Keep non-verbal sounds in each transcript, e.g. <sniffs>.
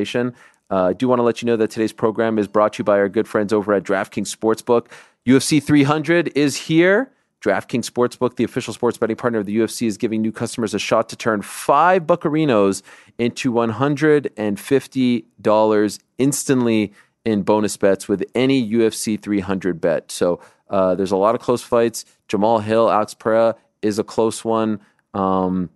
conversation. Uh, I do want to let you know that today's program is brought to you by our good friends over at DraftKings Sportsbook. UFC 300 is here. DraftKings Sportsbook, the official sports betting partner of the UFC, is giving new customers a shot to turn five buccarinos into $150 instantly in bonus bets with any UFC 300 bet. So uh, there's a lot of close fights. Jamal Hill, Alex Pereira is a close one. Um,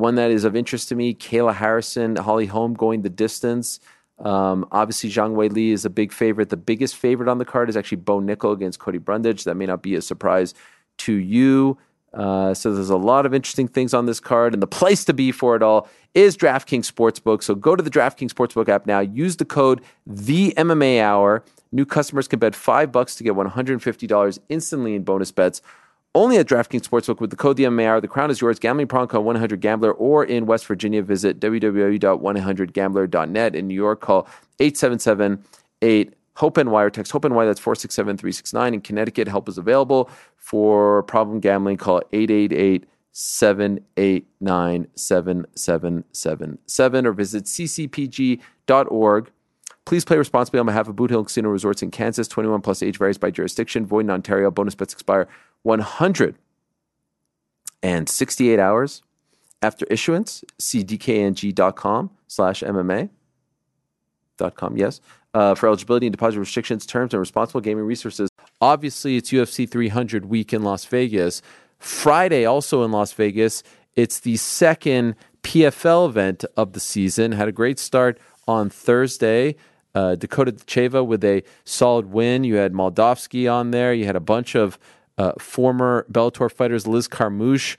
one that is of interest to me, Kayla Harrison, Holly Holm going the distance. Um, obviously, Zhang Weili is a big favorite. The biggest favorite on the card is actually Bo Nickal against Cody Brundage. That may not be a surprise to you. Uh, so there's a lot of interesting things on this card, and the place to be for it all is DraftKings Sportsbook. So go to the DraftKings Sportsbook app now. Use the code the MMA Hour. New customers can bet five bucks to get $150 instantly in bonus bets. Only at DraftKings Sportsbook with the code Hour. The crown is yours. Gambling problem call 100 Gambler or in West Virginia visit www.100gambler.net. In New York, call 877 8 HOPENY text HOPENY. That's 467 369. In Connecticut, help is available for problem gambling. Call 888 789 7777 or visit ccpg.org. Please play responsibly on behalf of Boot Hill Casino Resorts in Kansas. 21 plus age varies by jurisdiction. Void in Ontario. Bonus bets expire 168 hours after issuance. See dkng.com slash MMA. Dot com, yes. Uh, for eligibility and deposit restrictions, terms, and responsible gaming resources. Obviously, it's UFC 300 week in Las Vegas. Friday, also in Las Vegas, it's the second PFL event of the season. Had a great start on Thursday. Uh, Dakota Cheva with a solid win. You had Moldavsky on there. You had a bunch of uh, former Bellator fighters, Liz Carmouche,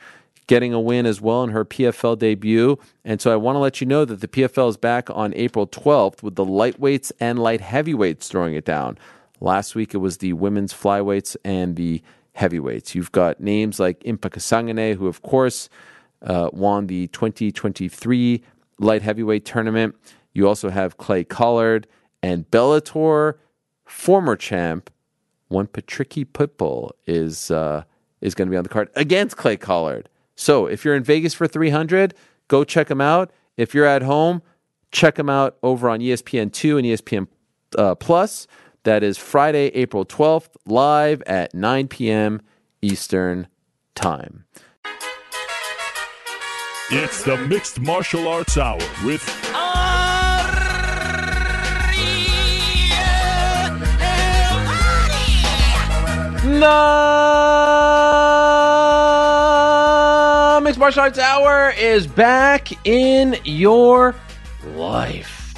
getting a win as well in her PFL debut. And so I want to let you know that the PFL is back on April 12th with the lightweights and light heavyweights throwing it down. Last week it was the women's flyweights and the heavyweights. You've got names like Impa Kasanganay, who of course uh, won the 2023 light heavyweight tournament. You also have Clay Collard and Bellator former champ one Patricky Pitbull is uh, is going to be on the card against Clay Collard. So if you're in Vegas for 300, go check him out. If you're at home, check him out over on ESPN2 and ESPN uh, Plus. That is Friday, April 12th, live at 9 p.m. Eastern Time. It's the Mixed Martial Arts Hour with The Mixed Martial Arts Hour is back in your life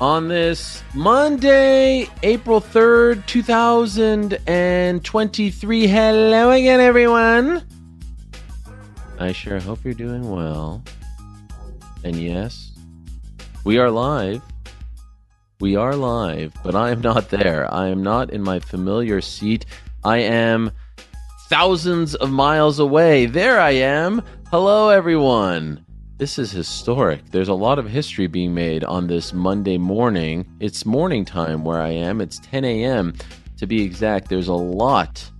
on this Monday, April 3rd, 2023. Hello again, everyone. I sure hope you're doing well. And yes, we are live. We are live, but I am not there. I am not in my familiar seat. I am thousands of miles away. There I am. Hello, everyone. This is historic. There's a lot of history being made on this Monday morning. It's morning time where I am. It's 10 a.m. To be exact, there's a lot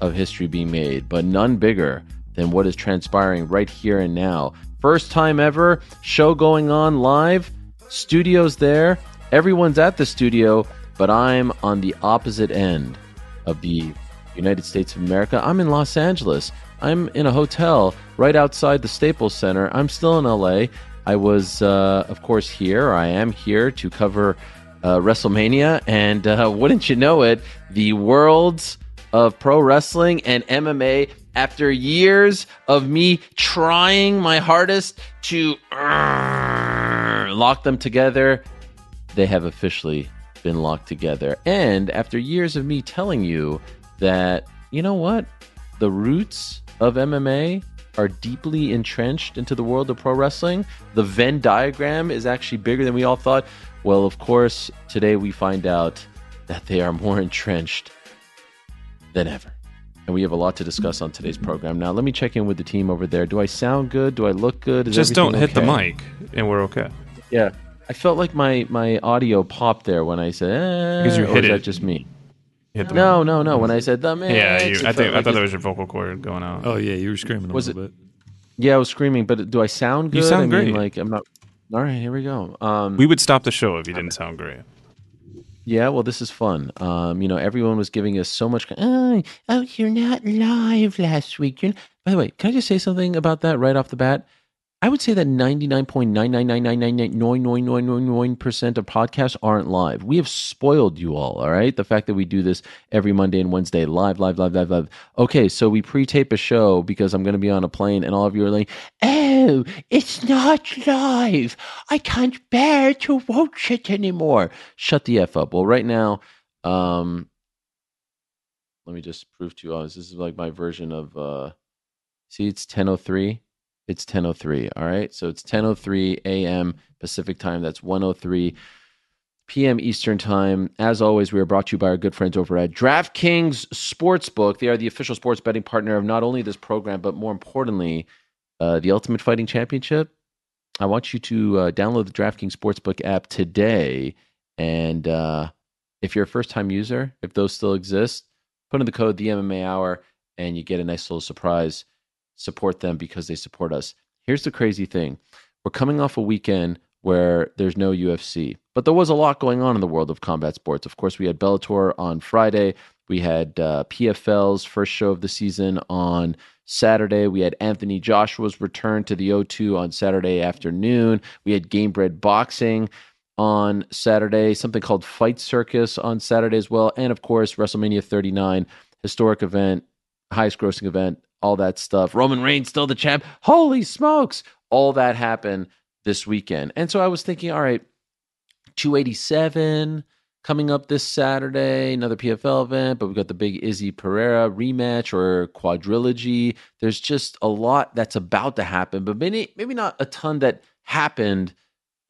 of history being made, but none bigger than what is transpiring right here and now. First time ever, show going on live, studios there. Everyone's at the studio, but I'm on the opposite end of the United States of America. I'm in Los Angeles. I'm in a hotel right outside the Staples Center. I'm still in LA. I was, uh, of course, here. I am here to cover uh, WrestleMania. And uh, <laughs> wouldn't you know it, the worlds of pro wrestling and MMA, after years of me trying my hardest to uh, lock them together, they have officially been locked together. And after years of me telling you that, you know what? The roots of MMA are deeply entrenched into the world of pro wrestling. The Venn diagram is actually bigger than we all thought. Well, of course, today we find out that they are more entrenched than ever. And we have a lot to discuss on today's program. Now, let me check in with the team over there. Do I sound good? Do I look good? Is Just don't hit everything the mic, and we're okay. Yeah. I felt like my, my audio popped there when I said, eh, Because you or hit is it. that just me? Hit the No, no, no. When I said the man, Yeah, you, I felt think I thought it- that was your vocal cord going out. Oh yeah, you were screaming a Was little bit. Yeah, I was screaming, but do I sound good? You sound I mean, great. like I'm not. All right, here we go. Um, We would stop the show if you didn't sound great. Yeah, well, this is fun. Um, you know, everyone was giving us so much. Oh, oh, you're not live last week. You're By the way, can I just say something about that right off the bat? I would say that 99.999999999% of podcasts aren't live. We have spoiled you all, all right? The fact that we do this every Monday and Wednesday live, live, live, live, live. Okay, so we pre tape a show because I'm going to be on a plane and all of you are like, oh, it's not live. I can't bear to watch it anymore. Shut the F up. Well, right now, um, let me just prove to you all this is like my version of, uh, see, it's 1003 it's 10:03. All right, so it's 10:03 a.m. Pacific time. That's 1:03 p.m. Eastern time. As always, we are brought to you by our good friends over at DraftKings Sportsbook. They are the official sports betting partner of not only this program, but more importantly, uh, the Ultimate Fighting Championship. I want you to uh, download the DraftKings Sportsbook app today, and uh, if you're a first-time user, if those still exist, put in the code the MMA Hour, and you get a nice little surprise support them because they support us. Here's the crazy thing we're coming off a weekend where there's no UFC, but there was a lot going on in the world of combat sports. Of course, we had Bellator on Friday, we had uh, PFL's first show of the season on Saturday. We had Anthony Joshua's return to the O2 on Saturday afternoon. We had Gamebred Boxing on Saturday, something called Fight Circus on Saturday as well. And of course, WrestleMania 39, historic event, highest grossing event all that stuff. Roman Reigns still the champ. Holy smokes. All that happened this weekend. And so I was thinking, all right, 287 coming up this Saturday, another PFL event, but we've got the big Izzy Pereira rematch or quadrilogy. There's just a lot that's about to happen, but maybe maybe not a ton that happened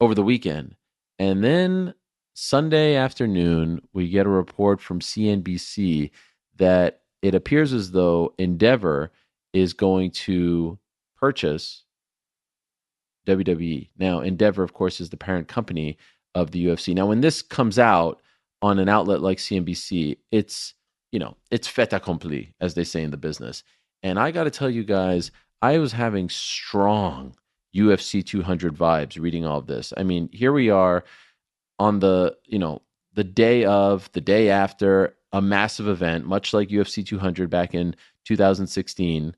over the weekend. And then Sunday afternoon, we get a report from CNBC that it appears as though Endeavor is going to purchase WWE. Now, Endeavor, of course, is the parent company of the UFC. Now, when this comes out on an outlet like CNBC, it's you know it's fait accompli, as they say in the business. And I got to tell you guys, I was having strong UFC 200 vibes reading all of this. I mean, here we are on the you know the day of, the day after a massive event, much like UFC 200 back in 2016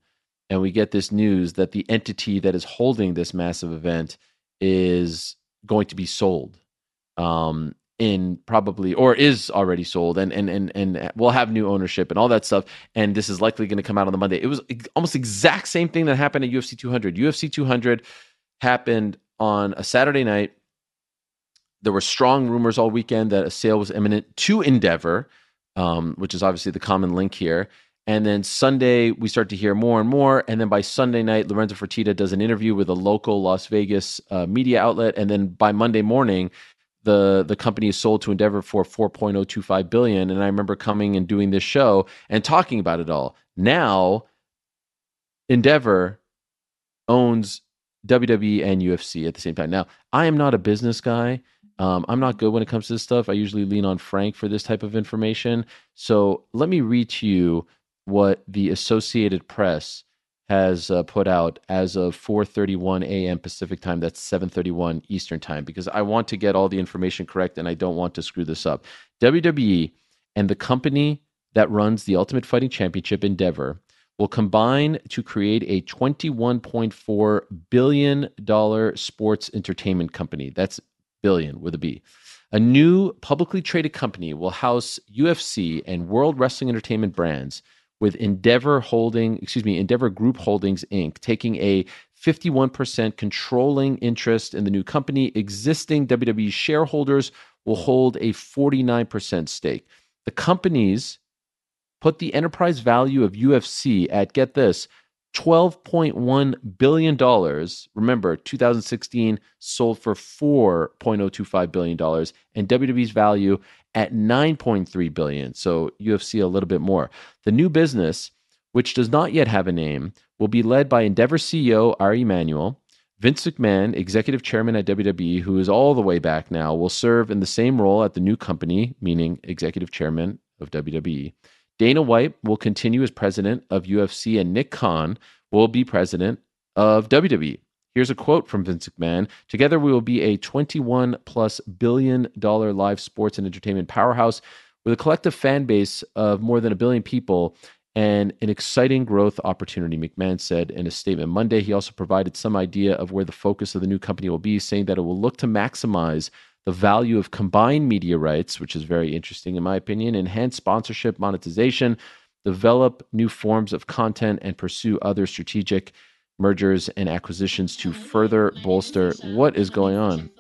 and we get this news that the entity that is holding this massive event is going to be sold um, in probably or is already sold and and and and will have new ownership and all that stuff and this is likely going to come out on the Monday. It was almost exact same thing that happened at UFC 200. UFC 200 happened on a Saturday night. There were strong rumors all weekend that a sale was imminent to Endeavor, um, which is obviously the common link here. And then Sunday, we start to hear more and more. And then by Sunday night, Lorenzo Fertitta does an interview with a local Las Vegas uh, media outlet. And then by Monday morning, the the company is sold to Endeavor for 4.025 billion. And I remember coming and doing this show and talking about it all. Now, Endeavor owns WWE and UFC at the same time. Now, I am not a business guy. Um, I'm not good when it comes to this stuff. I usually lean on Frank for this type of information. So let me read to you what the Associated Press has uh, put out as of 4:31 a.m. Pacific time. That's 7:31 Eastern time because I want to get all the information correct and I don't want to screw this up. WWE and the company that runs the Ultimate Fighting Championship Endeavor will combine to create a 21.4 billion dollar sports entertainment company. That's billion with a B. A new publicly traded company will house UFC and World Wrestling Entertainment brands with Endeavor Holding, excuse me, Endeavor Group Holdings Inc., taking a 51% controlling interest in the new company. Existing WWE shareholders will hold a 49% stake. The companies put the enterprise value of UFC at, get this, $12.1 billion. Remember, 2016 sold for $4.025 billion, and WWE's value at 9.3 billion. So UFC a little bit more. The new business, which does not yet have a name, will be led by Endeavor CEO Ari Emanuel. Vince McMahon, executive chairman at WWE, who is all the way back now, will serve in the same role at the new company, meaning executive chairman of WWE. Dana White will continue as president of UFC, and Nick Khan will be president of WWE. Here's a quote from Vince McMahon Together, we will be a 21 plus billion dollar live sports and entertainment powerhouse with a collective fan base of more than a billion people and an exciting growth opportunity, McMahon said in a statement Monday. He also provided some idea of where the focus of the new company will be, saying that it will look to maximize the value of combined media rights, which is very interesting in my opinion, enhance sponsorship monetization, develop new forms of content, and pursue other strategic mergers and acquisitions to further bolster what is going on.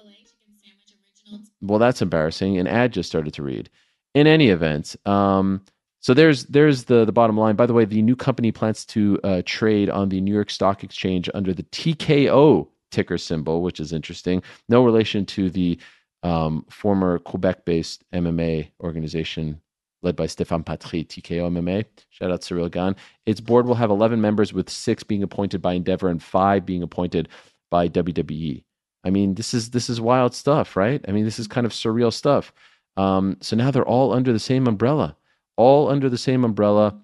Well, that's embarrassing. An ad just started to read. In any event, um, so there's there's the the bottom line. By the way, the new company plans to uh, trade on the New York Stock Exchange under the TKO ticker symbol, which is interesting. No relation to the um, former Quebec-based MMA organization led by Stéphane Patry, TKO MMA. Shout out Ciryl Gane. Its board will have 11 members, with six being appointed by Endeavor and five being appointed by WWE. I mean, this is this is wild stuff, right? I mean, this is kind of surreal stuff. Um, so now they're all under the same umbrella, all under the same umbrella.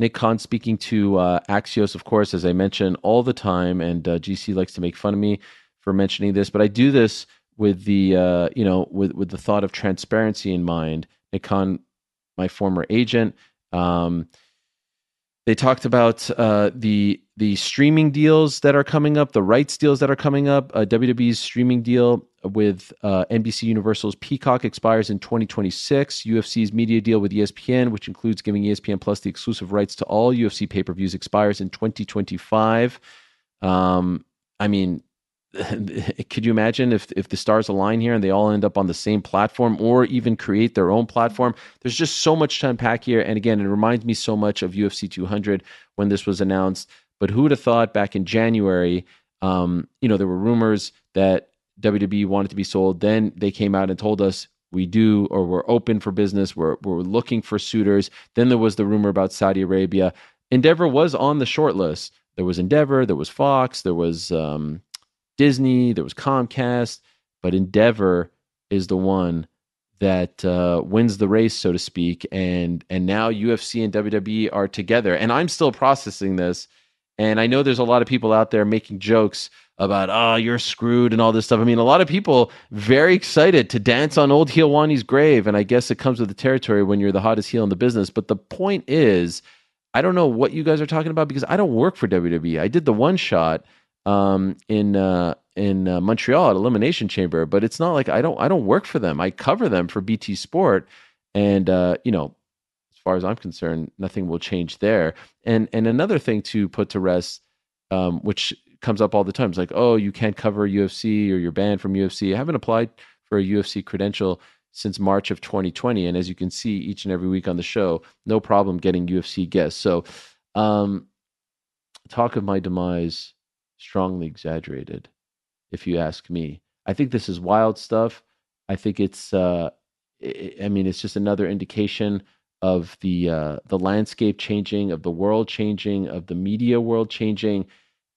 Nick Khan speaking to uh, Axios, of course, as I mention all the time, and uh, GC likes to make fun of me for mentioning this, but I do this with the uh, you know with with the thought of transparency in mind Nick Khan, my former agent. Um, they talked about uh, the the streaming deals that are coming up, the rights deals that are coming up. Uh, WWE's streaming deal with uh, NBC Universal's Peacock expires in 2026. UFC's media deal with ESPN, which includes giving ESPN Plus the exclusive rights to all UFC pay per views, expires in 2025. Um, I mean, <laughs> could you imagine if if the stars align here and they all end up on the same platform or even create their own platform? There's just so much to unpack here. And again it reminds me so much of ufc 200 when this was announced. But who would have thought back in january um, you know there were rumors that wwe wanted to be sold. Then they came out and told us we do or we're open for business. We're, we're looking for suitors. Then there was the rumor about saudi arabia. Endeavor was on the short list there was endeavor there was fox there was um, Disney, there was Comcast, but Endeavor is the one that uh, wins the race, so to speak. And and now UFC and WWE are together. And I'm still processing this. And I know there's a lot of people out there making jokes about, oh, you're screwed and all this stuff. I mean, a lot of people very excited to dance on old Helwani's grave. And I guess it comes with the territory when you're the hottest heel in the business. But the point is, I don't know what you guys are talking about because I don't work for WWE. I did the one shot um, in uh, in uh, Montreal at Elimination Chamber, but it's not like I don't I don't work for them. I cover them for BT Sport, and uh, you know, as far as I'm concerned, nothing will change there. And and another thing to put to rest, um, which comes up all the time, is like, oh, you can't cover UFC or you're banned from UFC. I haven't applied for a UFC credential since March of 2020, and as you can see each and every week on the show, no problem getting UFC guests. So, um, talk of my demise strongly exaggerated, if you ask me. I think this is wild stuff. I think it's, uh, I mean, it's just another indication of the uh, the landscape changing, of the world changing, of the media world changing,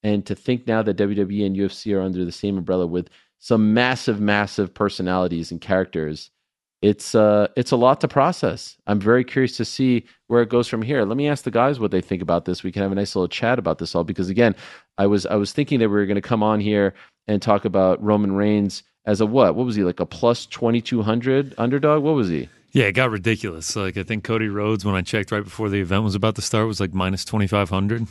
and to think now that WWE and UFC are under the same umbrella with some massive, massive personalities and characters it's uh it's a lot to process. I'm very curious to see where it goes from here. Let me ask the guys what they think about this. We can have a nice little chat about this all because again, I was I was thinking that we were going to come on here and talk about Roman Reigns as a what? What was he like a plus 2200 underdog? What was he? Yeah, it got ridiculous. Like I think Cody Rhodes when I checked right before the event was about to start was like minus 2500.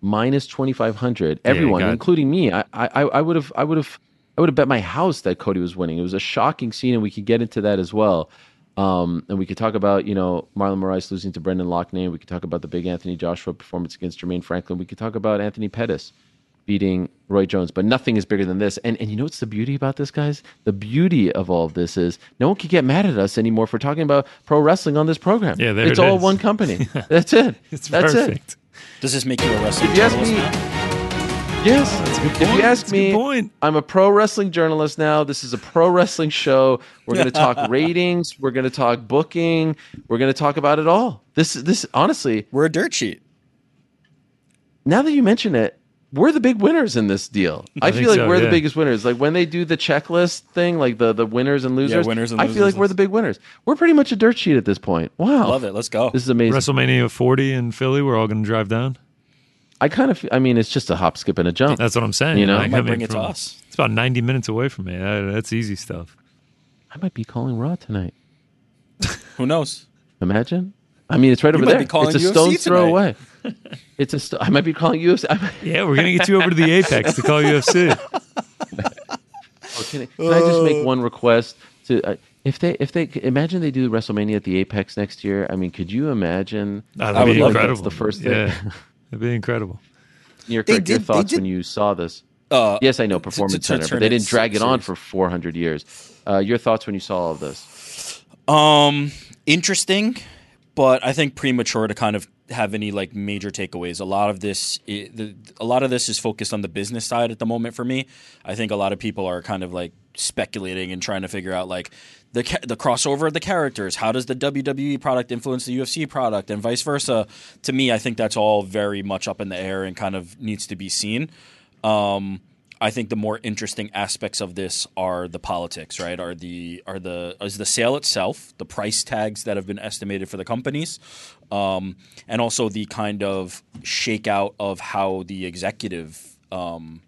Minus 2500. Everyone, yeah, got, including me. I I I would have I would have I would have bet my house that Cody was winning. It was a shocking scene, and we could get into that as well. Um, and we could talk about, you know, Marlon Moraes losing to Brendan Loughnane. We could talk about the big Anthony Joshua performance against Jermaine Franklin. We could talk about Anthony Pettis beating Roy Jones, but nothing is bigger than this. And and you know what's the beauty about this, guys? The beauty of all of this is no one can get mad at us anymore for talking about pro wrestling on this program. Yeah, it's it all is. one company. <laughs> That's it. it's That's perfect. it. Does this make you a wrestling If Yes. That's a good If you ask That's me, point. I'm a pro wrestling journalist now. This is a pro wrestling show. We're going to talk <laughs> ratings. We're going to talk booking. We're going to talk about it all. This, this, honestly, We're a dirt sheet. now that you mention it, we're the big winners in this deal. I, I feel like so, we're the biggest winners. Like when they do the checklist thing, like the the winners and losers. winners and I feel like we're the big winners. We're pretty much a dirt sheet at this point. Wow, Love it. Let's go. This is amazing. WrestleMania 40 in Philly. We're all going to drive down. I kind of, I mean, it's just a hop, skip, and a jump. That's what I'm saying. You know? Like, Might I mean, bring it to us. It's about 90 minutes away from me. That- that's easy stuff. I might be calling Raw tonight. <laughs> Who knows? Imagine. I mean, it's right You over might there. be calling it's a UFC stone's throw away. <laughs> It's a. St- I might be calling UFC. I might- Yeah, we're gonna get you over to the Apex to call UFC. <laughs> Oh, can, I, can I just make one request to uh, if they if they imagine they do WrestleMania at the Apex next year? I mean, could you imagine? That'd I would be love incredible. That's the first thing. Yeah, that'd be incredible. Your, They your did- they thoughts did- when you saw this? Uh, Yes, I know Performance to Center, but they didn't drag it on for 400 years. Uh, your thoughts when you saw all of this? Um, interesting, but I think premature to kind of have any like major takeaways. A lot of this, a lot of this is focused on the business side at the moment for me. I think a lot of people are kind of like speculating and trying to figure out like the the crossover of the characters. How does the WWE product influence the UFC product, and vice versa? To me, I think that's all very much up in the air and kind of needs to be seen. Um, I think the more interesting aspects of this are the politics, right? Are the are the is the sale itself, the price tags that have been estimated for the companies, um, and also the kind of shakeout of how the executive um,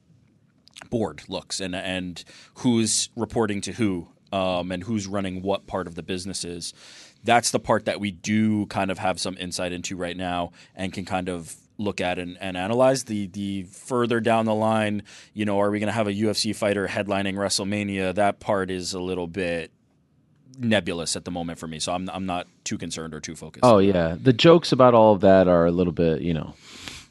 board looks and and who's reporting to who um, and who's running what part of the businesses. That's the part that we do kind of have some insight into right now and can kind of look at and, and analyze. The the further down the line, you know, are we going to have a UFC fighter headlining WrestleMania? That part is a little bit nebulous at the moment for me, so I'm I'm not too concerned or too focused. Oh yeah, the jokes about all of that are a little bit, you know.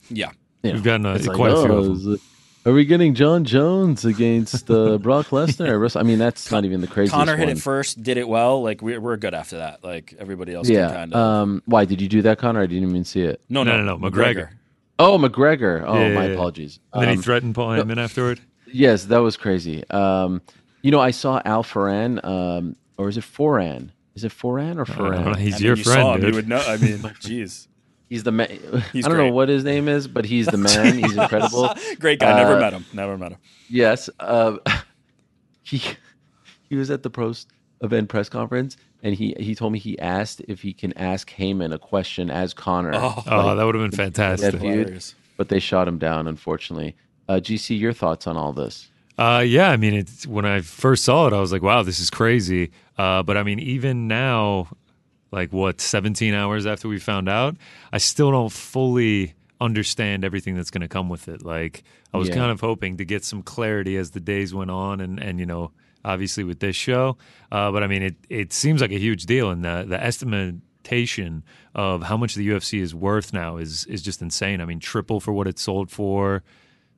yeah. you We've know, gotten a, it's like, quite a few oh, of them. is it- Are we getting Jon Jones against uh, <laughs> Brock Lesnar? at I mean, that's not even the craziest Conor hit one. it first, did it well. Like we're we're good after that. Like everybody else Yeah. can kind of. Um, why did you do that, Conor? I didn't even see it. no, No, no, no, no, McGregor. Oh, McGregor. Oh, Yeah, my yeah, yeah. apologies. And then he Um, threatened Paul Heyman afterward. yes, that was crazy. Um, you know, I saw Al Foran, um, or is it Foran? Is it Foran or I don't know, Foran? he's I mean, your you saw friend, him, dude. You would know. I mean, <laughs> jeez. He's the man. He's I don't great. know what his name is, but he's the man. He's <laughs> incredible. Great guy. Never Uh, met him. Never met him. Yes. Uh, <laughs> he he was at the post event press conference, and he he told me he asked if he can ask Heyman a question as Conor. Oh. Oh, that would have been fantastic. feud, but they shot him down, unfortunately. Uh, GC, your thoughts on all this? Uh, yeah, I mean, it's when I first saw it, I was like, "Wow, this is crazy." Uh, but I mean, even now, like what, 17 hours after we found out, I still don't fully understand everything that's going to come with it. Like, I was Yeah. kind of hoping to get some clarity as the days went on, and and you know, obviously with this show. Uh, but I mean, it it seems like a huge deal, and the the estimation of how much the UFC is worth now is is just insane. I mean, triple for what it sold for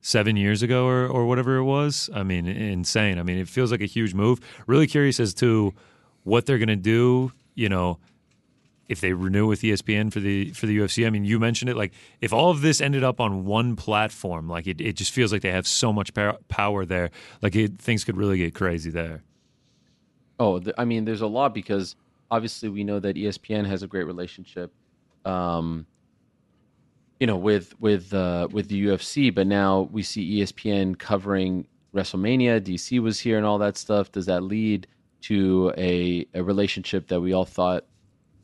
seven years ago or, or whatever it was. I mean, insane. I mean, it feels like a huge move. Really curious as to what they're going to do. You know, if they renew with ESPN for the for the UFC. I mean, you mentioned it. Like, if all of this ended up on one platform, like it, it just feels like they have so much pow- power there. Like, it, things could really get crazy there. Oh, I mean, there's a lot because obviously we know that ESPN has a great relationship, um, you know, with with uh, with the UFC. But now we see ESPN covering WrestleMania. DC was here and all that stuff. Does that lead to a a relationship that we all thought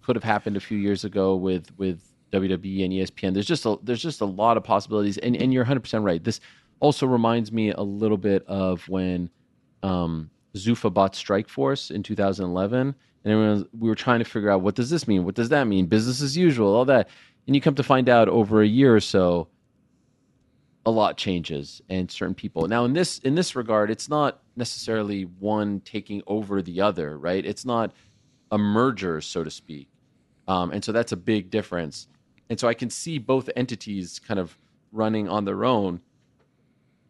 could have happened a few years ago with with WWE and ESPN? There's just a there's just a lot of possibilities, and and you're 100 percent right. This also reminds me a little bit of when um, Zuffa bought Strikeforce in 2011, and was, we were trying to figure out what does this mean? What does that mean? Business as usual, all that, and you come to find out over a year or so, a lot changes and certain people. Now in this in this regard, it's not necessarily one taking over the other, right? It's not a merger, so to speak, um, and so that's a big difference. And so I can see both entities kind of running on their own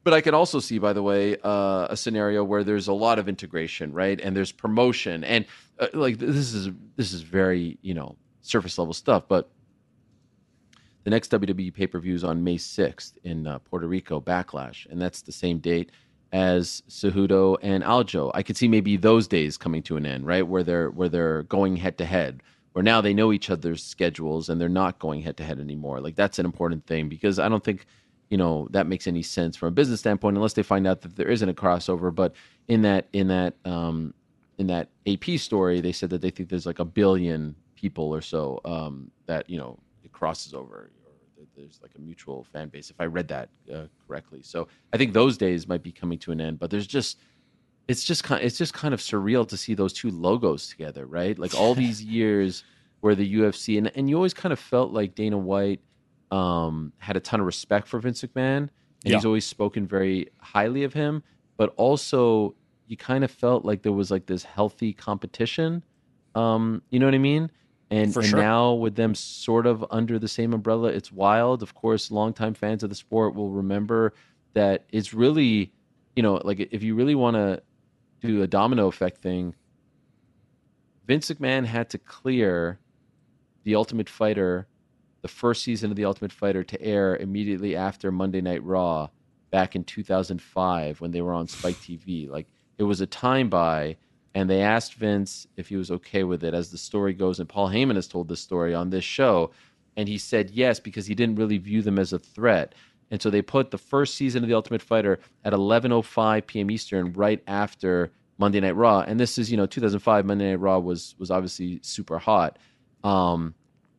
but I can also see, by the way, uh, a scenario where there's a lot of integration, right? And there's promotion, and uh, like this is this is very you know surface level stuff. But the next WWE pay per view is on May 6th in uh, Puerto Rico, Backlash, and that's the same date as Cejudo and Aljo. I could see maybe those days coming to an end, right? Where they're where they're going head to head. Where now they know each other's schedules and they're not going head to head anymore. Like that's an important thing because I don't think you know that makes any sense from a business standpoint unless they find out that there isn't a crossover but in that in that um in that ap story they said that they think there's like a billion people or so um that you know it crosses over or there's like a mutual fan base if I read that uh, correctly. So I think those days might be coming to an end. But there's just it's just kind it's just kind of surreal to see those two logos together, right? Like all <laughs> these years where the UFC and and you always kind of felt like Dana White um, had a ton of respect for Vince McMahon, and Yeah. he's always spoken very highly of him. But also, you kind of felt like there was like this healthy competition. Um, you know what I mean? And, For and now with them sort of under the same umbrella, it's wild. Of course, longtime fans of the sport will remember that it's really, you know, like if you really want to do a domino effect thing, Vince McMahon had to clear the Ultimate Fighter, the first season of the Ultimate Fighter, to air immediately after Monday Night Raw back in 2005 when they were on Spike TV. Like it was a time buy, and they asked Vince if he was okay with it, as the story goes. And Paul Heyman has told this story on this show, and he said yes because he didn't really view them as a threat. And so they put the first season of the Ultimate Fighter at 11:05 p.m. Eastern, right after Monday Night Raw. And this is, you know, 2005. Monday Night Raw was was obviously super hot. Um,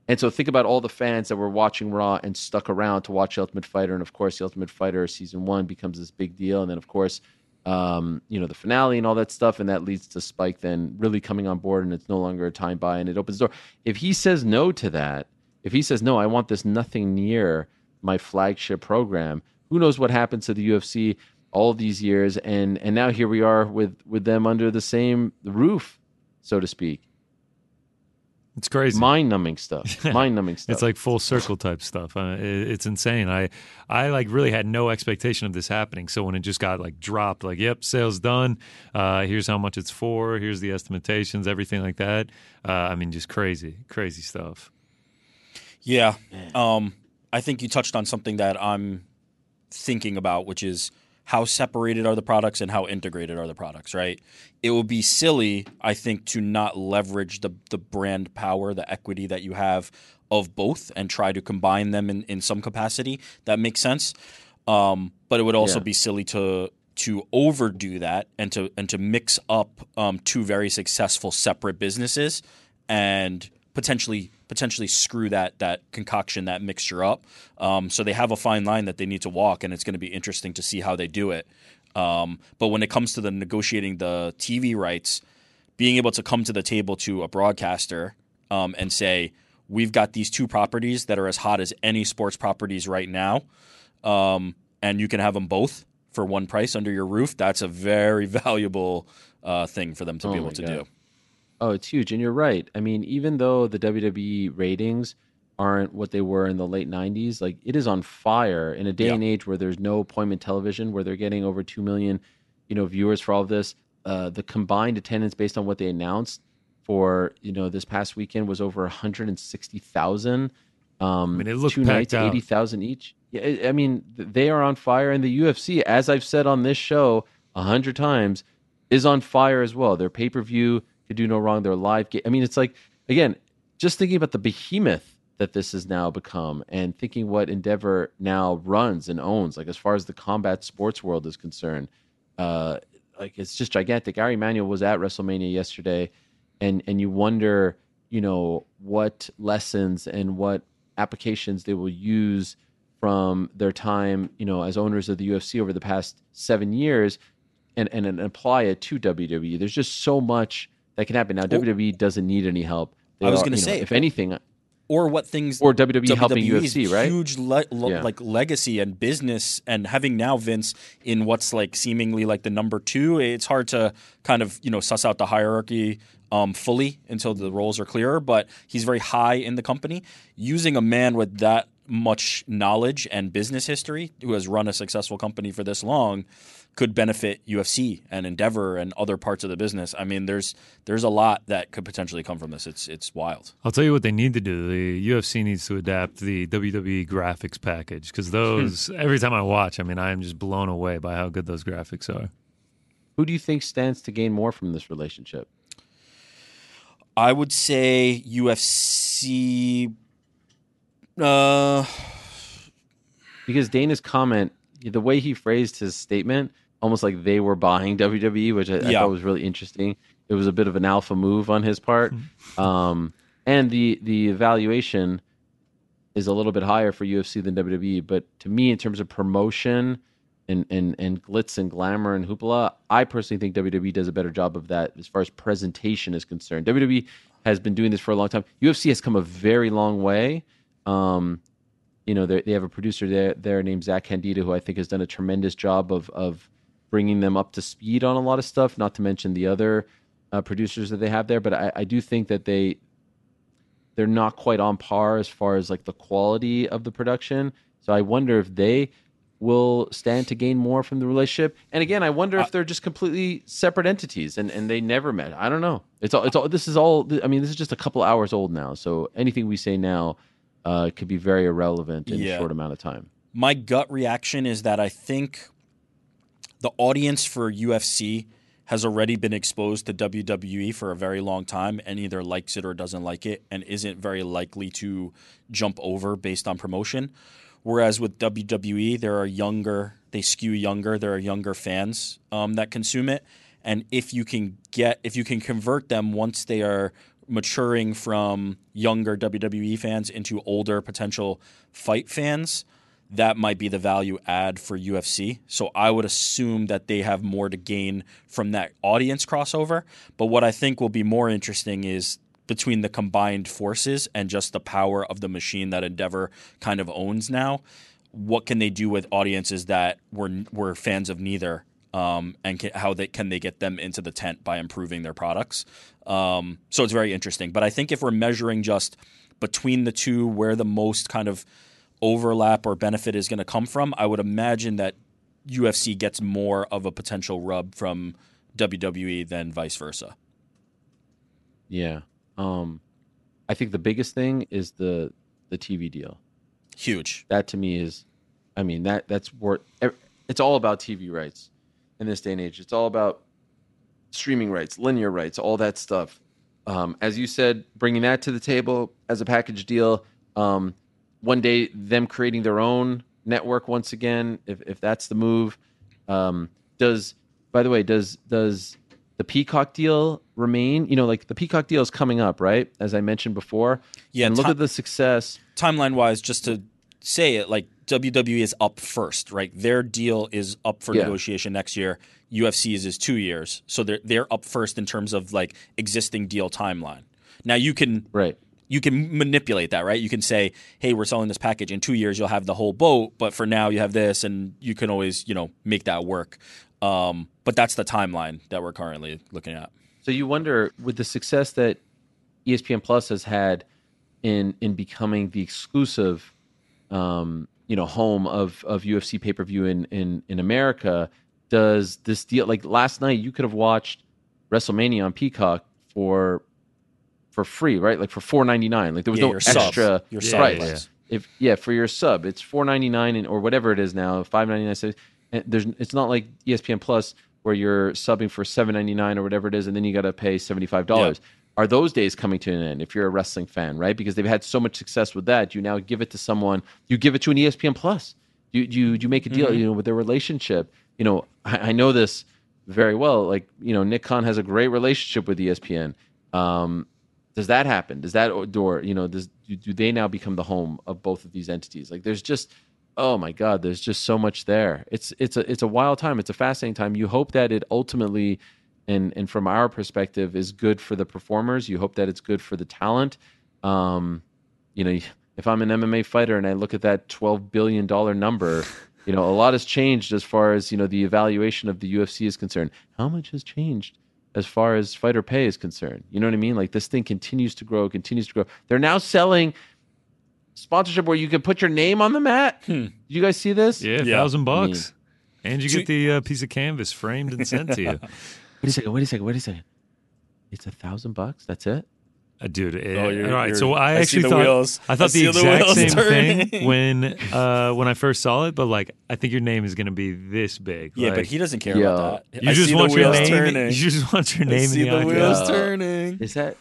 and so think about all the fans that were watching Raw and stuck around to watch Ultimate Fighter, and of course, the Ultimate Fighter season one becomes this big deal, and then of course, um, you know, the finale and all that stuff, and that leads to Spike then really coming on board, and it's no longer a time buy, and it opens the door. If he says no to that, if he says no, I want this nothing near my flagship program, who knows what happens to the UFC all these years, and and now here we are with with them under the same roof, so to speak. It's crazy. Mind numbing stuff. <laughs> Mind numbing stuff. It's like full circle type stuff. Uh, it, it's insane. I, I like really had no expectation of this happening. So when it just got like dropped, like, yep, sales done. Uh, here's how much it's for. Here's the estimations, everything like that. Uh, I mean, just crazy, crazy stuff. Yeah. Um, I think you touched on something that I'm thinking about, which is how separated are the products and how integrated are the products, right? It would be silly, I think, to not leverage the, the brand power, the equity that you have of both and try to combine them in, in some capacity. That makes sense. Um, but it would also Yeah. be silly to to overdo that and to and to mix up um, two very successful separate businesses and potentially potentially screw that that concoction that mixture up. Um, so they have a fine line that they need to walk, and it's going to be interesting to see how they do it. Um, but when it comes to the negotiating the TV rights, being able to come to the table to a broadcaster um, and say, "We've got these two properties that are as hot as any sports properties right now, um, and you can have them both for one price under your roof." That's a very <laughs> valuable uh, thing for them to Oh be able to God. do. Oh, it's huge. And you're right. I mean, even though the WWE ratings aren't what they were in the late 90s, like it is on fire in a day Yeah. and age where there's no appointment television, where they're getting over 2 million, you know, viewers for all of this. Uh, the combined attendance based on what they announced for, you know, this past weekend was over 160,000. Um, I mean, it looked two nights, out. 80,000 each. Yeah, I- I mean, they are on fire. And the UFC, as I've said on this show a hundred times, is on fire as well. Their pay per view could do no wrong. Their live game. I mean, it's like again, just thinking about the behemoth that this has now become, and thinking what Endeavor now runs and owns. Like as far as the combat sports world is concerned, uh, like it's just gigantic. Ari Emanuel was at WrestleMania yesterday, and and you wonder, you know, what lessons and what applications they will use from their time, you know, as owners of the UFC over the past seven years, and and, and apply it to WWE. There's just so much that can happen now. WWE doesn't need any help. They I was you know, say, if anything, or what things or WWE helping WWE's UFC, right? Huge le- Yeah. like legacy and business, and having now Vince in what's like seemingly like the number two. It's hard to kind of you know suss out the hierarchy um, fully until the roles are clearer. But he's very high in the company. Using a man with that much knowledge and business history, who has run a successful company for this long, could benefit UFC and Endeavor and other parts of the business. I mean, there's there's a lot that could potentially come from this. It's it's wild. I'll tell you what they need to do. The UFC needs to adapt the WWE graphics package because those, every time I watch, I mean, I am just blown away by how good those graphics are. Who do you think stands to gain more from this relationship? I would say UFC. Uh, Because Dana's comment, the way he phrased his statement, almost like they were buying WWE, which I, I Yeah. thought was really interesting. It was a bit of an alpha move on his part, <laughs> um, and the the evaluation is a little bit higher for UFC than WWE. But to me, in terms of promotion and and and glitz and glamour and hoopla, I personally think WWE does a better job of that as far as presentation is concerned. WWE has been doing this for a long time. UFC has come a very long way. Um, you know, they they have a producer there, there named Zach Candito, who I think has done a tremendous job of of bringing them up to speed on a lot of stuff. Not to mention the other uh, producers that they have there, but I, I do think that they they're not quite on par as far as like the quality of the production. So I wonder if they will stand to gain more from the relationship. And again, I wonder if they're just completely separate entities and, and they never met. I don't know. It's all it's all this is all I mean, this is just a couple hours old now. So anything we say now uh, could be very irrelevant in Yeah. a short amount of time. my gut reaction is that I think the audience for UFC has already been exposed to WWE for a very long time and either likes it or doesn't like it and isn't very likely to jump over based on promotion. Whereas with WWE, there are younger, they skew younger, there are younger fans um, that consume it. And if you can get, if you can convert them once they are maturing from younger WWE fans into older potential fight fans, that might be the value add for UFC. So I would assume that they have more to gain from that audience crossover. But what I think will be more interesting is between the combined forces and just the power of the machine that Endeavor kind of owns now. What can they do with audiences that were were fans of neither, um, and can, how they can they get them into the tent by improving their products? Um, so it's very interesting. But I think if we're measuring just between the two, where the most kind of overlap or benefit is going to come from, I would imagine that UFC gets more of a potential rub from WWE than vice versa. Yeah. Um I think the biggest thing is the the TV deal. Huge. that to me is i mean that that's worth it's all about tv rights in this day and age it's all about streaming rights linear rights all that stuff um, as you said bringing that to the table as a package deal um, one day them creating their own network once again if, if that's the move um, does by the way does does the peacock deal remain you know like the peacock deal is coming up right as i mentioned before Yeah, and look ti- at the success Timeline wise, just to say it, like WWE is up first, right? Their deal is up for Yeah. negotiation next year. UFC's is two years, so they're they're up first in terms of like existing deal timeline. Now you can right you can manipulate that, right? You can say, "Hey, we're selling this package in two years. You'll have the whole boat, but for now, you have this," and you can always, you know, make that work. Um, but that's the timeline that we're currently looking at. So you wonder with the success that ESPN Plus has had in in becoming the exclusive, um, you know, home of of UFC pay per view in in in America. Does this deal like last night? You could have watched WrestleMania on Peacock for for free, right? Like for four ninety nine. Like there was Yeah, no your sub. extra. Your Yeah, sub right. yeah, price. If yeah, for your sub, it's four ninety nine and or whatever it is now, five ninety nine. And there's it's not like ESPN Plus where you're subbing for seven ninety nine or whatever it is, and then you got to pay seventy five dollars. Are those days coming to an end if you're a wrestling fan, right? Because they've had so much success with that. You now give it to someone. You give it to an ESPN Plus. You you you make a deal, you know, with their relationship. You know, I, I know this very well. Like you know, Nick Khan has a great relationship with ESPN. Um, does that happen? Does that door, you know, does do, do they now become the home of both of these entities? Like, there's just, oh my God, there's just so much there. It's it's a it's a wild time. It's a fascinating time. You hope that it ultimately, and and from our perspective, is good for the performers. You hope that it's good for the talent. Um, you know, <laughs> if I'm an MMA fighter and I look at that twelve billion dollar number. <laughs> You know, a lot has changed as far as you know the evaluation of the UFC is concerned. How much has changed as far as fighter pay is concerned. You know what I mean? Like this thing continues to grow, continues to grow. They're now selling sponsorship where you can put your name on the mat. Did you guys see this? Yeah, Yeah. thousand bucks. And you get the uh, piece of canvas framed and sent to you. <laughs> Wait a second. Wait a second. Wait a second. It's a thousand bucks. That's it. Uh, dude, it, Oh, you're- all right. you're- So I I actually thought wheels. I I thought the see the exact wheels same turning. thing <laughs> when uh, when I first saw it, but like I think your name is going to be this big. Yeah, like, but he doesn't care Yo. about that. you I just see the want your wheels name. turning. You just want your I name see in the, the icon. wheels Yeah. turning. Is that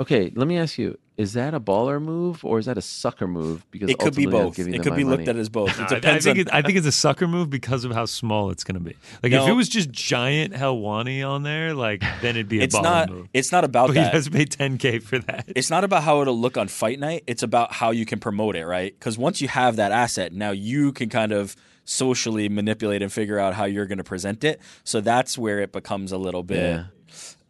okay? Let me ask you. is that a baller move or is that a sucker move? Because It could be both. It could my be looked at as both. <laughs> It I- I, depends think on. it, I think it's a sucker move because of how small it's going to be. Like if it was just giant Helwani on there, like then it'd be a it's baller not. move. It's not about But <laughs> he that. has to pay 10k for that. it's not about how it'll look on fight night. It's about how you can promote it, right? Because once you have that asset, now you can kind of socially manipulate and figure out how you're going to present it. So that's where it becomes a little bit. Yeah.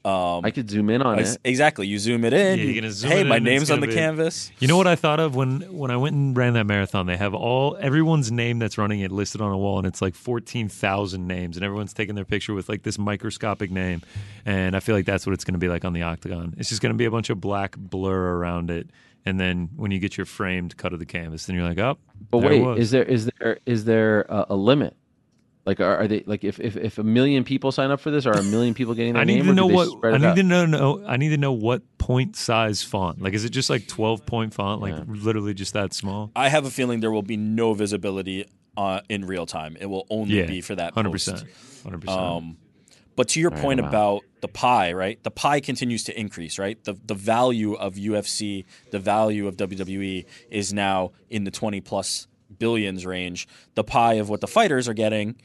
Um, I could zoom in on ex- it. exactly. You zoom it in. Yeah, you're gonna zoom hey, it my in, name's on the be- canvas. You know what I thought of when when I went and ran that marathon? They have all everyone's name that's running it listed on a wall, and it's like fourteen thousand names, and everyone's taking their picture with like this microscopic name. And I feel like that's what it's going to be like on the octagon. It's just going to be a bunch of black blur around it, and then when you get your framed cut of the canvas, then you're like, oh, But there it wait, was. is there is there is there a, a limit? Like, are, are they like if, if if a million people sign up for this, are a million people getting their I need name? to or do know what I need out? to know, know. I need to know what point size font. Like, is it just like twelve point font? Like, Yeah. literally just that small? I have a feeling there will be no visibility uh, in real time. It will only Yeah, be for that hundred percent, hundred percent. Um, but to your Right, point wow. about the pie, right? The pie continues to increase, right? The the value of UFC, the value of WWE is now in the 20 plus billions range. The pie of what the fighters are getting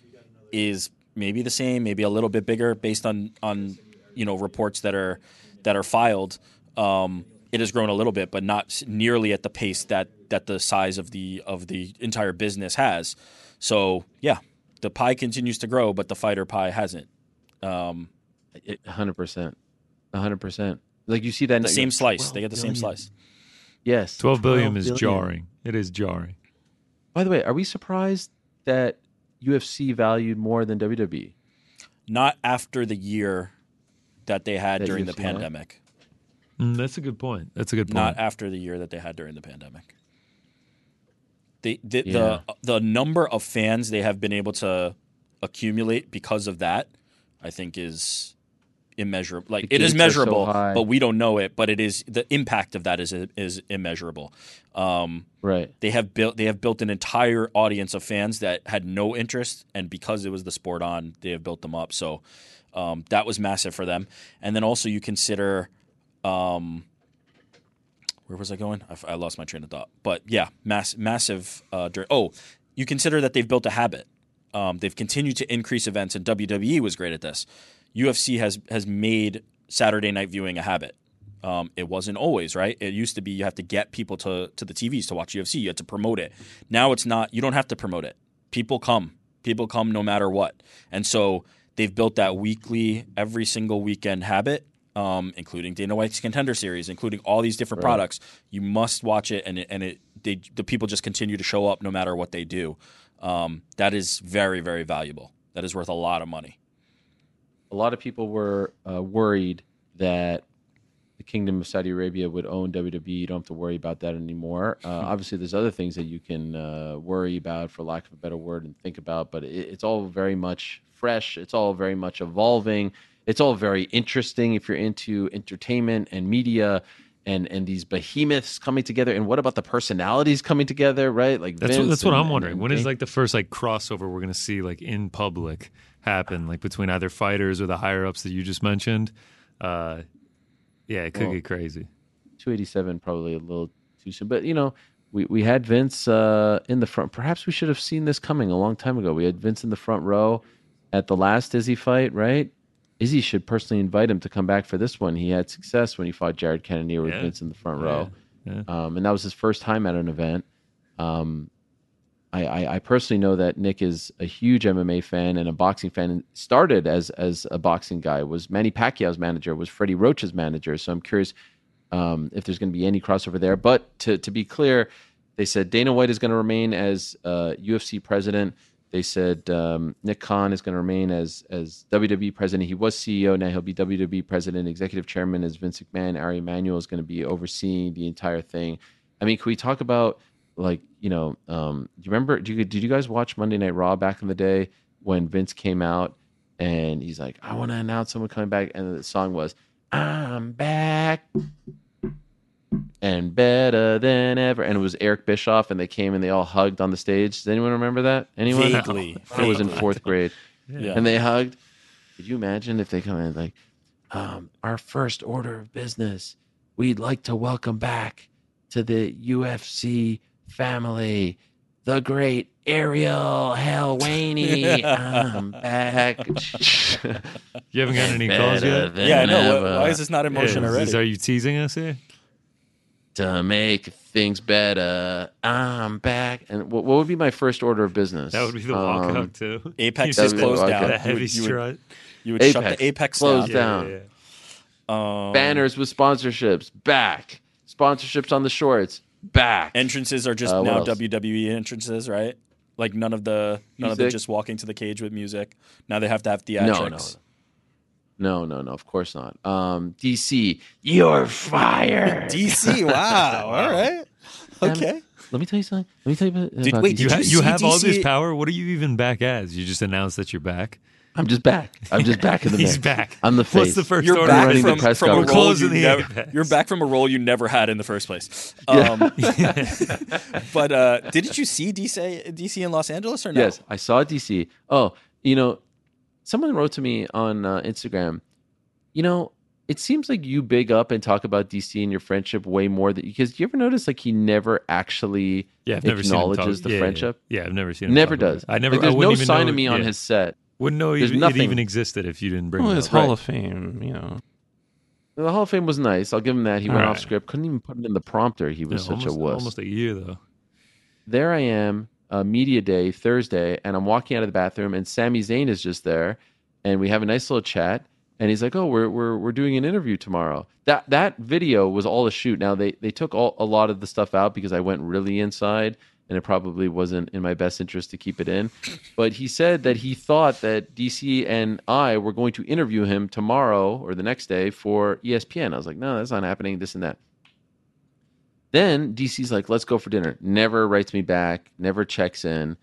is maybe the same, maybe a little bit bigger based on on you know reports that are that are filed. Um, it has grown a little bit, but not nearly at the pace that that the size of the of the entire business has. So yeah, the pie continues to grow, but the fighter pie hasn't. Um, hundred percent, hundred percent. Like you see that the same go, slice. They get the same slice. Yes, Twelve billion is billion. jarring. It is jarring. By the way, are we surprised that UFC valued more than? WWE? Not after the year that they had That during the UFC had? pandemic. Mm, that's a good point. That's a good point. Not after the year that they had during the pandemic. The the, Yeah. the the number of fans they have been able to accumulate because of that, I think, is immeasurable. Like it is are so measurable, but we don't know it. But it is the impact of that is is immeasurable. Um, Right. they have built they have built an entire audience of fans that had no interest, and because it was the sport on, they have built them up. So um, that was massive for them. And then also you consider, um, where was I going? I lost my train of thought. But yeah, mass, massive. Uh, dur- oh, you consider that they've built a habit. Um, they've continued to increase events, and WWE was great at this. UFC has has made Saturday night viewing a habit. Um, it wasn't always right. It used to be you have to get people to to the TVs to watch UFC. You had to promote it. Now it's not. You don't have to promote it. People come. People come no matter what. And so they've built that weekly, every single weekend habit, um, including Dana White's Contender Series, including all these different Right. products. You must watch it, and it, and it they the people just continue to show up no matter what they do. Um, that is very very valuable. That is worth a lot of money. A lot of people were uh, worried that the Kingdom of Saudi Arabia would own WWE. You don't have to worry about that anymore. Uh, obviously, there's other things that you can uh, worry about, for lack of a better word, and think about. But it, it's all very much fresh. It's all very much evolving. It's all very interesting if you're into entertainment and media. And, and these behemoths coming together, and what about the personalities coming together, right? Like That's what, that's what I'm wondering. and When is like the first like crossover we're going to see like in public happen, like between either fighters or the higher ups that you just mentioned? Uh, yeah, it could Well, get crazy. 287 probably a little too soon but you know we, we had vince uh, in the front perhaps we should have seen this coming a long time ago we had vince in the front row at the last izzy fight right izzy should personally invite him to come back for this one he had success when he fought jared cannonier with Yeah. vince in the front row Yeah. um, and that was his first time at an event um, I, I, I personally know that Nick is a huge MMA fan and a boxing fan, and started as as a boxing guy. Was Manny Pacquiao's manager, was Freddie Roach's manager. So I'm curious um, if there's going to be any crossover there. But to to be clear, they said Dana White is going to remain as uh, UFC president. They said um, Nick Khan is going to remain as as WWE president. He was CEO, now he'll be WWE president. Executive chairman is Vince McMahon. Ari Emanuel is going to be overseeing the entire thing. I mean, can we talk about like you know? Um, do you remember? Do you, did you guys watch Monday Night Raw back in the day when Vince came out and he's like, "I want to announce someone coming back," and the song was "I'm back." And better than ever, and it was Eric Bischoff, and they came and they all hugged on the stage. Does anyone remember that? Anyone? Vaguely, <laughs> I was in fourth grade, Yeah. and they hugged. Could you imagine if they come in like, um, our first order of business we'd like to welcome back to the UFC family the great Ariel Helwani. <laughs> I'm back. <laughs> You haven't got any calls yet. Yeah, I know. Why is this not in motion Yeah, is already? this- are you teasing us here? To make things better. I'm back. And what, what would be my first order of business? That would be the Um, walkout too. Apex That is would be- closed down. The You heavy you would, strut. You would shut Apex, the Apex closed down. down. Yeah, yeah, Um, Banners with sponsorships back. Sponsorships on the shorts back. entrances are just Uh, now else? WWE entrances, right? Like none of the none of the just walking to the cage with music. Now they have to have no, theatrics. no, no, no. No. Of course not. Um, DC, you're fired. <laughs> DC, wow. <laughs> All right. Damn Okay. Let me tell you something. Let me tell you about, Did- about wait, DC. You, ha- you you see have all this power. What are you even back as? You just announced that you're back. I'm just back. I'm just back in the <laughs> He's mix. back. I'm the face. What's the 1st You're order? back running the from, press from a role Closing you the never, You're back from a role you never had in the first place. Um, but uh, didn't you see DC DC in Los Angeles or no? Yes, I saw DC. Oh, you know, someone wrote to me on uh, Instagram. You know, it seems like you big up and talk about DC and your friendship way more than because you ever notice like he never actually Yeah, I've never seen talk- acknowledges the yeah, yeah, friendship. Yeah, I've never seen him. Never talk about does. it. I never. Like, I there's no wouldn't even sign know, of me on his set. Wouldn't know There's even, it even existed if you didn't bring Well, it his up. Hall Right. of Fame, you know. The Hall of Fame was nice. I'll give him that. He went All off script. Couldn't even put it in the prompter. He was Yeah, such almost, a wuss. Almost a year though. there I am, uh, media day Thursday, and I'm walking out of the bathroom, and Sami Zayn is just there, and we have a nice little chat, and he's like, "Oh, we're we're we're doing an interview tomorrow." That that video was all a shoot. Now they they took all a lot of the stuff out because I went really inside, and it probably wasn't in my best interest to keep it in. But he said that he thought that DC and I were going to interview him tomorrow or the next day for ESPN. I was like, "No, that's not happening." This and that. Then DC's like, let's go for dinner. Never writes me back, never checks in.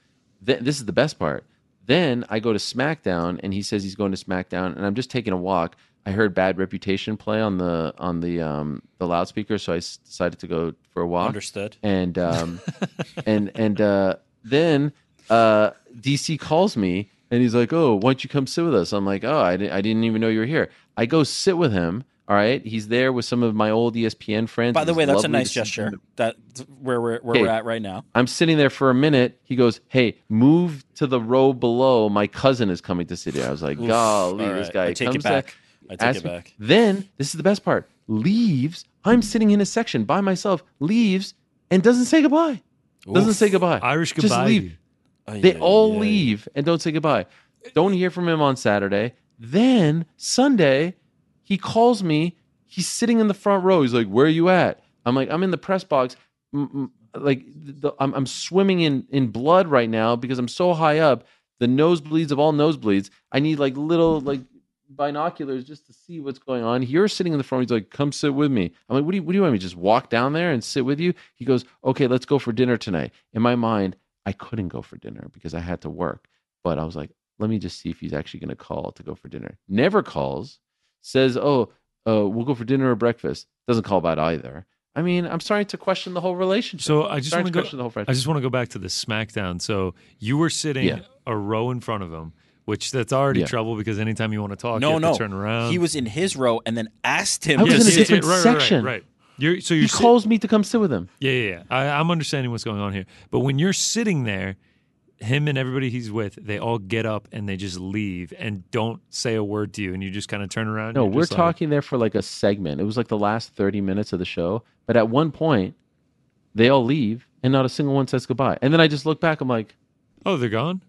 Th- this is the best part. Then I go to SmackDown and he says he's going to SmackDown and I'm just taking a walk. I heard Bad Reputation play on the on the um the loudspeaker, so I s- decided to go for a walk. Understood. And um <laughs> and and uh then uh DC calls me and he's like, "Oh, why don't you come sit with us?" I'm like, "Oh, I didn't I didn't even know you were here." I go sit with him. All right, he's there with some of my old ESPN friends. By the way, that's a nice gesture. them. That where we're where Okay. we're at right now. I'm sitting there for a minute. He goes, "Hey, move to the row below. My cousin is coming to sit here." I was like, Oof. "Golly, All this guy I take comes it back. I take asks it me- back. Then this is the best part. Leaves. I'm sitting in a section by myself. Leaves and doesn't say goodbye. Doesn't say goodbye. Irish goodbye. Just goodbye. leave. Ay, They all ay. leave and don't say goodbye. Don't hear from him on Saturday. Then Sunday, he calls me. He's sitting in the front row. He's like, "Where are you at?" I'm like, "I'm in the press box." Like the, I'm, I'm swimming in in blood right now because I'm so high up. The nosebleeds of all nosebleeds. I need like little like binoculars just to see what's going on. You're sitting in the front. He's like, "Come sit with me." I'm like, "What do you What do you want me just walk down there and sit with you?" He goes, "Okay, let's go for dinner tonight." In my mind, I couldn't go for dinner because I had to work. But I was like, let me just see if he's actually going to call to go for dinner. Never calls. Says, oh, uh, we'll go for dinner or breakfast. Doesn't call about either. I mean, I'm starting to question the whole relationship. So I just want to to question go. the whole I just want to go back to the SmackDown. So you were sitting Yeah. a row in front of him, which that's already Yeah. trouble because anytime you want to talk, No, you have no. to turn around. He was in his row and then asked him. I was to in a different right, right, section. Right, right. You're, so he you're sit- calls me to come sit with him. Yeah, yeah, yeah. I, I'm understanding what's going on here. But when you're sitting there, him and everybody he's with, they all get up and they just leave and don't say a word to you, and you just kind of turn around. No, we're just like- talking there for like a segment. It was like the last 30 minutes of the show. But at one point, they all leave and not a single one says goodbye. And then I just look back. I'm like, oh, they're gone.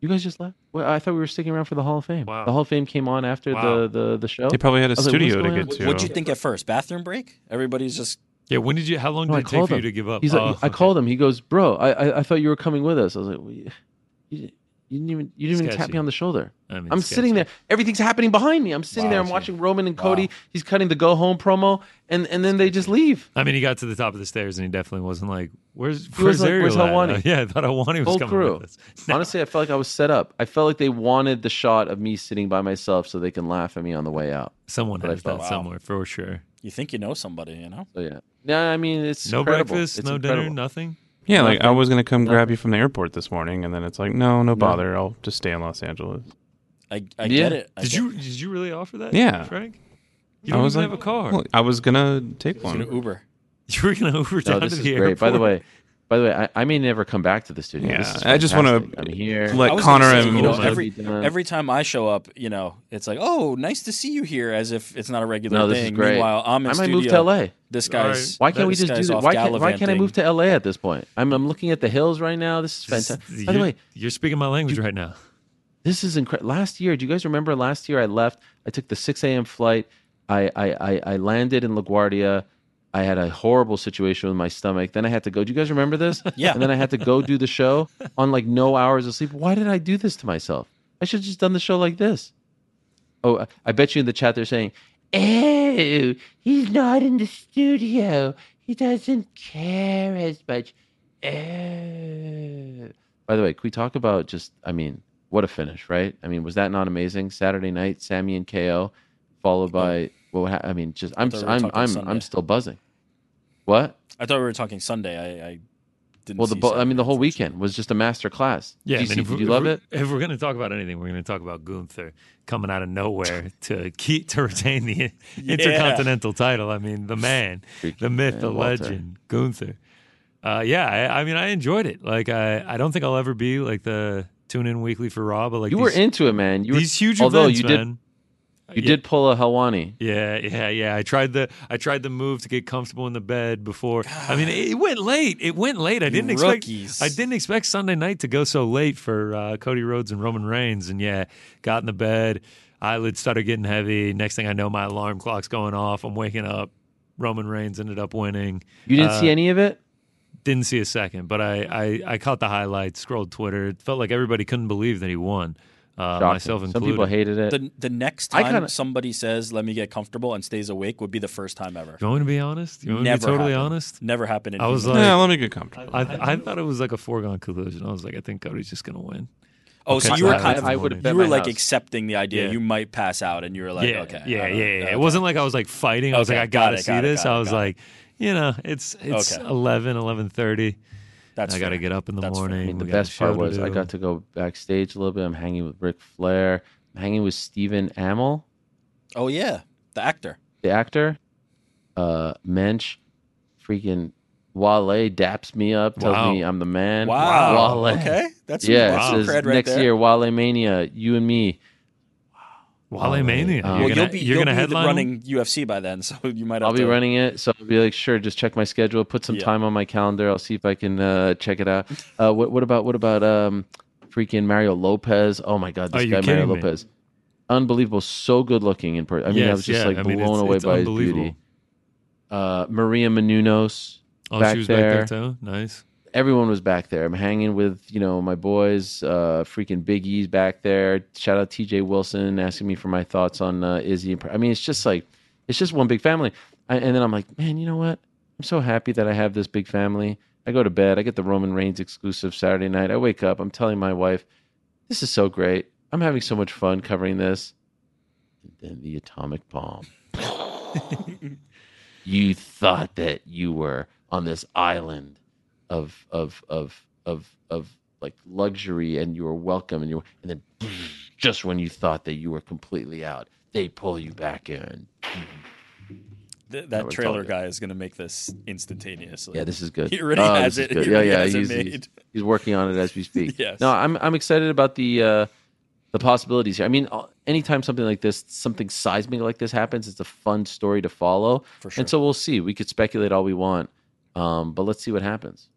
you guys just left? Well, I thought we were sticking around for the Hall of Fame. Wow. The Hall of Fame came on after Wow. the, the, the show. They probably had a was like, studio to get on? to. What'd you think at first? Bathroom break? Everybody's just Yeah. When did you? How long No, did I it take called for you to give up? He's like, Oh, I okay. called him. He goes, "Bro, I, I I thought you were coming with us." I was like, well, you, you, you didn't even you didn't even tap me on the shoulder. I mean, I'm sketchy. sitting there. Everything's happening behind me. I'm sitting there. I'm Wow. watching Roman and Wow. Cody. He's cutting the go home promo, and and then they just leave. I mean, he got to the top of the stairs and he definitely wasn't like, "Where's He where's like, "Where's? Helwani?" Uh, <laughs> yeah, I thought Helwani was Whole coming crew. with us. <laughs> No. Honestly, I felt like I was set up. I felt like they wanted the shot of me sitting by myself so they can laugh at me on the way out. Someone But I has that felt- Wow. somewhere for sure. you think you know somebody, you know? So yeah, yeah. I mean, it's No incredible. breakfast, It's no incredible. dinner, nothing. Yeah, like I was gonna come Nothing. grab you from the airport this morning, and then it's like, no, no bother. I'll just stay in Los Angeles. I, I Yeah. get it. I Did get you did you really offer that? Yeah. Frank. You I don't was even like, have a car. Well, I was gonna take It's gonna one. Uber. you were gonna Uber No, down this to is the great. airport. By the way, by the way, I, I may never come back to the studio. Yeah, This is I just wanna. I'm here. let Conor say, and- you know, every every time I show up, you know, it's like, oh, nice to see you here, as if it's not a regular No, this is thing. great. Meanwhile, I'm in I might studio. move to LA. This All right. guy's Why can't we just do guy's this? Why can't, why can't I move to LA at this point? I'm, I'm looking at the hills right now. This is fantastic. By the way, you're speaking my language right now. this is incredible. Last year, do you guys remember last year I left? I took the 6 a.m. flight. I, I, I, I landed in LaGuardia. I had a horrible situation with my stomach. Then I had to go. Do you guys remember this? <laughs> Yeah. And then I had to go do the show on like no hours of sleep. Why did I do this to myself? I should have just done the show like this. Oh, uh, I bet you in the chat they're saying, "Oh, he's not in the studio. He doesn't care as much." Oh. By the way, can we talk about just? I mean, what a finish, right? I mean, was that not amazing? Saturday night, Sami and KO, followed by what? ha- I mean, just I'm thought we I'm I'm Sunday. I'm still buzzing. What? I thought we were talking Sunday. I, I didn't. Well, the see bo- I mean, the whole weekend was just a master class. Yeah, I mean, if did we- you love it? If we're going to talk about anything, we're going to talk about Gunther coming out of nowhere <laughs> to keep to retain the intercontinental title. I mean, the man, the myth, man, the Walter. legend, Gunther. Uh, yeah, I, I mean, I enjoyed it. Like, I, I don't think I'll ever be like the tune in weekly for Raw, but like You these, were into it, man. You were, these huge although events, you did man. You Yeah. did pull a Helwani. Yeah, yeah, yeah. I tried the I tried the move to get comfortable in the bed before. I mean, it, it went late. It went late. I You didn't expect. I didn't expect Sunday night to go so late for uh, Cody Rhodes and Roman Reigns. And yeah, got in the bed. Eyelids started getting heavy. Next thing I know, my alarm clock's going off. I'm waking up. Roman Reigns ended up winning. You didn't Uh, see any of it? Didn't see a second, but I, I, I caught the highlights. Scrolled Twitter. It felt like everybody couldn't believe that he won. Uh, Shocking. myself Some people hated it. The the next time kinda- somebody says "Let me get comfortable" and stays awake would be the first time ever. you want me to be honest? You want me to Never be totally happened. honest? Never happened. In I was like- yeah, let me get comfortable. I, I thought it was like a foregone conclusion. I was like, I think Cody's just gonna win. Oh, Okay, so so you were kind of I would've you were like house. accepting the idea Yeah. you might pass out, and you were like, yeah, okay, yeah, yeah, yeah. okay. It wasn't like I was like fighting. I was Okay, like, I got gotta it, see got it, this. got I was like, you know, it's it's Okay. 11, 11.30. That's I got to get up in the That's morning. I mean, the We best part was I got to go backstage a little bit. I'm hanging with Ric Flair. I'm hanging with Stephen Amell, Oh yeah, the actor. the actor. Uh, Mensch, freaking Wale daps me up, tells Wow. me I'm the man. Wow. Wale. Okay, that's some, Yeah, that's it says cred right next there. year, Wale Mania, you and me. Wale Mania. Um, you're well, gonna, you'll be you're you'll gonna be headline. running UFC by then, <laughs> so you might. Have I'll be to, running it, so I'll be like, sure, just check my schedule, put some Yeah. time on my calendar. I'll see if I can uh, check it out. Uh, what, what about what about um, freaking Mario Lopez? Oh my God, this you guy Mario me? Lopez, unbelievable, so good looking in person. I mean, I was just yeah, like I mean, blown it's- away it's by his beauty. Uh, Maria Menounos, Oh, back she was there. back there too. Nice. Everyone was back there. I'm hanging with you know my boys, uh, freaking Big E's back there. Shout out T.J. Wilson asking me for my thoughts on uh, Izzy. I mean, it's just like it's just one big family. I, and then I'm like, man, you know what? I'm so happy that I have this big family. I go to bed. I get the Roman Reigns exclusive Saturday night. I wake up. I'm telling my wife, this is so great. I'm having so much fun covering this. And then the atomic bomb. <laughs> you thought that you were on this island of of of of of like luxury and you were welcome and you and then <sniffs> just when you thought that you were completely out they pull you back in Th- that trailer guy is going to make this instantaneously. yeah this is good <laughs> He already Oh, has it. He yeah yeah he's, he's, he's working on it as we speak <laughs> Yes. no i'm i'm excited about the uh the possibilities here i mean uh, anytime something like this something seismic like this happens it's a fun story to follow For sure. And so we'll see. We could speculate all we want, um, but let's see what happens.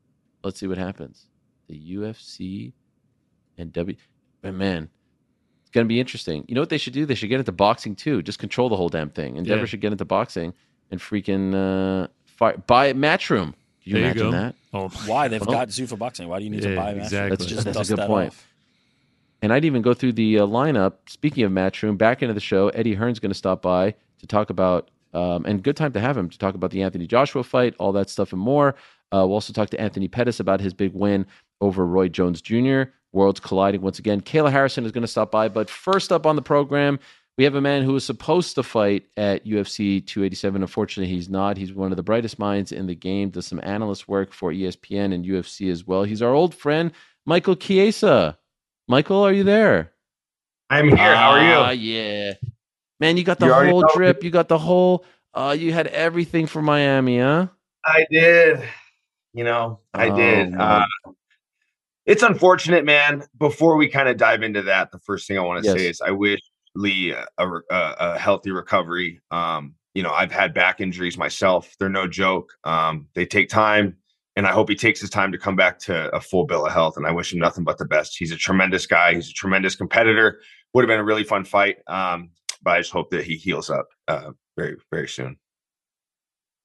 Let's see what happens. The UFC and W. But man, it's gonna be interesting. You know what they should do? They should get into boxing too. Just control the whole damn thing. Endeavor Yeah. should get into boxing and freaking uh, fight, buy a Matchroom. Can you There you imagine go. that? Oh, <laughs> Why they've Oh. got Zuffa boxing? Why do you need to buy a match? exactly. That's Just that's a good that point. off. And I'd even go through the uh, lineup. Speaking of Matchroom, back into the show, Eddie Hearn's going to stop by to talk about, um, and good time to have him to talk about the Anthony Joshua fight, all that stuff and more. Uh, we'll also talk to Anthony Pettis about his big win over Roy Jones Jr. Worlds colliding once again. Kayla Harrison is going to stop by. But first up on the program, we have a man who was supposed to fight at UFC 287. Unfortunately, he's not. He's one of the brightest minds in the game, does some analyst work for ESPN and UFC as well. He's our old friend, Michael Chiesa. Michael, are you there? I'm here. How are you? yeah. Man, you got the You whole drip. You got the whole. Uh, you had everything for Miami, huh? I did. You know, I Oh, did. Uh, it's unfortunate, man. Before we kind of dive into that, the first thing I want to Yes. say is I wish Li a, a, a- a healthy recovery. Um, you know, I've had back injuries myself. They're no joke. Um, they take time, and I hope he takes his time to come back to a full bill of health. And I wish him nothing but the best. He's a tremendous guy. He's a tremendous competitor. Would have been a really fun fight. Um, but I just hope that he heals up uh, very, very soon.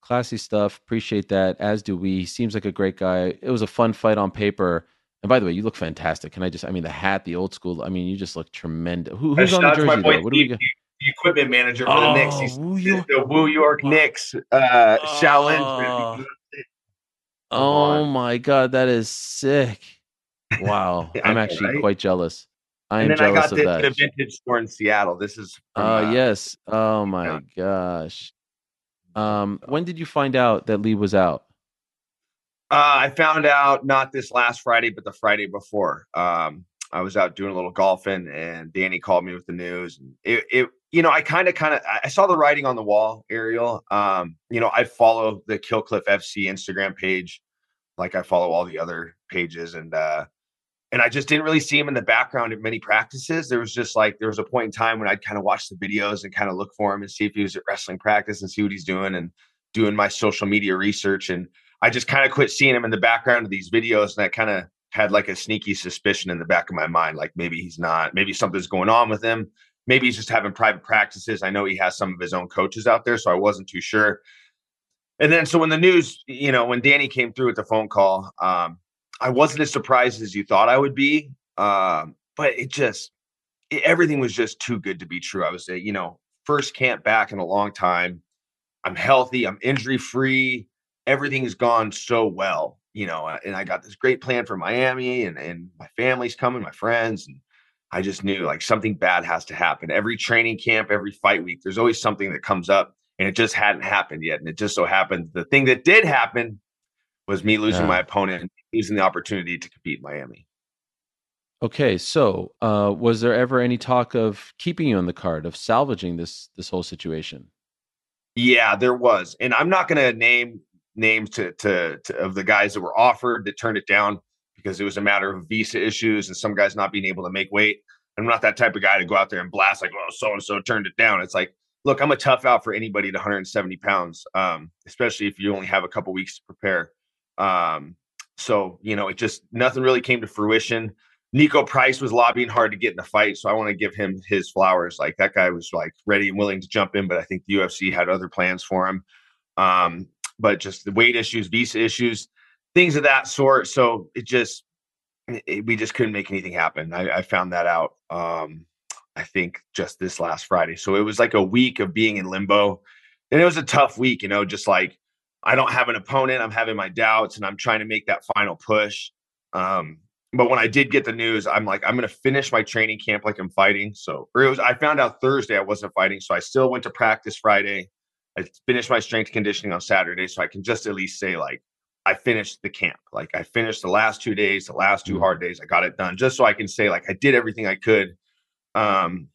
Classy stuff. Appreciate that. As do we. He seems like a great guy. It was a fun fight on paper. And by the way, you look fantastic. Can I just? I mean, the hat, the old school. I mean, you just look tremendous. Who, who's on the jersey though? What do we got? the equipment manager for Oh, the Knicks. He's Woo the, York. the Woo York Knicks uh. Oh. Come Oh my god, that is sick! Wow, <laughs> I'm actually right? quite jealous. I And am then I got this at a vintage store in Seattle. This is from, Uh, uh, yes. Oh my yeah. gosh. Um, when did you find out that Li was out? Uh, I found out not this last Friday, but the Friday before. Um, I was out doing a little golfing, and Danny called me with the news. And it, it you know, I kind of, kind of, I saw the writing on the wall, Ariel. Um, you know, I follow the Kill Cliff FC Instagram page, like I follow all the other pages, and uh, and I just didn't really see him in the background at many practices. There was just like there was a point in time when I'd kind of watch the videos and kind of look for him and see if he was at wrestling practice and see what he's doing and doing my social media research. And I just kind of quit seeing him in the background of these videos, and I kind of had like a sneaky suspicion in the back of my mind, like maybe he's not, maybe something's going on with him. Maybe he's just having private practices. I know he has some of his own coaches out there, so I wasn't too sure. And then, so when the news, you know, when Danny came through with the phone call, um, I wasn't as surprised as you thought I would be. Um, but it just, it, everything was just too good to be true. I was, you know, first camp back in a long time. I'm healthy. I'm injury free. Everything has gone so well, you know, uh, and I got this great plan for Miami and, and my family's coming, my friends. And I just knew like something bad has to happen. Every training camp, every fight week, there's always something that comes up and it just hadn't happened yet. And it just so happened the thing that did happen was me losing Yeah. my opponent losing the opportunity to compete in Miami. Okay, so uh, was there ever any talk of keeping you on the card, of salvaging this this whole situation? Yeah, there was, and I'm not going to name names to, to to of the guys that were offered that turned it down because it was a matter of visa issues and some guys not being able to make weight. I'm not that type of guy to go out there and blast like, "Oh, so and so turned it down." It's like, look, I'm a tough out for anybody at 170 pounds, um, especially if you only have a couple weeks to prepare. Um, so you know, it just nothing really came to fruition. Niko Price was lobbying hard to get in the fight, so I want to give him his flowers. Like that guy was like ready and willing to jump in, but I think the UFC had other plans for him. Um, but just the weight issues, visa issues, things of that sort. So it just it, we just couldn't make anything happen. I, I found that out. Um, I think just this last Friday. So it was like a week of being in limbo, and it was a tough week. You know, just like I don't have an opponent. I'm having my doubts, and I'm trying to make that final push. Um, but when I did get the news, I'm like, I'm going to finish my training camp like I'm fighting. So was, I found out Thursday I wasn't fighting, so I still went to practice Friday. I finished my strength conditioning on Saturday, so I can just at least say like I finished the camp. Like I finished the last two days, the last two Mhm. hard days. I got it done, just so I can say like I did everything I could. Um,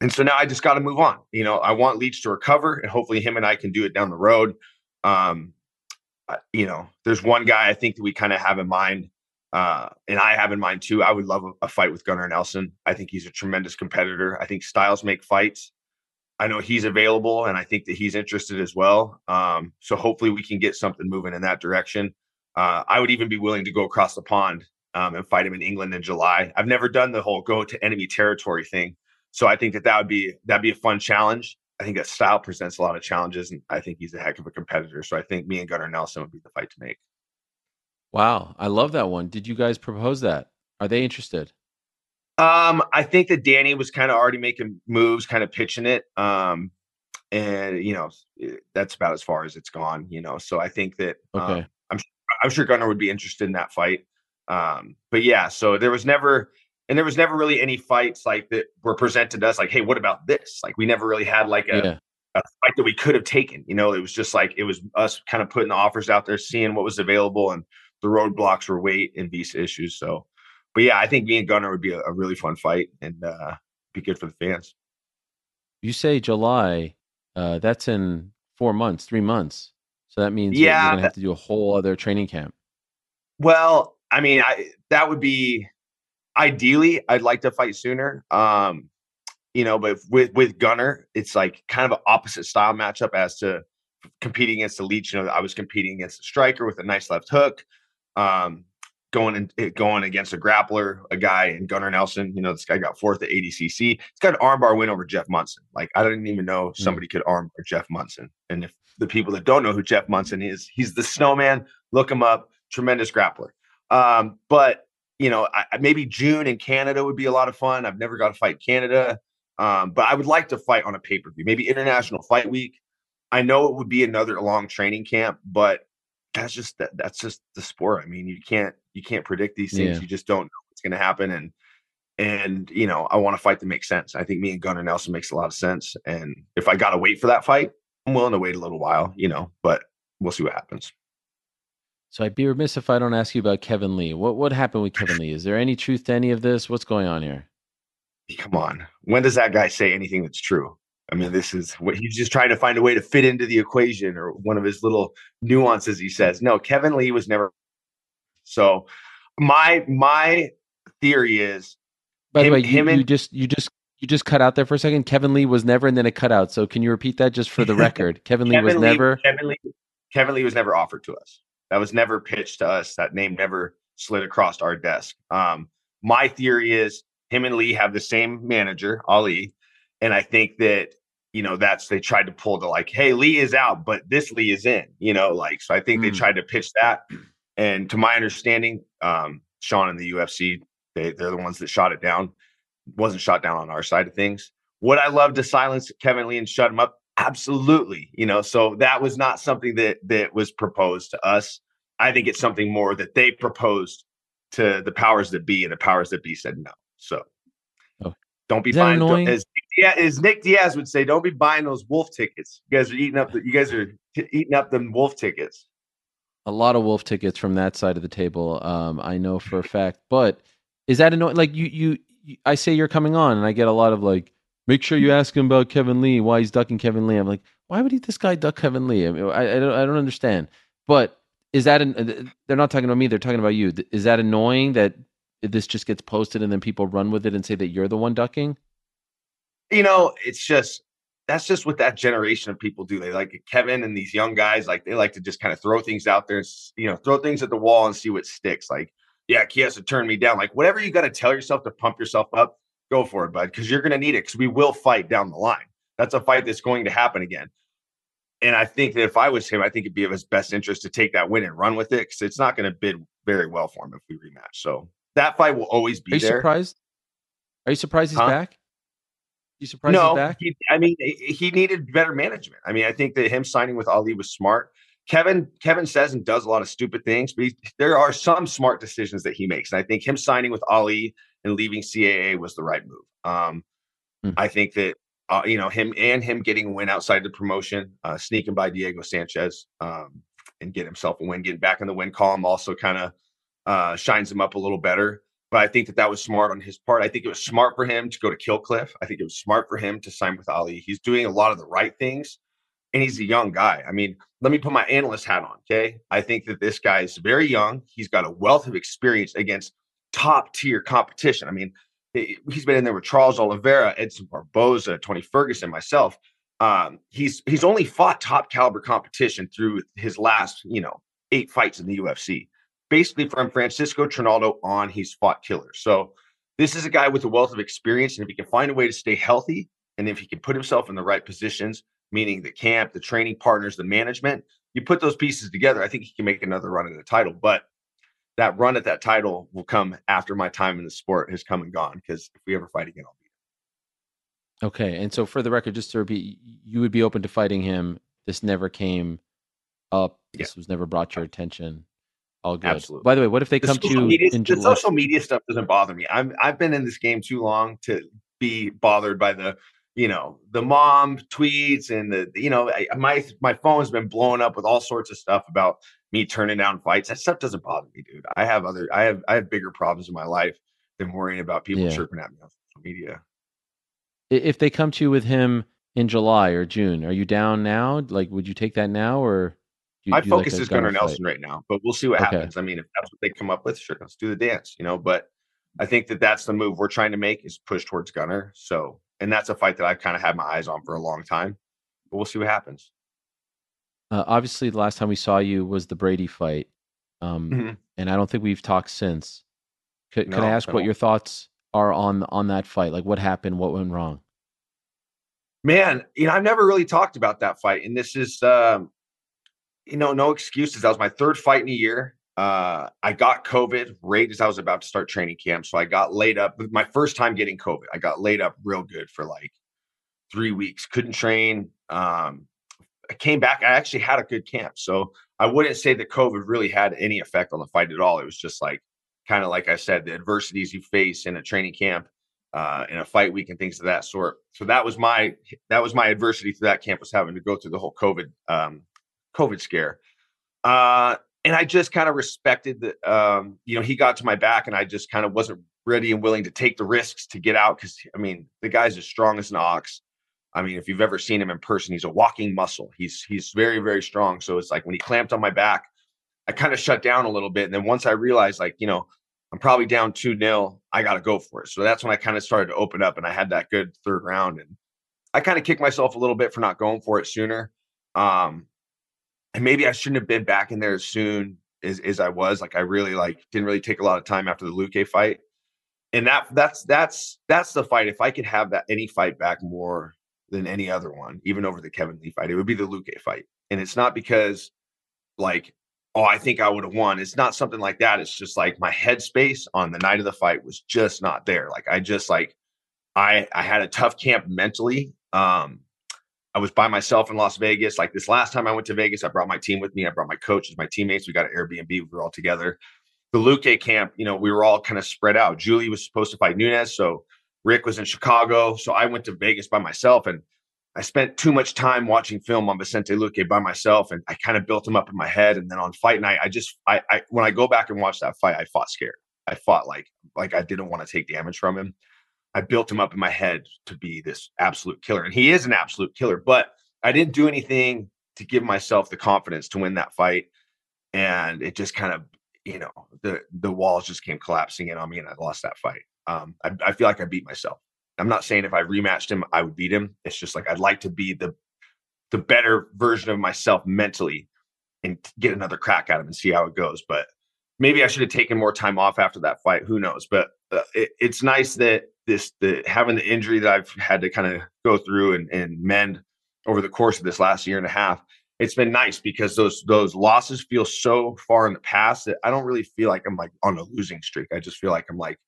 and so now I just got to move on. You know, I want Leech to recover, and hopefully him and I can do it down the road. Um, you know, there's one guy I think that we kind of have in mind, uh, and I have in mind too. I would love a, a fight with Gunnar Nelson. I think he's a tremendous competitor. I think styles make fights. I know he's available, and I think that he's interested as well. Um, so hopefully we can get something moving in that direction. Uh, I would even be willing to go across the pond um, and fight him in England in July. I've never done the whole go to enemy territory thing, so I think that that would be that'd be a fun challenge. I think that style presents a lot of challenges, and I think he's a heck of a competitor. So I think me and Gunnar Nelson would be the fight to make. Wow, I love that one. Did you guys propose that? Are they interested? Um, I think that Danny was kind of already making moves, kind of pitching it. Um, and you know, eh, that's about as far as it's gone, you know. So I think that um, Okay. I'm I'm sure Gunnar would be interested in that fight. Um, but yeah, so there was never and there was never really any fights like that were presented to us like, hey, what about this? Like we never really had like a, yeah. a fight that we could have taken. You know, it was just like it was us kind of putting the offers out there, seeing what was available, and the roadblocks were weight and visa issues. So, but yeah, I think me and Gunnar would be a, a really fun fight and uh, be good for the fans. You say July. Uh, that's in four months, three months. So that means Yeah, you're, gonna have to do a whole other training camp. Well, I mean, I that would be ideally. I'd like to fight sooner. Um, you know, but with with Gunnar, it's like kind of an opposite style matchup as to competing against the Leech. You know, I was competing against a striker with a nice left hook. Um, going and eh, going against a grappler, a guy in Gunnar Nelson. You know, this guy got fourth at ADCC. He's got an armbar win over Jeff Monson. Like I didn't even know somebody could armbar Jeff Monson. And if the people that don't know who Jeff Monson is, he's the Snowman. Look him up. Tremendous grappler. Um, but you know, I, maybe June in Canada would be a lot of fun. I've never got to fight Canada, um, but I would like to fight on a pay per view. Maybe International Fight Week. I know it would be another long training camp, but that's just that, that's just the sport. I mean, you can't you can't predict these things. Yeah. You just don't know what's going to happen, and and you know, I want to fight that makes sense. I think me and Gunnar Nelson makes a lot of sense, and if I got to wait for that fight, I'm willing to wait a little while, you know, but we'll see what happens. So I'd be remiss if I don't ask you about Kevin Lee. What what happened with Kevin Lee? Is there any truth to any of this? What's going on here? come on when does that guy say anything that's true i mean this is what he's just trying to find a way to fit into the equation or one of his little nuances he says no kevin lee was never so my my theory is By the Him- way, you, and- you just you just you just cut out there for a second. Kevin Lee was never, and then it cut out. So can you repeat that just for the <laughs> record? Kevin Lee was Lee, never. Kevin Lee Kevin Lee was never offered to us. That was never pitched to us. That name never slid across our desk. Um, my theory is him and Li have the same manager, Ali, and I think that you know that's they tried to pull the like, hey, Li is out, but this Lee is in. You know, like so. I think they Hmm. tried to pitch that, and to my understanding, um, Sean and the UFC, they they're the ones that shot it down. Wasn't shot down on our side of things. Would I love to silence Kevin Lee and shut him up? Absolutely. You know, so that was not something that that was proposed to us. I think it's something more that they proposed to the powers that be, and the powers that be said no. So Oh. don't be buying annoying? as yeah, as Nick Diaz would say, don't be buying those wolf tickets. You guys are eating up the you guys are t- eating up them wolf tickets. a lot of wolf tickets from that side of the table. Um, I know for a fact. But is that annoying? Like you, you, you, I say you're coming on, and I get a lot of like, make sure you ask him about Kevin Lee, why he's ducking Kevin Lee. I'm like, why would he, this guy duck Kevin Lee? I, mean, I, I don't, I don't understand. But is that an? They're not talking about me. They're talking about you. Is that annoying that this just gets posted and then people run with it and say that you're the one ducking? you know, it's just that's just what that generation of people do. They like Kevin and these young guys, like they like to just kind of throw things out there, you know, throw things at the wall and see what sticks. Like, yeah, he has to turn me down. Like, whatever you got to tell yourself to pump yourself up, go for it, bud, because you're going to need it. Because we will fight down the line. That's a fight that's going to happen again. And I think that if I was him, I think it'd be of his best interest to take that win and run with it because it's not going to bid very well for him if we rematch. So that fight will always be Are you there. surprised? Are you surprised he's Huh? back? You surprised no, he's back? He, I mean, he needed better management. I mean, I think that him signing with Ali was smart. Kevin Kevin says and does a lot of stupid things, but he, there are some smart decisions that he makes. And I think him signing with Ali and leaving CAA was the right move. Um, Hmm. I think that uh, you know him and him getting a win outside the promotion, uh, sneaking by Diego Sanchez, um, and get himself a win, getting back in the win column, also kind of uh, shines him up a little better. But I think that that was smart on his part. I think it was smart for him to go to Kill Cliff. I think it was smart for him to sign with Ali. He's doing a lot of the right things, and he's a young guy. I mean, let me put my analyst hat on. Okay, I think that this guy is very young. He's got a wealth of experience against top tier competition. I mean, he- he's been in there with Charles Oliveira, Edson Barboza, Tony Ferguson, myself. Um, he's he's only fought top caliber competition through his last, you know, eight fights in the UFC. Basically, from Francisco Trinaldo on, he's fought killers. So this is a guy with a wealth of experience, and if he can find a way to stay healthy, and if he can put himself in the right positions, meaning the camp, the training partners, the management, you put those pieces together, I think he can make another run at the title. But that run at that title will come after my time in the sport has come and gone. Because if we ever fight again, I'll be Okay, and so for the record, just to repeat, you would be open to fighting him. This never came up. This was never brought your attention. All good. Absolutely. By the way, what if they the come to you media, in the July? social media stuff doesn't bother me. I'm I've been in this game too long to be bothered by the you know the mom tweets and the you know I, my my phone's been blowing up with all sorts of stuff about me turning down fights. That stuff doesn't bother me, dude. I have other I have I have bigger problems in my life than worrying about people Yeah. chirping at me on social media. If they come to you with him in July or June, are you down now? Like, would you take that now or? do you- My you like focus is Gunnar? Nelson right now, but we'll see what Okay. happens. I mean, if that's what they come up with, sure, let's do the dance, you know. But I think that that's the move we're trying to make is push towards Gunnar. So, and that's a fight that I've kind of had my eyes on for a long time. But we'll see what happens. Uh, obviously, the last time we saw you was the Brady fight, um, Mhm. and I don't think we've talked since. Could, could No, I ask I what your thoughts are on on that fight? Like, what happened? What went wrong? Man, you know, I've never really talked about that fight, and this is, um, you know, no excuses. That was my third fight in a year. Uh, I got COVID right as I was about to start training camp, so I got laid up. My first time getting COVID, I got laid up real good for like three weeks. Couldn't train. Um, I came back. I actually had a good camp, so I wouldn't say that COVID really had any effect on the fight at all. It was just like kind of like I said, the adversities you face in a training camp, uh, in a fight week, and things of that sort. So that was my that was my adversity through that camp was having to go through the whole COVID um, COVID scare. Uh, and I just kind of respected that. Um, you know, he got to my back, and I just kind of wasn't ready and willing to take the risks to get out because I mean, the guy's as strong as an ox. I mean, if you've ever seen him in person, he's a walking muscle. He's he's very very strong. So it's like when he clamped on my back, I kind of shut down a little bit, and then once I realized, like you know, I'm probably down two 0 I got to go for it. So that's when I kind of started to open up, and I had that good third round, and I kind of kicked myself a little bit for not going for it sooner. Um, and maybe I shouldn't have been back in there as soon as, as I was. Like I really like didn't really take a lot of time after the Luque fight. And that that's that's that's the fight. If I could have that any fight back more than any other one, even over the Kevin Lee fight, it would be the Luque fight. And it's not because like, oh, I think I would have won. It's not something like that. It's just like my headspace on the night of the fight was just not there. Like I just like I I had a tough camp mentally. Um I was by myself in Las Vegas. Like this last time I went to Vegas, I brought my team with me. I brought my coaches, my teammates. We got an Airbnb. We were all together. The Luque camp, you know, we were all kind of spread out. Julie was supposed to fight Nunes, so Rick was in Chicago. So I went to Vegas by myself, and I spent too much time watching film on Vicente Luque by myself, and I kind of built him up in my head. And then on fight night, I just, I, I when I go back and watch that fight, I fought scared. I fought like, like I didn't want to take damage from him. I built him up in my head to be this absolute killer. And he is an absolute killer, but I didn't do anything to give myself the confidence to win that fight. And it just kind of, you know, the the walls just came collapsing in on me and I lost that fight. Um, I, I feel like I beat myself. I'm not saying if I rematched him, I would beat him. It's just like I'd like to be the the better version of myself mentally and get another crack at him and see how it goes. But maybe I should have taken more time off after that fight. Who knows? But uh, it, it's nice that this the having the injury that I've had to kind of go through and, and mend over the course of this last year and a half. It's been nice because those those losses feel so far in the past that I don't really feel like I'm like on a losing streak. I just feel like I'm like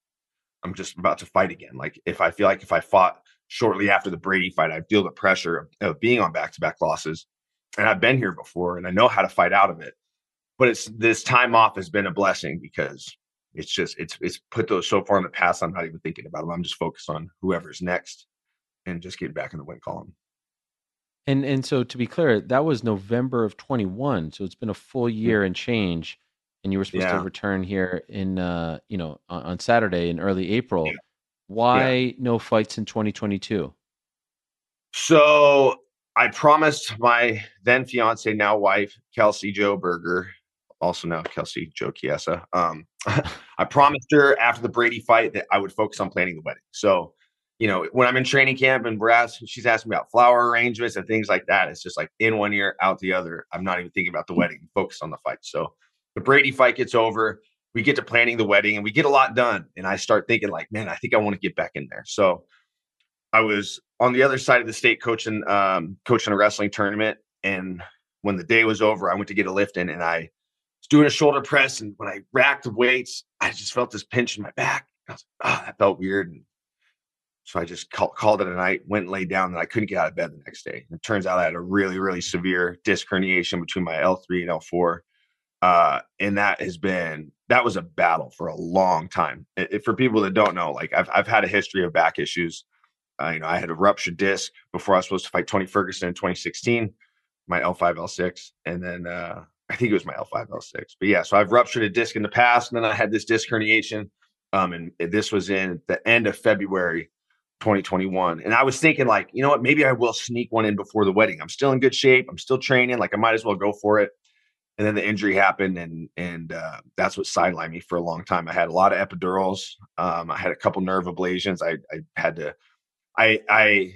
I'm just about to fight again. Like if I feel like if I fought shortly after the Brady fight, I feel the pressure of, of being on back to back losses. And I've been here before and I know how to fight out of it. But it's this time off has been a blessing because it's just it's it's put those so far in the past. I'm not even thinking about them. I'm just focused on whoever's next and just getting back in the win column. And and so to be clear, that was November of 21. So it's been a full year and change. And you were supposed to return here in uh, you know, on, on Saturday in early April. Yeah. Why no fights in 2022? So I promised my then fiance, now wife, Kelsey Joe Berger, also now Kelsey Joe Chiesa. Um, <laughs> <laughs> I promised her after the Brady fight that I would focus on planning the wedding. So, you know, when I'm in training camp and we're asking, she's asking me about flower arrangements and things like that. It's just like in one ear, out the other. I'm not even thinking about the wedding, focus on the fight. So the Brady fight gets over. We get to planning the wedding and we get a lot done. And I start thinking, like, man, I think I want to get back in there. So I was on the other side of the state coaching um, coaching a wrestling tournament, and when the day was over, I went to get a lift in, and I was doing a shoulder press, and when I racked the weights, I just felt this pinch in my back. I was like, oh, that felt weird, and so I just call, called it a night. Went and laid down, and I couldn't get out of bed the next day. And it turns out I had a really, really severe disc herniation between my L three and L four. Uh, and that has been that was a battle for a long time. It- it- for people that don't know, like I've I've had a history of back issues. Uh, you know, I had a ruptured disc before I was supposed to fight Tony Ferguson in 2016, my L5, L6. And then uh, I think it was my L5, L6. But yeah, so I've ruptured a disc in the past. And then I had this disc herniation. Um, and this was in the end of February 2021. And I was thinking, like, you know what? Maybe I will sneak one in before the wedding. I'm still in good shape. I'm still training. Like, I might as well go for it. And then the injury happened, and and uh, that's what sidelined me for a long time. I had a lot of epidurals. Um, I had a couple nerve ablations. I I had to, I I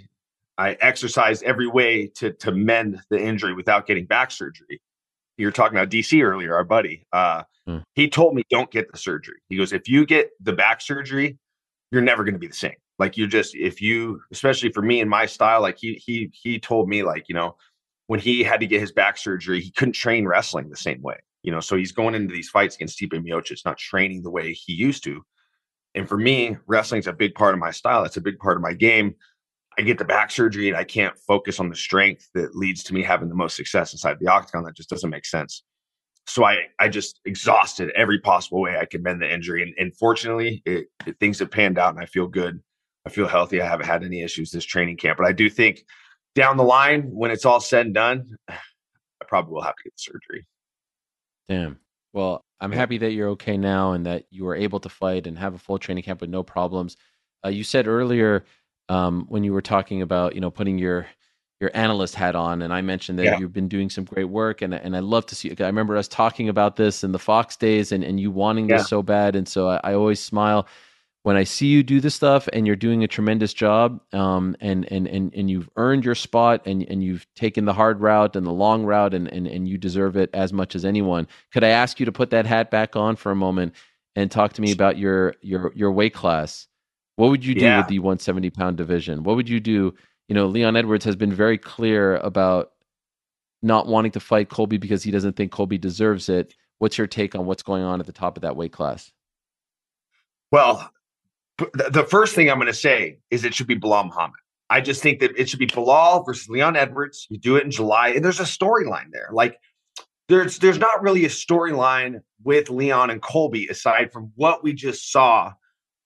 I exercised every way to to mend the injury without getting back surgery. You were talking about DC earlier, our buddy. Uh, Hmm. He told me don't get the surgery. He goes, if you get the back surgery, you're never going to be the same. Like you just if you, especially for me and my style, like he he he told me like you know when he had to get his back surgery, he couldn't train wrestling the same way. You know, so he's going into these fights against Stipe Miocic, not training the way he used to. And for me, wrestling's a big part of my style. It's a big part of my game. I get the back surgery and I can't focus on the strength that leads to me having the most success inside the octagon. That just doesn't make sense. So I, I just exhausted every possible way I could mend the injury. And, and fortunately, it, it, things have panned out and I feel good. I feel healthy. I haven't had any issues this training camp, but I do think down the line, when it's all said and done, I probably will have to get the surgery. Damn. Well, I'm happy that you're okay now and that you were able to fight and have a full training camp with no problems. Uh, you said earlier um, when you were talking about you know putting your your analyst hat on, and I mentioned that Yeah. you've been doing some great work, and and I love to see. I remember us talking about this in the Fox days, and and you wanting Yeah. this so bad, and so I, I always smile when I see you do this stuff, and you're doing a tremendous job, um, and and and and you've earned your spot, and and you've taken the hard route and the long route, and and and you deserve it as much as anyone. Could I ask you to put that hat back on for a moment and talk to me about your your your weight class? What would you do Yeah. with the 170 pound division? What would you do? You know, Leon Edwards has been very clear about not wanting to fight Colby because he doesn't think Colby deserves it. What's your take on what's going on at the top of that weight class? Well, the first thing I'm going to say is it should be Belal Muhammad. I just think that it should be Belal versus Leon Edwards. You do it in July, and there's a storyline there. Like there's there's not really a storyline with Leon and Colby aside from what we just saw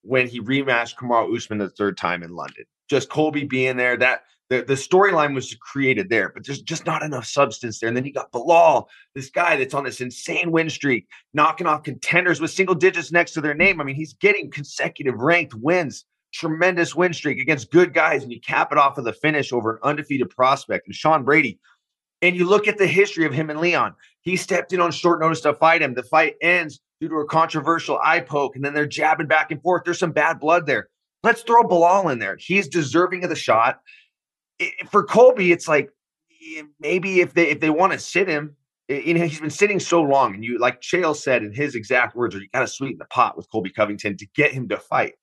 when he rematched Kamaru Usman the third time in London. Just Colby being there, that the, the storyline was created there, but there's just not enough substance there. And then you got Belal, this guy that's on this insane win streak, knocking off contenders with single digits next to their name. I mean, he's getting consecutive ranked wins, tremendous win streak against good guys, and you cap it off with a finish over an undefeated prospect and Sean Brady. And you look at the history of him and Leon. He stepped in on short notice to fight him. The fight ends due to a controversial eye poke, and then they're jabbing back and forth. There's some bad blood there. Let's throw Belal in there. He's deserving of the shot. I- for Colby, it's like eh, maybe if they if they want to sit him, eh, you know, he's been sitting so long, and you like Chael said in his exact words, "Are you got to sweeten the pot with Colby Covington to get him to fight."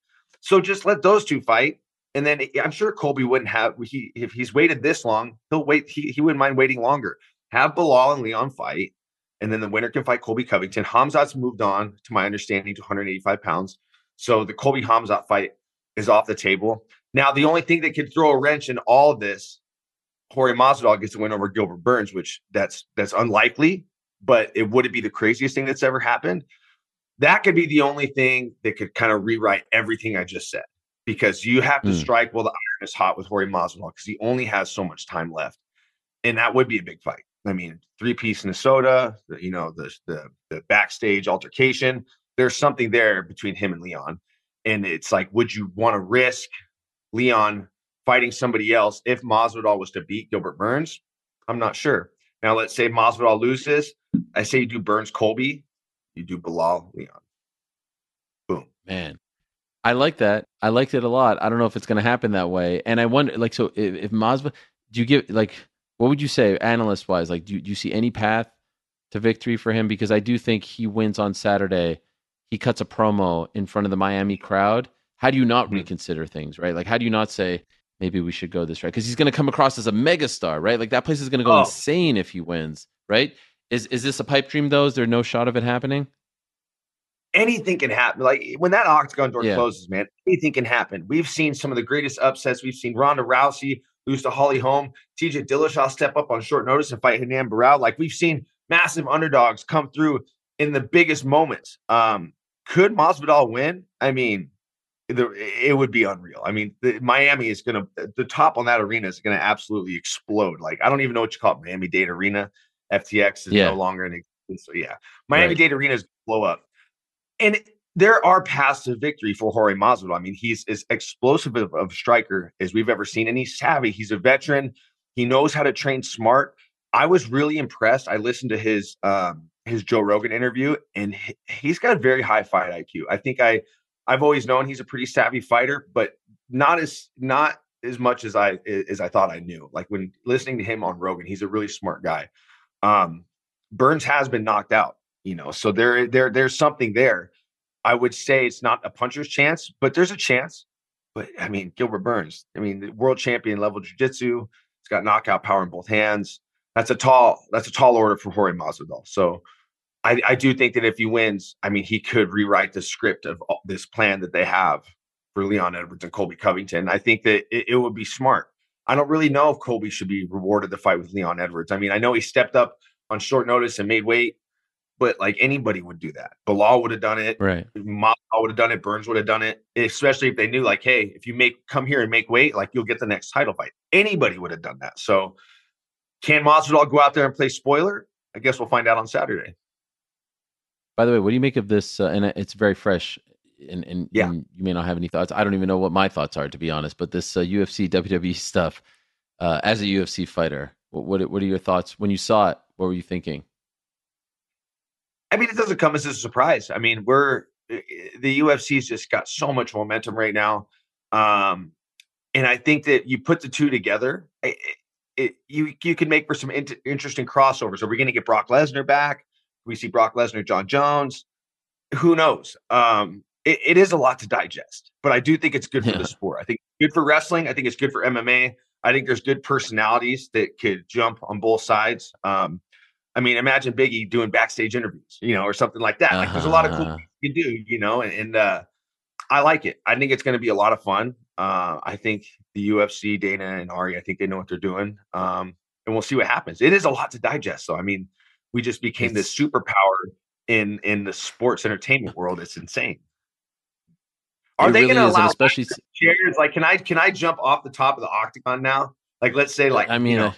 So just let those two fight, and then I'm sure Colby wouldn't have he if he's waited this long, he'll wait. He he wouldn't mind waiting longer. Have Belal and Leon fight, and then the winner can fight Colby Covington. Hamzat's moved on, to my understanding, to 185 pounds. So the Colby Hamzat fight is off the table. Now, the only thing that could throw a wrench in all of this, Jorge Masvidal gets to win over Gilbert Burns, which that's that's unlikely, but it wouldn't be the craziest thing that's ever happened. That could be the only thing that could kind of rewrite everything I just said, because you have to Hmm. strike while the iron is hot with Jorge Masvidal because he only has so much time left, and that would be a big fight. I mean, three piece Minnesota, the- you know, the the the backstage altercation. There's something there between him and Leon, and it's like, would you want to risk Leon fighting somebody else if Masvidal was to beat Gilbert Burns? I'm not sure. Now, let's say Masvidal loses. I say you do Burns Colby, you do Belal Leon. Boom. Man, I like that. I liked it a lot. I don't know if it's going to happen that way. And I wonder, like, so if, if Masvidal, do you give like, what would you say, analyst wise? Like, do, do you see any path to victory for him? Because I do think he wins on Saturday. He cuts a promo in front of the Miami crowd. How do you not Mhm. reconsider things, right? Like, how do you not say maybe we should go this right? Because he's going to come across as a megastar, right? Like that place is going to go Oh. insane if he wins, right? Is is this a pipe dream though? Is there no shot of it happening? anything can happen. Like when that octagon door Yeah. closes, man, anything can happen. We've seen some of the greatest upsets. We've seen Ronda Rousey lose to Holly Holm, TJ Dillashaw step up on short notice and fight Renan Barao. Like we've seen massive underdogs come through in the biggest moments. Um, could Masvidal win? I mean, it would be unreal. I mean, the, Miami is going to the top on that arena is going to absolutely explode. Like I don't even know what you call it, Miami Dade Arena. FTX is Yeah. no longer in existence. So yeah, Miami Right. Dade Arena is blow up. And there are paths to victory for Jorge Masvidal. I mean, he's as explosive of, of striker as we've ever seen, and he's savvy. He's a veteran. He knows how to train smart. I was really impressed. I listened to his um, his Joe Rogan interview, and he, he's got a very high fight IQ. I think I I've always known he's a pretty savvy fighter, but not as not as much as I as I thought I knew. Like when listening to him on Rogan, he's a really smart guy. Um, Burns has been knocked out, you know, so there there there's something there. I would say it's not a puncher's chance, but there's a chance. But I mean, Gilbert Burns, I mean, the world champion level jiu-jitsu. He's got knockout power in both hands. That's a tall, that's a tall order for Jorge Masvidal. So I, I do think that if he wins, I mean, he could rewrite the script of this plan that they have for Leon Edwards and Colby Covington. I think that it, it would be smart. I don't really know if Colby should be rewarded the fight with Leon Edwards. I mean, I know he stepped up on short notice and made weight, but like anybody would do that. Belal would have done it. Right. Ma would have done it. Burns would have done it. Especially if they knew, like, hey, if you make come here and make weight, like you'll get the next title fight. Anybody would have done that. So can Masvidal go out there and play spoiler? I guess we'll find out on Saturday. By the way, what do you make of this? Uh, and it's very fresh, and, and, yeah. and, you may not have any thoughts. I don't even know what my thoughts are, to be honest. But this uh, UFC WWE stuff, uh, as a UFC fighter, what, what what are your thoughts when you saw it? What were you thinking? I mean, it doesn't come as a surprise. I mean, we're the UFC's just got so much momentum right now, um, and I think that you put the two together, it, it, you you can make for some in- interesting crossovers. Are we going to get Brock Lesnar back? We see Brock Lesnar, Jon Jones. Who knows? Um, it, it is a lot to digest, but I do think it's good for Yeah. the sport. I think it's good for wrestling. I think it's good for MMA. I think there's good personalities that could jump on both sides. Um, I mean, imagine Biggie doing backstage interviews, you know, or something like that. Like, there's a lot of cool Uh-huh. things you can do, you know, and, and uh, I like it. I think it's going to be a lot of fun. Uh, I think the UFC, Dana and Ari, I think they know what they're doing, um, and we'll see what happens. It is a lot to digest. So, I mean, we just became this superpower in in the sports entertainment world. It's insane. Are It they really going to allow especially? chairs? Like, can I can I jump off the top of the octagon now? Like, let's say, like, I mean, you, know, I-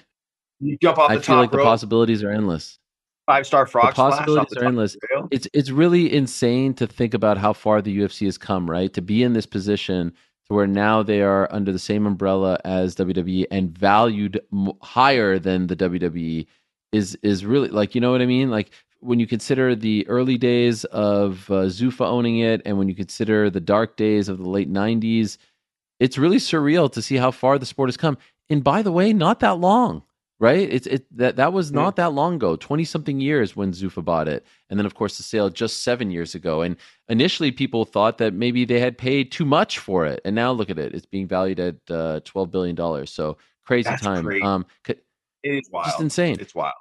you jump off the top I the feel top like the possibilities are endless. five star frog the possibilities the are endless. of the rail. It's it's really insane to think about how far the UFC has come, right? To be in this position to where now they are under the same umbrella as WWE and valued higher than the WWE is is really like you know what I mean? Like when you consider the early days of uh, Zuffa owning it, and when you consider the dark days of the late '90s, it's really surreal to see how far the sport has come. And by the way, not that long, right? It's it that that was not that long ago, twenty something years when Zuffa bought it, and then of course the sale just seven years ago. And initially, people thought that maybe they had paid too much for it, and now look at it; it's being valued at uh, twelve billion dollars. So crazy That's time. Um, c- It is wild. just insane. It's wild.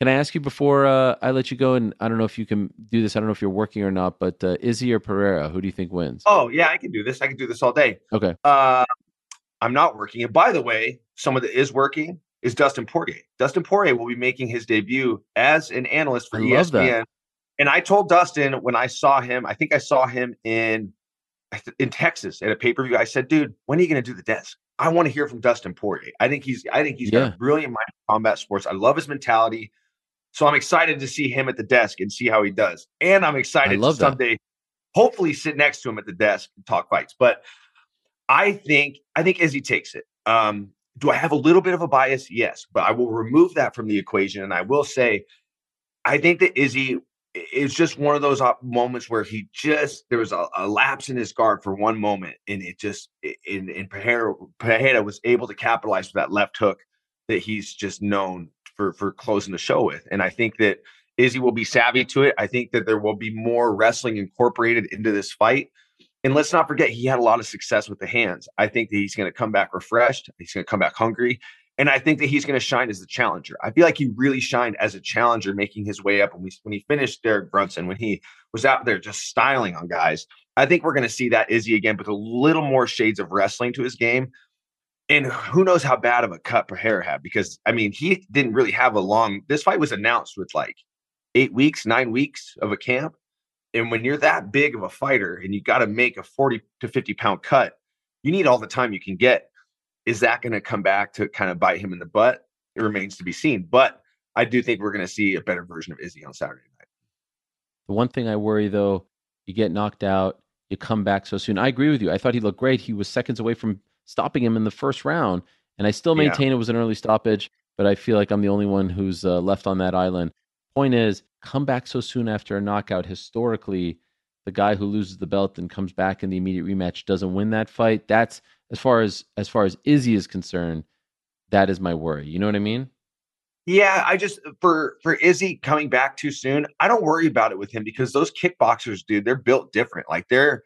Can I ask you before uh, I let you go? And I don't know if you can do this. I don't know if you're working or not, but uh, Izzy or Pereira, who do you think wins? Oh yeah, I can do this. I can do this all day. Okay. Uh, I'm not working. And by the way, someone that is working is Dustin Poirier. Dustin Poirier will be making his debut as an analyst for I love ESPN. that. And I told Dustin when I saw him, I think I saw him in in Texas at a pay per view. I said, "Dude, when are you going to do the desk? I want to hear from Dustin Poirier. I think he's I think he's got Yeah. a brilliant mind for combat sports. I love his mentality. So I'm excited to see him at the desk and see how he does. And I'm excited to love that. someday hopefully sit next to him at the desk and talk fights. But I think I think Izzy takes it. Um, do I have a little bit of a bias? Yes, but I will remove that from the equation, and I will say, I think that Izzy is just one of those uh, moments where he just there was a, a lapse in his guard for one moment, and it just in in Pereira was able to capitalize for that left hook that he's just known for for closing the show with, and I think that. Izzy will be savvy to it. I think that there will be more wrestling incorporated into this fight. And let's not forget, he had a lot of success with the hands. I think that he's going to come back refreshed. He's going to come back hungry. And I think that he's going to shine as the challenger. I feel like he really shined as a challenger, making his way up when, we, when he finished Derek Brunson, when he was out there just styling on guys. I think we're going to see that Izzy again with a little more shades of wrestling to his game. And who knows how bad of a cut Pereira had because, I mean, he didn't really have a long. This fight was announced with like eight weeks, nine weeks of a camp. And when you're that big of a fighter and you got to make a 40 to 50 pound cut, you need all the time you can get. Is that going to come back to kind of bite him in the butt? It remains to be seen. But I do think we're going to see a better version of Izzy on Saturday night. The one thing I worry though, You get knocked out. You come back so soon. I agree with you. I thought he looked great. He was seconds away from stopping him in the first round, and I still Yeah. maintain it was an early stoppage. But I feel like I'm the only one who's uh, left on that island. Point is, come back so soon after a knockout. Historically, the guy who loses the belt and comes back in the immediate rematch doesn't win that fight. That's as far as as far as Izzy is concerned. That is my worry. You know what I mean? Yeah, I just for for Izzy coming back too soon. I don't worry about it with him because those kickboxers, dude, they're built different. Like they're,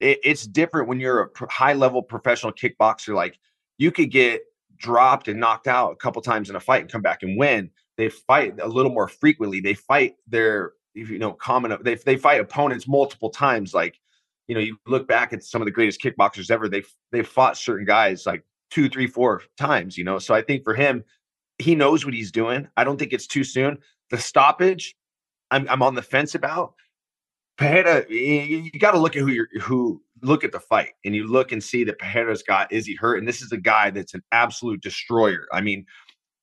it, it's different when you're a high level professional kickboxer. Like you could get dropped and knocked out a couple times in a fight and come back and win. They fight a little more frequently. They fight their, you know, common. They they fight opponents multiple times. Like you know, you look back at some of the greatest kickboxers ever. They they fought certain guys like two, three, four times. You know, so I think for him, he knows what he's doing. I don't think it's too soon. The stoppage, I'm I'm on the fence about. Pereira, you, got to look at who you're who look at the fight and you look and see that Pereira's got Izzy hurt, and this is a guy that's an absolute destroyer. I mean,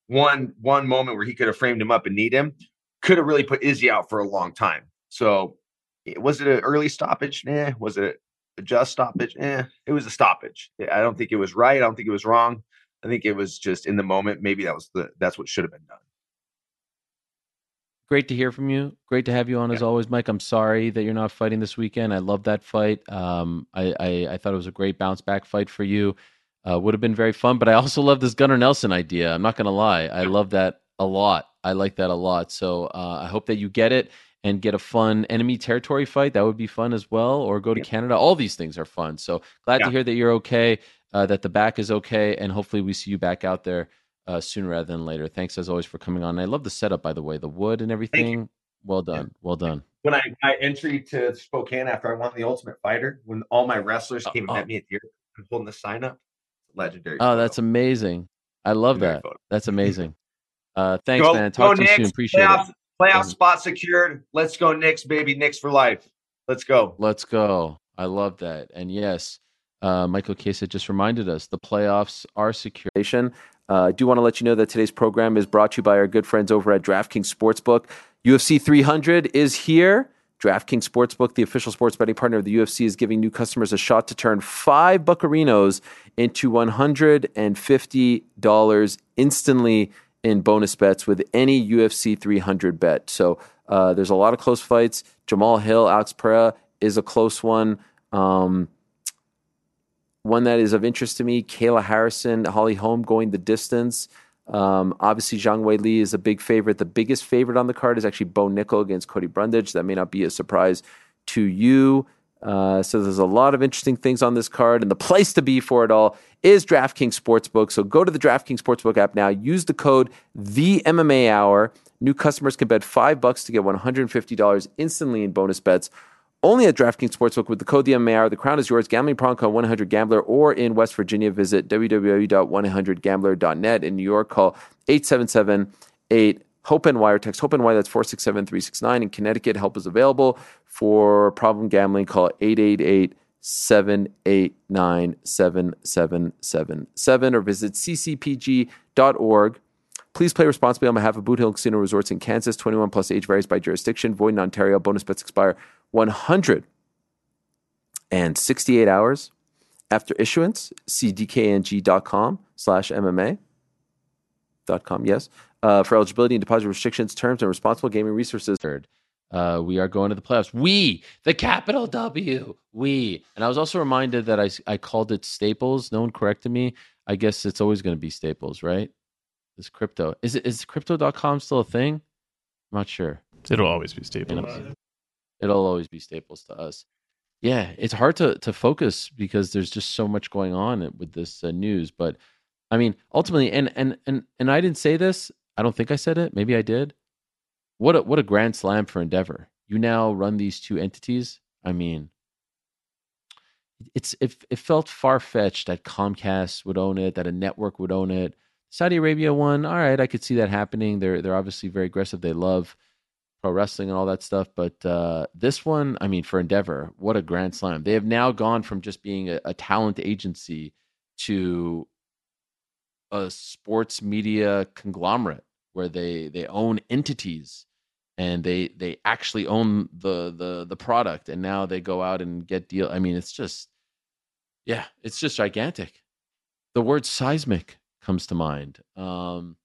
one one moment where he could have framed him up and need him could have really put Izzy out for a long time. So, was it an early stoppage? Eh. Was it a just stoppage? Eh. It was a stoppage. I don't think it was right. I don't think it was wrong. I think it was just in the moment. Maybe that was the that's what should have been done. Great to hear from you. Great to have you on as always, Mike. I'm sorry that you're not fighting this weekend. I love that fight. Um, I, I, I thought it was a great bounce back fight for you. Uh, would have been very fun, but I also love this Gunnar Nelson idea. I'm not going to lie. I love that a lot. I like that a lot. So uh, I hope that you get it and get a fun enemy territory fight. That would be fun as well. Or go to Yeah. Canada. All these things are fun. So glad to hear that you're okay, uh, that the back is okay, and hopefully we see you back out there uh, sooner rather than later. Thanks as always for coming on. I love the setup, by the way, the wood and everything. Well done. Well done. When I my entry to Spokane after I won the Ultimate Fighter, when all my wrestlers came and met me at the airport, I'm holding the sign up. Legendary. Oh, photo. that's amazing. I love Legendary that. photo. That's amazing. Uh, <laughs> thanks, Go- man. Talk to you soon. Appreciate playoff, it. Playoff spot secured. Let's go Knicks, baby. Knicks for life. Let's go. Let's go. I love that. And yes, uh, Michael Chiesa just reminded us the playoffs are secure. Uh, I do want to let you know that today's program is brought to you by our good friends over at DraftKings Sportsbook. UFC 300 is here. DraftKings Sportsbook, the official sports betting partner of the UFC, is giving new customers a shot to turn five buccarinos into $150 instantly in bonus bets with any UFC 300 bet. So uh, there's a lot of close fights. Jamahal Hill, Alex Pereira is a close one. Um, one that is of interest to me, Kayla Harrison, Holly Holm going the distance. Um, obviously, Zhang Weili is a big favorite. The biggest favorite on the card is actually Bo Nickal against Cody Brundage. That may not be a surprise to you. Uh, so there's a lot of interesting things on this card, and the place to be for it all is DraftKings Sportsbook. So go to the DraftKings Sportsbook app now. Use the code the MMA Hour. New customers can bet five bucks to get $150 instantly in bonus bets. Only at DraftKings Sportsbook with the code the MMA Hour. The crown is yours. Gambling problem call 100 Gambler or in West Virginia visit www.100gambler.net. In New York, call 877 8 HOPENY or text HOPENY. That's 467 369. In Connecticut, help is available for problem gambling. Call 888 789 7777 or visit ccpg.org. Please play responsibly on behalf of Boot Hill Casino Resorts in Kansas. 21 plus age varies by jurisdiction. Void in Ontario. Bonus bets expire 168 hours after issuance. See dkng.com slash MMA. Dot com, yes. Uh, for eligibility and deposit restrictions, terms, and responsible gaming resources. Third, uh, we are going to the playoffs. We, the capital W, we. And I was also reminded that I, I called it Staples. No one corrected me. I guess it's always going to be Staples, right? This crypto. Is it is crypto.com still a thing? I'm not sure. It'll always be staples. it'll always be Staples to us. Yeah, it's hard to to focus because there's just so much going on with this uh, news. But I mean, ultimately, and and and and I didn't say this. I don't think I said it. Maybe I did. What a what a grand slam for Endeavor. You now run these two entities. I mean, it's it, it felt far fetched that Comcast would own it, that a network would own it. Saudi Arabia one, all right, I could see that happening. They're they're obviously very aggressive. They love pro wrestling and all that stuff. But uh, this one, I mean, for Endeavor, what a grand slam! They have now gone from just being a, a talent agency to a sports media conglomerate where they they own entities and they they actually own the the the product and now they go out and get deal i mean it's just yeah it's just gigantic. The word seismic comes to mind um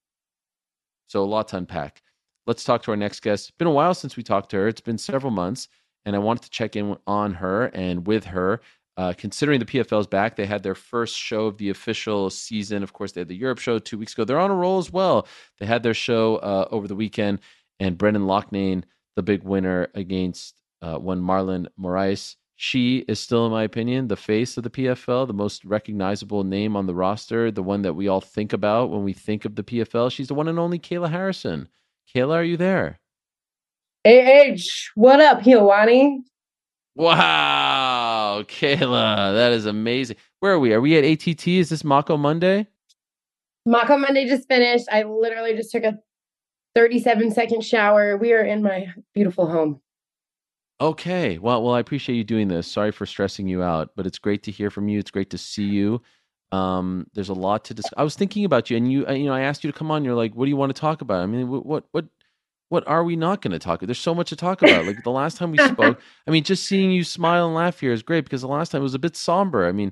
so a lot to unpack let's talk to our next guest. It's been a while since we talked to her. It's been several months and i wanted to check in on her and with her uh, considering the PFL's back, they had their first show of the official season. Of course, they had the Europe show two weeks ago. They're on a roll as well. They had their show uh, over the weekend, and Brendan Loughnane, the big winner against uh, one Marlon Moraes. She is still, in my opinion, the face of the PFL, the most recognizable name on the roster, the one that we all think about when we think of the PFL. She's the one and only Kayla Harrison. Kayla, are you there? AH, what up, Helwani? Wow, Kayla, that is amazing. Where are we? Are we at ATT? Is this Mako Monday? Mako Monday just finished. I literally just took a 37 second shower. We are in my beautiful home. Okay. Well, well, I appreciate you doing this. Sorry for stressing you out, but it's great to hear from you. It's great to see you. Um, there's a lot to discuss. I was thinking about you, and you, uh, you know, I asked you to come on. You're like, "What do you want to talk about?" I mean, what, what, what are we not going to talk about? There's so much to talk about. Like the last time we spoke, <laughs> I mean, just seeing you smile and laugh here is great because the last time it was a bit somber. I mean,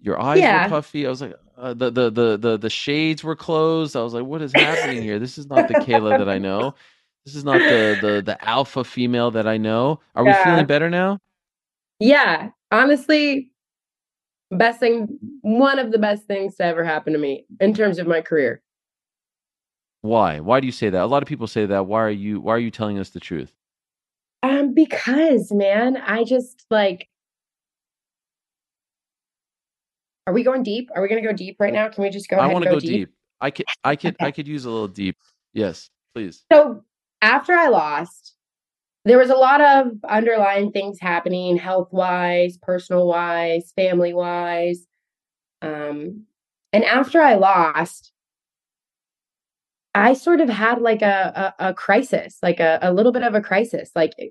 your eyes Yeah. were puffy. I was like, uh, the, the the the the shades were closed. I was like, what is happening here? This is not the Kayla that I know. <laughs> This is not the the the alpha female that I know. Are we feeling better now? Yeah, honestly, best thing, one of the best things to ever happen to me in terms of my career. Why? Why do you say that? A lot of people say that. Why are you why are you telling us the truth? Um, because man, I just like. Are we going deep? Are we going to go deep right now? Can we just go I want to go go deep. I could I could <laughs> I could use a little deep. Yes, please. So after I lost, there was a lot of underlying things happening health wise, personal wise, family wise. Um, and after I lost, I sort of had like a, a, a crisis, like a, a little bit of a crisis. Like eh,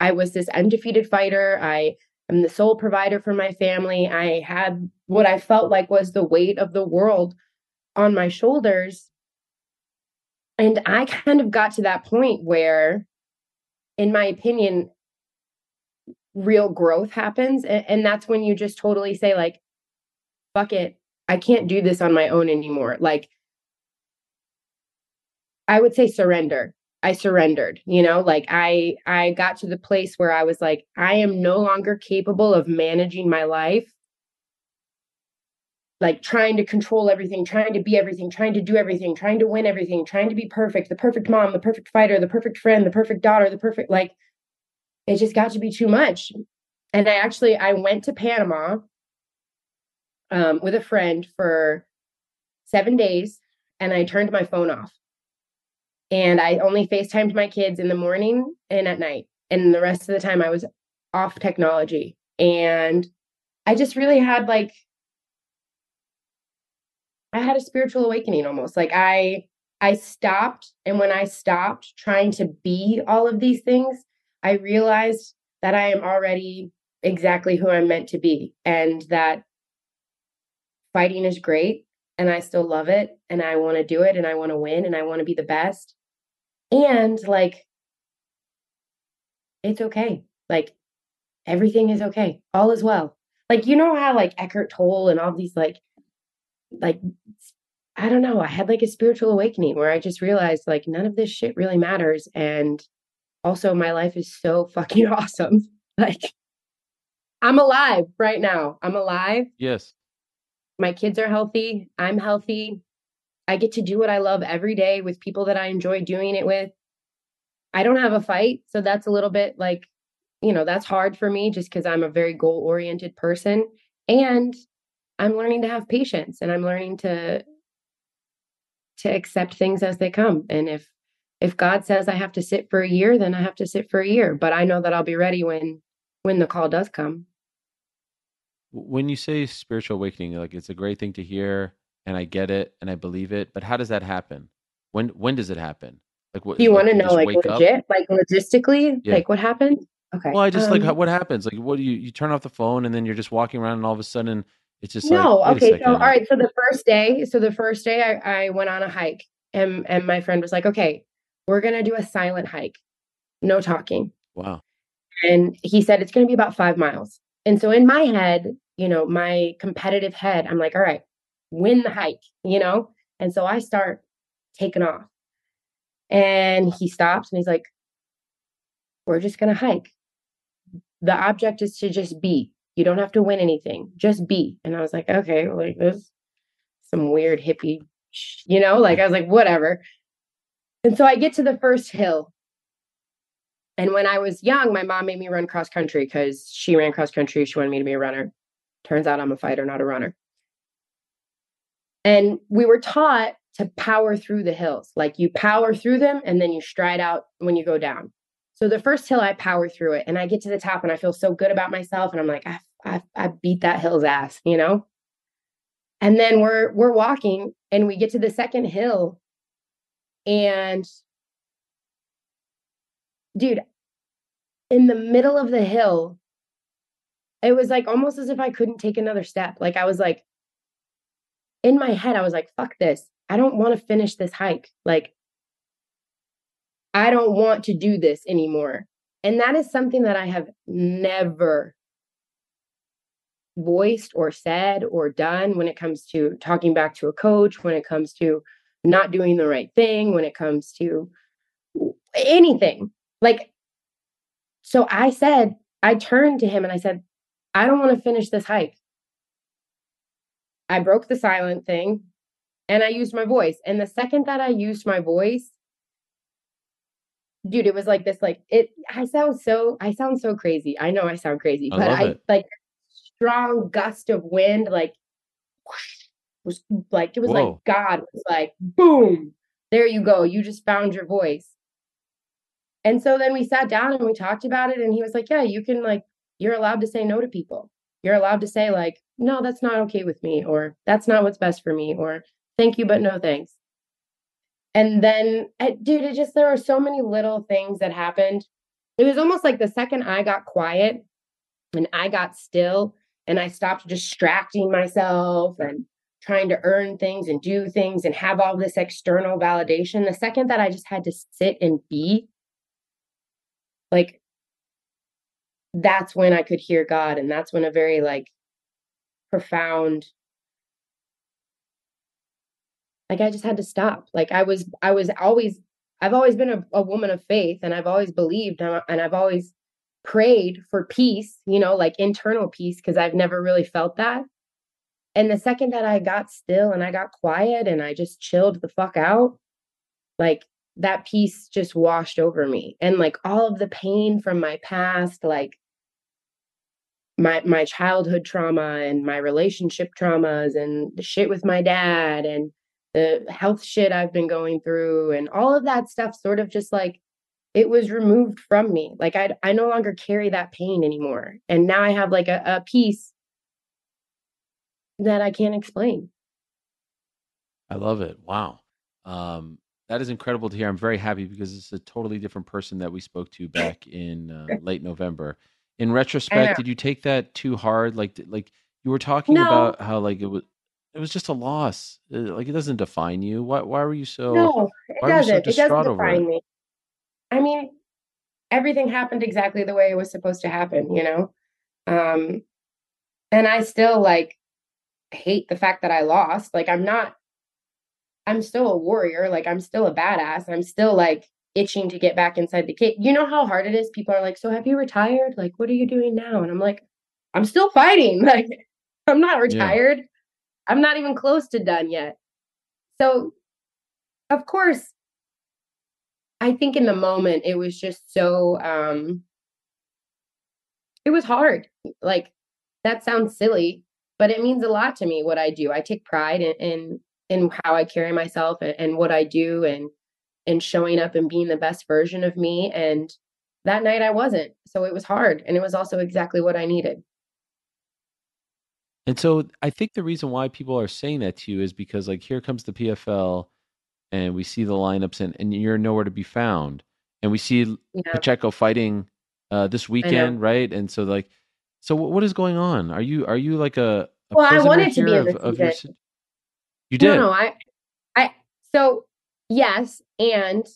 I was this undefeated fighter. I am the sole provider for my family. I had what I felt like was the weight of the world on my shoulders. And I kind of got to that point where, in my opinion, real growth happens. And, and that's when you just totally say, like, fuck it. I can't do this on my own anymore. Like, I would say surrender. I surrendered, you know, like I I got to the place where I was like I am no longer capable of managing my life like trying to control everything, trying to be everything, trying to do everything, trying to win everything, trying to be perfect, the perfect mom, the perfect fighter, the perfect friend, the perfect daughter, the perfect like it just got to be too much. And I actually I went to Panama um, with a friend for seven days and I turned my phone off. And I only FaceTimed my kids in the morning and at night. And the rest of the time I was off technology. And I just really had like I had a spiritual awakening almost. Like I I stopped and when I stopped trying to be all of these things, I realized that I am already exactly who I'm meant to be and that fighting is great and I still love it and I want to do it and I want to win and I want to be the best. And like it's okay. Like everything is okay. All is well. Like you know how like Eckhart Tolle and all these like like I don't know, I had like a spiritual awakening where I just realized like none of this shit really matters and also my life is so <laughs> fucking awesome. Like I'm alive right now. I'm alive. Yes. My kids are healthy. I'm healthy. I get to do what I love every day with people that I enjoy doing it with. I don't have a fight, so that's a little bit like, you know, that's hard for me just cuz I'm a very goal-oriented person and I'm learning to have patience and I'm learning to to accept things as they come. And if if God says I have to sit for a year, then I have to sit for a year. But I know that I'll be ready when when the call does come. When you say spiritual awakening, like it's a great thing to hear, and I get it, and I believe it. But how does that happen? When when does it happen? Like what? Do you like, want to know like wake up? legit, like logistically, Yeah. like what happened? Okay. Well, I just like um, how, what happens. Like, what do you you turn off the phone and then you're just walking around, and all of a sudden it's just no, like, okay. So all right. So the first day, so the first day I, I went on a hike and and my friend was like, okay, we're going to do a silent hike, no talking. Wow. And he said, it's going to be about five miles. And so in my head, you know, my competitive head, I'm like, all right, win the hike, you know? And so I start taking off. And he stops and he's like, we're just going to hike. The object is to just be. You don't have to win anything, just be. And I was like, okay, like this, some weird hippie, sh- you know, like I was like, whatever. And so I get to the first hill. And when I was young, my mom made me run cross country because she ran cross country. She wanted me to be a runner. Turns out I'm a fighter, not a runner. And we were taught to power through the hills. Like you power through them and then you stride out when you go down. So the first hill, I power through it and I get to the top and I feel so good about myself. And I'm like, I, I, I beat that hill's ass, you know? And then we're we're walking and we get to the second hill and dude, in the middle of the hill, it was like almost as if I couldn't take another step. Like I was like, in my head, I was like, fuck this. I don't want to finish this hike. Like, I don't want to do this anymore. And that is something that I have never voiced or said or done when it comes to talking back to a coach, when it comes to not doing the right thing, when it comes to anything. Like, so I said, I turned to him and I said, I don't want to finish this hike. I broke the silent thing and I used my voice. And the second that I used my voice, dude, it was like this, like it I sound so I sound so crazy. I know I sound crazy, I but I it. like strong gust of wind, like whoosh, was like it was Whoa. like God was like, boom, there you go. You just found your voice. And so then we sat down and we talked about it, and he was like, Yeah, you can like, you're allowed to say no to people. You're allowed to say, like, no, that's not okay with me, or that's not what's best for me, or thank you, but no thanks. And then, I, dude, it just, there were so many little things that happened. It was almost like the second I got quiet and I got still and I stopped distracting myself and trying to earn things and do things and have all this external validation. The second that I just had to sit and be, like, that's when I could hear God. And that's when a very, like, profound like i just had to stop like i was i was always i've always been a, a woman of faith and i've always believed and, I- and i've always prayed for peace you know like internal peace because i've never really felt that and the second that i got still and i got quiet and i just chilled the fuck out like that peace just washed over me and like all of the pain from my past like my my childhood trauma and my relationship traumas and the shit with my dad and the health shit I've been going through and all of that stuff sort of just like it was removed from me. Like I I no longer carry that pain anymore. And now I have like a, a peace that I can't explain. I love it. Wow. Um, that is incredible to hear. I'm very happy because it's a totally different person that we spoke to <laughs> back in uh, late November. In retrospect, did you take that too hard? Like, like you were talking No. about how like it was, it was just a loss. Uh, Like it doesn't define you. Why? Why were you so? no, it you so doesn't. it doesn't define it? me. I mean, everything happened exactly the way it was supposed to happen, you know? Um and I still like hate the fact that I lost. Like I'm not I'm still a warrior, like I'm still a badass. I'm still like itching to get back inside the cage. You know how hard it is? People are like, "So have you retired? Like what are you doing now?" And I'm like, "I'm still fighting." <laughs> Like I'm not retired. I'm not even close to done yet. So of course I think in the moment it was just so um it was hard. Like that sounds silly, but it means a lot to me what I do. I take pride in in, in how I carry myself and, and what I do and and showing up and being the best version of me and that night I wasn't. So it was hard and it was also exactly what I needed. And so I think the reason why people are saying that to you is because like here comes the PFL and we see the lineups and, and you're nowhere to be found. And we see Yeah. Pacheco fighting uh, this weekend, right? And so like, so what, what is going on? Are you are you like a, a Well, I wanted to be here in the of season. You did. No, no, I I so yes, and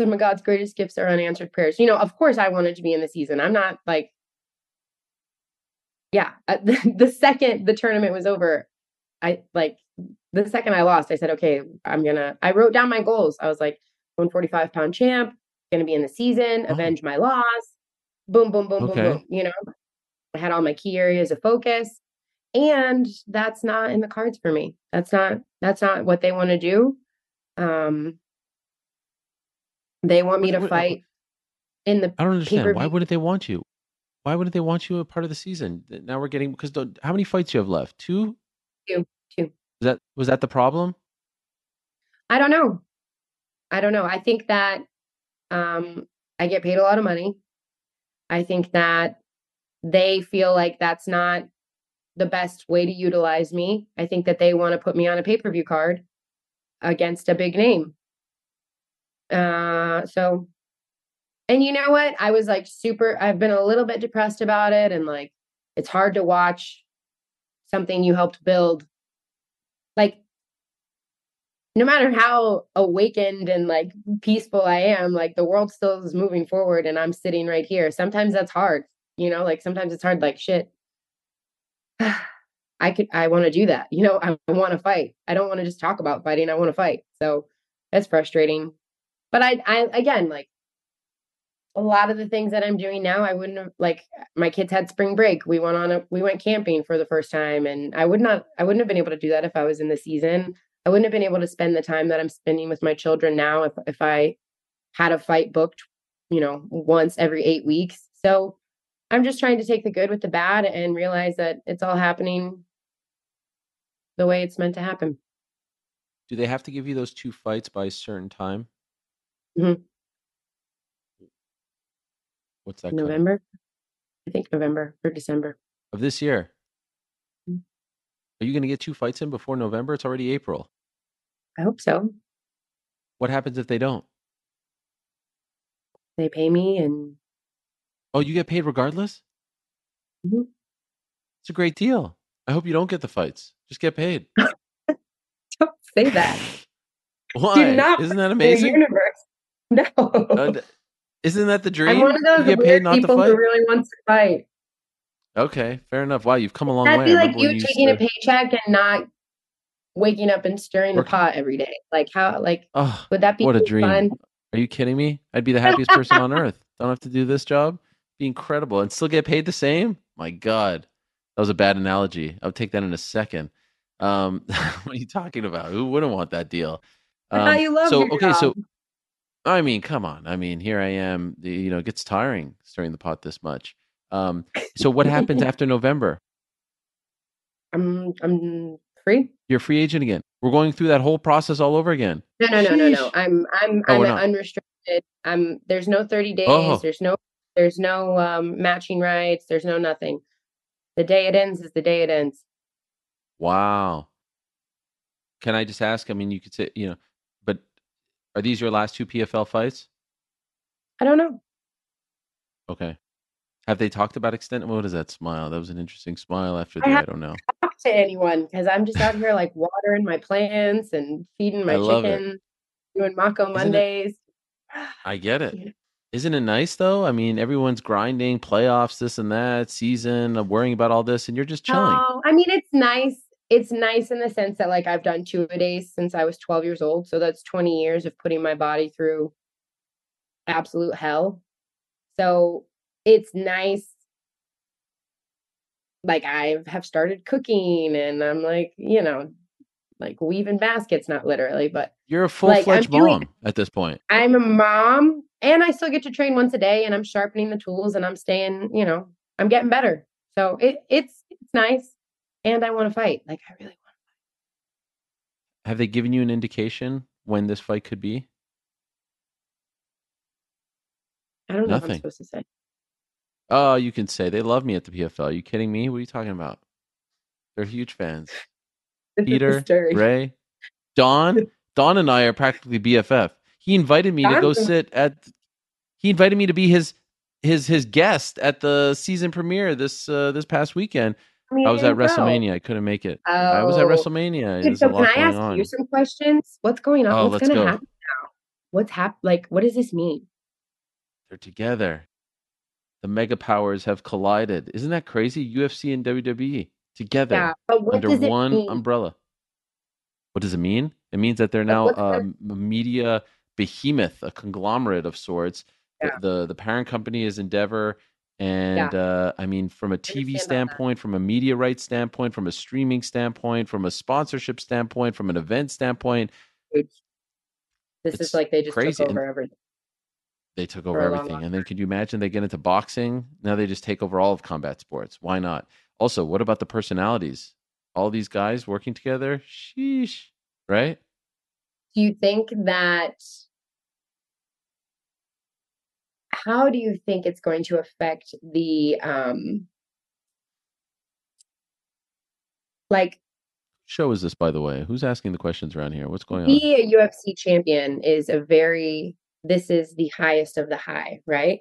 some of God's greatest gifts are unanswered prayers. You know, of course, I wanted to be in the season. I'm not like, yeah. uh, The, <laughs> the second the tournament was over, I like the second I lost. I said, okay, I'm gonna. I wrote down my goals. I was like, 145 pound champ, gonna be in the season, Oh. avenge my loss. Boom, boom, boom, Okay. boom, boom. You know, I had all my key areas of focus, and that's not in the cards for me. That's not. That's not what they want to do. Um, they want me to fight in the I don't understand. Why pay-per-view. wouldn't they want you? Why wouldn't they want you a part of the season? Now we're getting because how many fights you have left? Two. Two. Two. Was that was that the problem? I don't know. I don't know. I think that um, I get paid a lot of money. I think that they feel like that's not the best way to utilize me. I think that they want to put me on a pay per view card against a big name. Uh, so, and you know what? I was like super, I've been a little bit depressed about it. And like, it's hard to watch something you helped build. Like, no matter how awakened and like peaceful I am, like the world still is moving forward and I'm sitting right here. Sometimes that's hard, you know, like sometimes it's hard, like shit. <sighs> I could, I want to do that. You know, I, want to fight. I don't want to just talk about fighting. I want to fight. So that's frustrating. But I, I, again, like a lot of the things that I'm doing now, I wouldn't have, like my kids had spring break. We went on a, we went camping for the first time and I would not, I wouldn't have been able to do that if I was in the season. I wouldn't have been able to spend the time that I'm spending with my children now if if I had a fight booked, you know, once every eight weeks. So I'm just trying to take the good with the bad and realize that it's all happening the way it's meant to happen. Do they have to give you those two fights by a certain time? Mhm. What's that? November, I think November or December. of this year? Mm. Are you going to get two fights in before November? It's already April. I hope so. What happens if they don't? They pay me and Oh, you get paid regardless? Mhm. It's a great deal. I hope you don't get the fights. Just get paid. <laughs> don't say that. <laughs> Why? not Isn't that The amazing? universe. <laughs> No. Uh, isn't that the dream? I'm one of those you get paid weird people who really wants to fight. Okay, fair enough. Wow, you've come a long That'd way. be like you taking to- a paycheck and not waking up and stirring the pot every day. Like how? Like Oh, would that be what a dream! fun? Are you kidding me? I'd be the happiest person on earth. Don't have to do this job. Be incredible and still get paid the same. My God, that was a bad analogy. I'll take that in a second. Um, <laughs> what are you talking about? Who wouldn't want that deal? Um, you loved so okay, so. I mean, come on. I mean, here I am. You know, it gets tiring stirring the pot this much. Um, so what happens after November? I'm I'm free. You're a free agent again. We're going through that whole process all over again. No, no, no, no, no. I'm I'm Oh, I'm unrestricted. I'm there's no 30 days. Oh. There's no there's no um matching rights. There's no nothing. The day it ends is the day it ends. Wow. Can I just ask? I mean, you could say, you know, but are these your last two PFL fights? I don't know. Okay. Have they talked about extend? What is that smile? That was an interesting smile after the. I I, don't know. Talk to anyone because I'm just out here like watering my plants and feeding my love it. chicken, doing Mako it- Mondays. <sighs> I get it. Isn't it nice though? I mean, everyone's grinding, playoffs, this and that, season, uh, worrying about all this, and you're just chilling. Oh, I mean, it's nice. It's nice in the sense that like I've done two a days since I was 12 years old. So that's 20 years of putting my body through absolute hell. So it's nice. Like I have started cooking and I'm like, you know, like weaving baskets, not literally, but You're a full Like, I'm fledged doing- mom at this point. I'm a mom and I still get to train once a day and I'm sharpening the tools and I'm staying, you know, I'm getting better. So it it's it's nice. And I want to fight. Like I really want. To fight. Have they given you an indication when this fight could be? I don't know what I'm Nothing. supposed to say. Oh, you can say they love me at the PFL. Are you kidding me? What are you talking about? They're huge fans. <laughs> This is the Peter. Ray, Don. <laughs> Don and I are practically BFF. He invited me to go sit at. He invited me to be his his his guest at the season premiere this uh, this past weekend. mean, I was at you. WrestleMania. I couldn't make it. I was at Oh. WrestleMania. Dude, so can I ask on. you some questions? What's going on? Oh, What's going to happen? what's hap like what does this mean? They're together. The mega powers have collided. Isn't that crazy? UFC and WWE together Yeah, but what under does it one mean? umbrella. What does it mean? It means that they're now um, media behemoth, a conglomerate of sorts. The- Yeah. The the parent company is Endeavor, and uh, I mean, from a TV understand about that. standpoint, from a media rights standpoint, from a streaming standpoint, from a sponsorship standpoint, from an event standpoint, It's- This is like they just crazy, took and- over everything. they took over everything. long And then could you imagine they get into boxing? Now they just take over all of combat sports. Why not? Also, what about the personalities? All these guys working together? Sheesh. Right? Do you think that how do you think it's going to affect the um like Show is this, by the way? Who's asking the questions around here? What's going on? be a UFC champion is a very this is the highest of the high, right?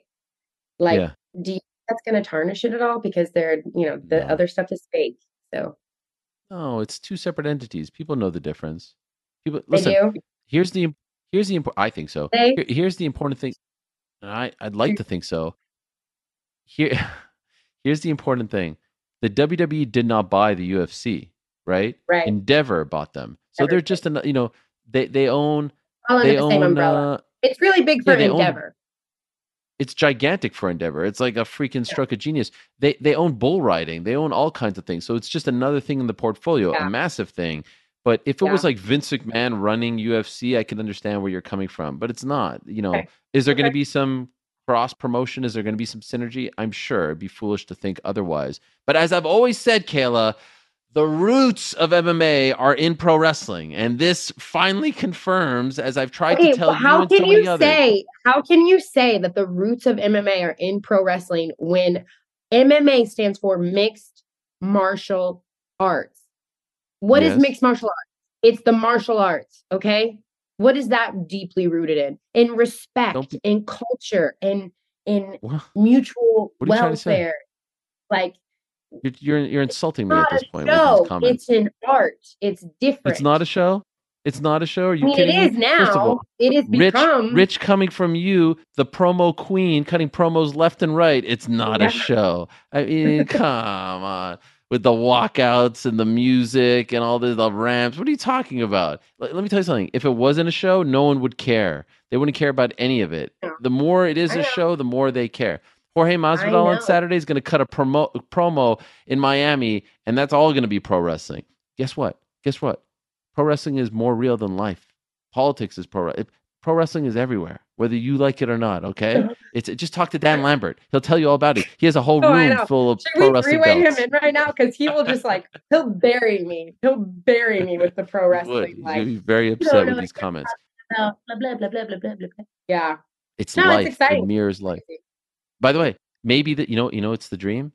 Like yeah. do you think that's going to tarnish it at all because they're, you know, the No. other stuff is fake. So No, it's two separate entities. People know the difference. People they listen. do. Here's the here's the important. I think so. They here's the important thing. and I I'd like to think so. Here, <laughs> here's the important thing. The WWE did not buy the UFC, right? Right. Endeavor bought them, so they're just an you know they they own All under they the same umbrella. Uh, It's really big for yeah, they own- Endeavor. it's gigantic for Endeavor. It's like a freaking stroke of genius. They they own bull riding. They own all kinds of things. So it's just another thing in the portfolio, Yeah. a massive thing. But if it was like Vince McMahon running UFC, I can understand where you're coming from. But it's not. You know, Okay. is there going to be some cross promotion? Is there going to be some synergy? I'm sure. It'd be foolish to think otherwise. But as I've always said, Kayla, the roots of MMA are in pro wrestling, and this finally confirms, as I've tried Okay, to tell well, how you and can so you others. say how can you say that the roots of MMA are in pro wrestling when MMA stands for mixed martial arts? What is Yes. mixed martial arts? It's the martial arts, okay? What is that deeply rooted in? In respect, in culture, in in mutual What are you trying to say? welfare. Like You're, you're you're insulting me at this point with show. these comments. It's an art. It's different. It's not a show. It's not a show. Are I you mean, it kidding is me? now. First of all, it is Rich, Rich coming from you, the promo queen, cutting promos left and right. It's not Yeah. a show. I mean, come on, with the walkouts and the music and all the, the ramps. What are you talking about? Let, let me tell you something. If it wasn't a show, no one would care. They wouldn't care about any of it. The more it is a show, the more they care. Jorge Masvidal on. Saturday is going to cut a promo promo in Miami, and that's all going to be pro wrestling. Guess what? Guess what? Pro wrestling is more real than life. Politics is pro. Pro wrestling is everywhere, whether you like it or not. Okay, <laughs> it's just talk to Dan Lambert. He'll tell you all about it. He has a whole <laughs> oh, room full of Should pro we wrestling. Should him in right now because he will just like <laughs> he'll bury me. He'll bury me with the pro wrestling. He He'll be very upset you know, with like, these comments. Blah, blah, blah, blah, blah, blah. Yeah, it's no, life. It's exciting. It mirrors life. By the way, maybe that you know, you know, it's the dream.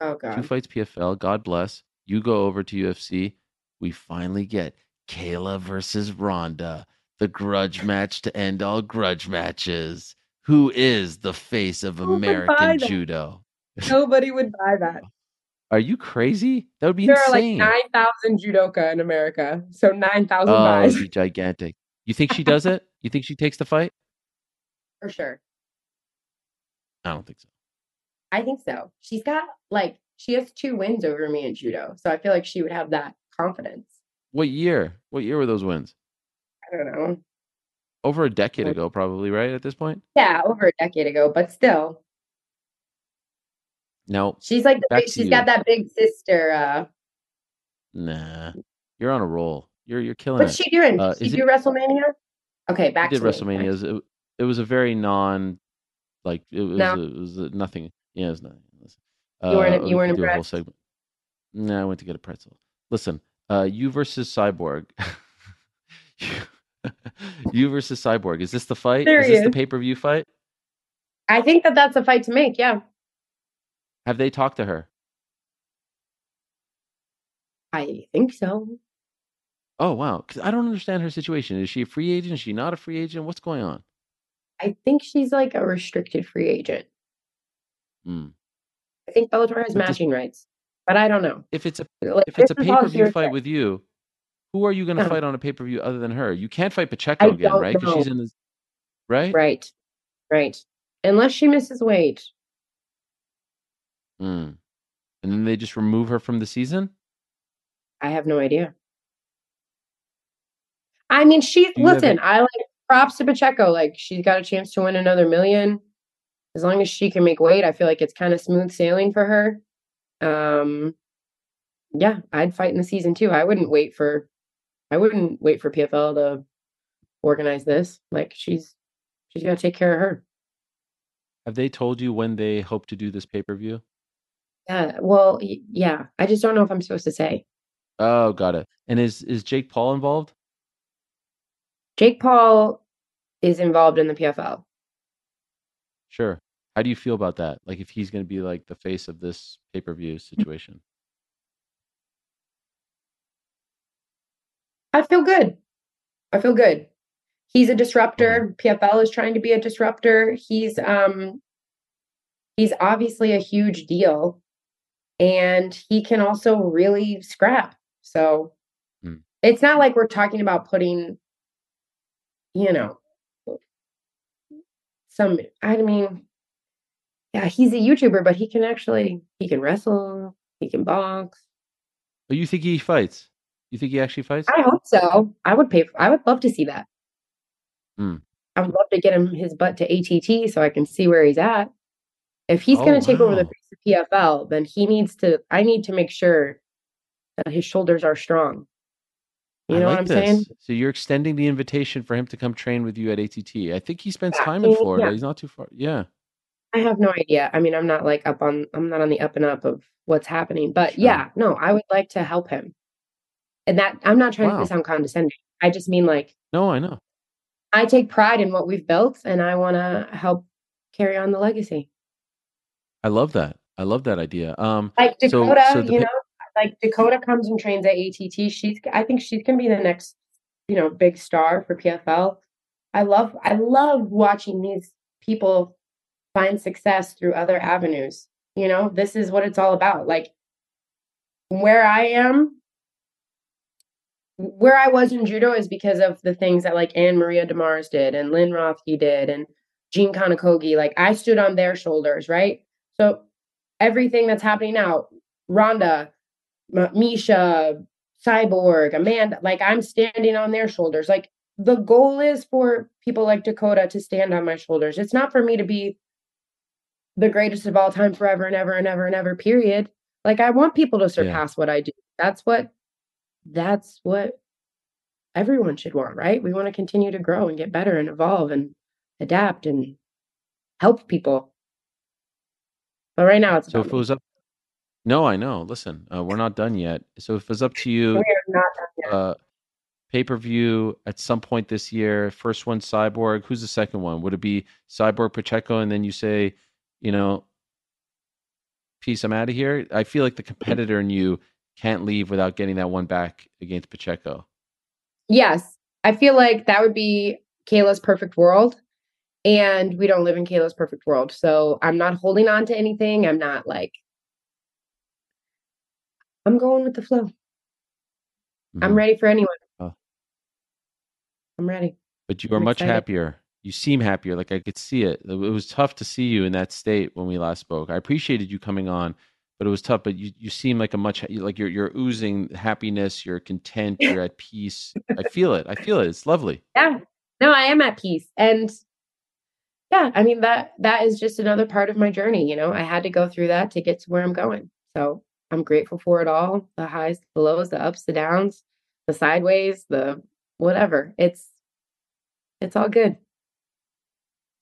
Oh God! Two fights PFL. God bless. You go over to UFC. We finally get Kayla versus Ronda the grudge match to end all grudge matches. Who is the face of Who American judo? Nobody would buy that. <laughs> Are you crazy? That would be There are like insane. nine thousand judoka in America, so nine thousand oh, it buys be gigantic. You think she does it? You think she takes the fight? <laughs> for sure. I don't think so. I think so. She's got like she has two wins over me in judo, so I feel like she would have that confidence. What year? What year were those wins? I don't know. Over a decade ago, probably, right? At this point? Yeah, over a decade ago, but still, No, she's like the big, she's you. got that big sister. uh nah. You're on a roll. You're you're killing What's it. she doing? Uh, Did she is it- WrestleMania? Okay, back She did to me. WrestleMania. It was, it, it was a very non, like it was, No. it was a nothing. Yeah, it was nothing. You weren't- Uh, you weren't do a whole impressed? segment. No, I went to get a pretzel. Listen, uh, you versus Cyborg. <laughs> you versus Cyborg. Is this the fight? There is this the pay per view fight? I think that that's a fight to make. Yeah, Have they talked to her? I think so. Oh wow, 'Cause I don't understand her situation. Is she a free agent? Is she not a free agent? What's going on? I think she's like a restricted free agent. Hmm. I think Bellator has But this- matching rights, but I don't know. If it's a Like, if it's a pay per view fight with you, Who are you going to fight on a pay per view other than her? You can't fight Pacheco I again, right? Because she's in this, right? Right. Right. Unless she misses weight. Mm. And then they just remove her from the season. I have no idea. I mean, she Do you have listen. I like props to Pacheco. Like she's got a chance to win another million. As long as she can make weight, I feel like it's kind of smooth sailing for her. Um, yeah, I'd fight in the season too. I wouldn't wait for, I wouldn't wait for PFL to organize this. Like she's, she's got to take care of her. Have they told you when they hope to do this pay per view? Yeah. Uh, well, yeah. I just don't know if I'm supposed to say. Oh, got it. And is is Jake Paul involved? Jake Paul is involved in the PFL. Sure. How do you feel about that? Like if he's going to be like the face of this pay per view mm. situation? I feel good. I feel good. He's a disruptor. PFL is trying to be a disruptor. He's um he's obviously a huge deal and he can also really scrap. So Hmm. it's not like we're talking about putting you know some I mean yeah, he's a YouTuber but he can actually he can wrestle, he can box. Oh, you think he fights? You think he actually fights? I hope so. I would pay. I would love to see that. Hmm. I would love to get him his butt to ATT so I can see where he's at. If he's Oh, going to take over the face of PFL, then he needs to. I need to make sure that his shoulders are strong. You I know like what I'm this. saying? So you're extending the invitation for him to come train with you at ATT. I think he spends Yeah, time in Florida. yeah. He's not too far. Yeah. I have no idea. I mean, I'm not like up on. I'm not on the up and up of what's happening. But Sure. yeah, no, I would like to help him. And that I'm not trying Wow. to sound condescending. I just mean like No, I know. I take pride in what we've built, and I want to help carry on the legacy. I love that. I love that idea. Um, like Dakota, so the you know, like Dakota comes and trains at ATT. She's, I think she's gonna be the next, you know, big star for PFL. I love, I love watching these people find success through other avenues. You know, this is what it's all about. Like where I am, where I was in judo is because of the things that like AnnMaria De Mars did and Lynn Roethke did and Jean Kanokogi. Like I stood on their shoulders, right? So everything that's happening now, Ronda, M- Miesha, Cyborg, Amanda, like I'm standing on their shoulders. Like the goal is for people like Dakota to stand on my shoulders. It's not for me to be the greatest of all time forever and ever and ever and ever, period. Like I want people to surpass what I do. That's what that's what everyone should want, right? We want to continue to grow and get better and evolve and adapt and help people. But right now it's so if it was up, no, I know. Listen, uh, we're not done yet. So if it was up to you, are not done yet. uh, pay per view at some point this year. First one, Cyborg. Who's the second one? Would it be Cyborg Pacheco? And then you say, you know, peace. I'm out of here. I feel like the competitor in you can't leave without getting that one back against Pacheco. Yes, I feel like that would be Kayla's perfect world. And we don't live in Kayla's perfect world. So I'm not holding on to anything. I'm not like, I'm going with the flow. I'm Mhm. ready for anyone. Oh. I'm ready. But you are I'm much excited. happier. You seem happier. Like I could see it. It was tough to see you in that state when we last spoke. I appreciated you coming on, but it was tough. But you, you seem like a much like you're you're oozing happiness. You're content. You're at peace. I <laughs> feel it. I feel it. It's lovely. Yeah. No, I am at peace. And yeah, I mean that that is just another part of my journey, you know. I had to go through that to get to where I'm going. So, I'm grateful for it all, the highs, the lows, the ups, the downs, the sideways, the whatever. It's it's all good.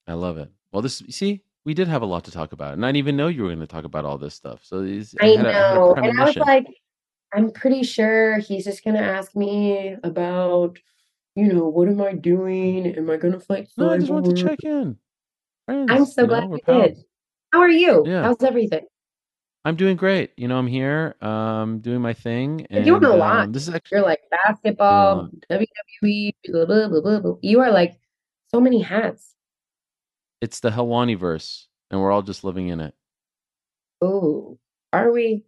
I love it. Well, this you see, we did have a lot to talk about, and I didn't even know you were going to talk about all this stuff. So these, I had a- had a know. And I was like, I'm pretty sure he's just gonna ask me about, you know, what am I doing? Am I gonna fight no, I just wanted to check in. Friends, I'm so you glad we're you did. How are you? Yeah. How's everything? I'm doing great. You know, I'm here, um, doing my thing. You're doing and, a lot. um, this is actually You're like basketball, WWE, blah, blah, blah, blah, blah. You are like so many hats. It's the Helwani verse, and we're all just living in it. Oh, are we?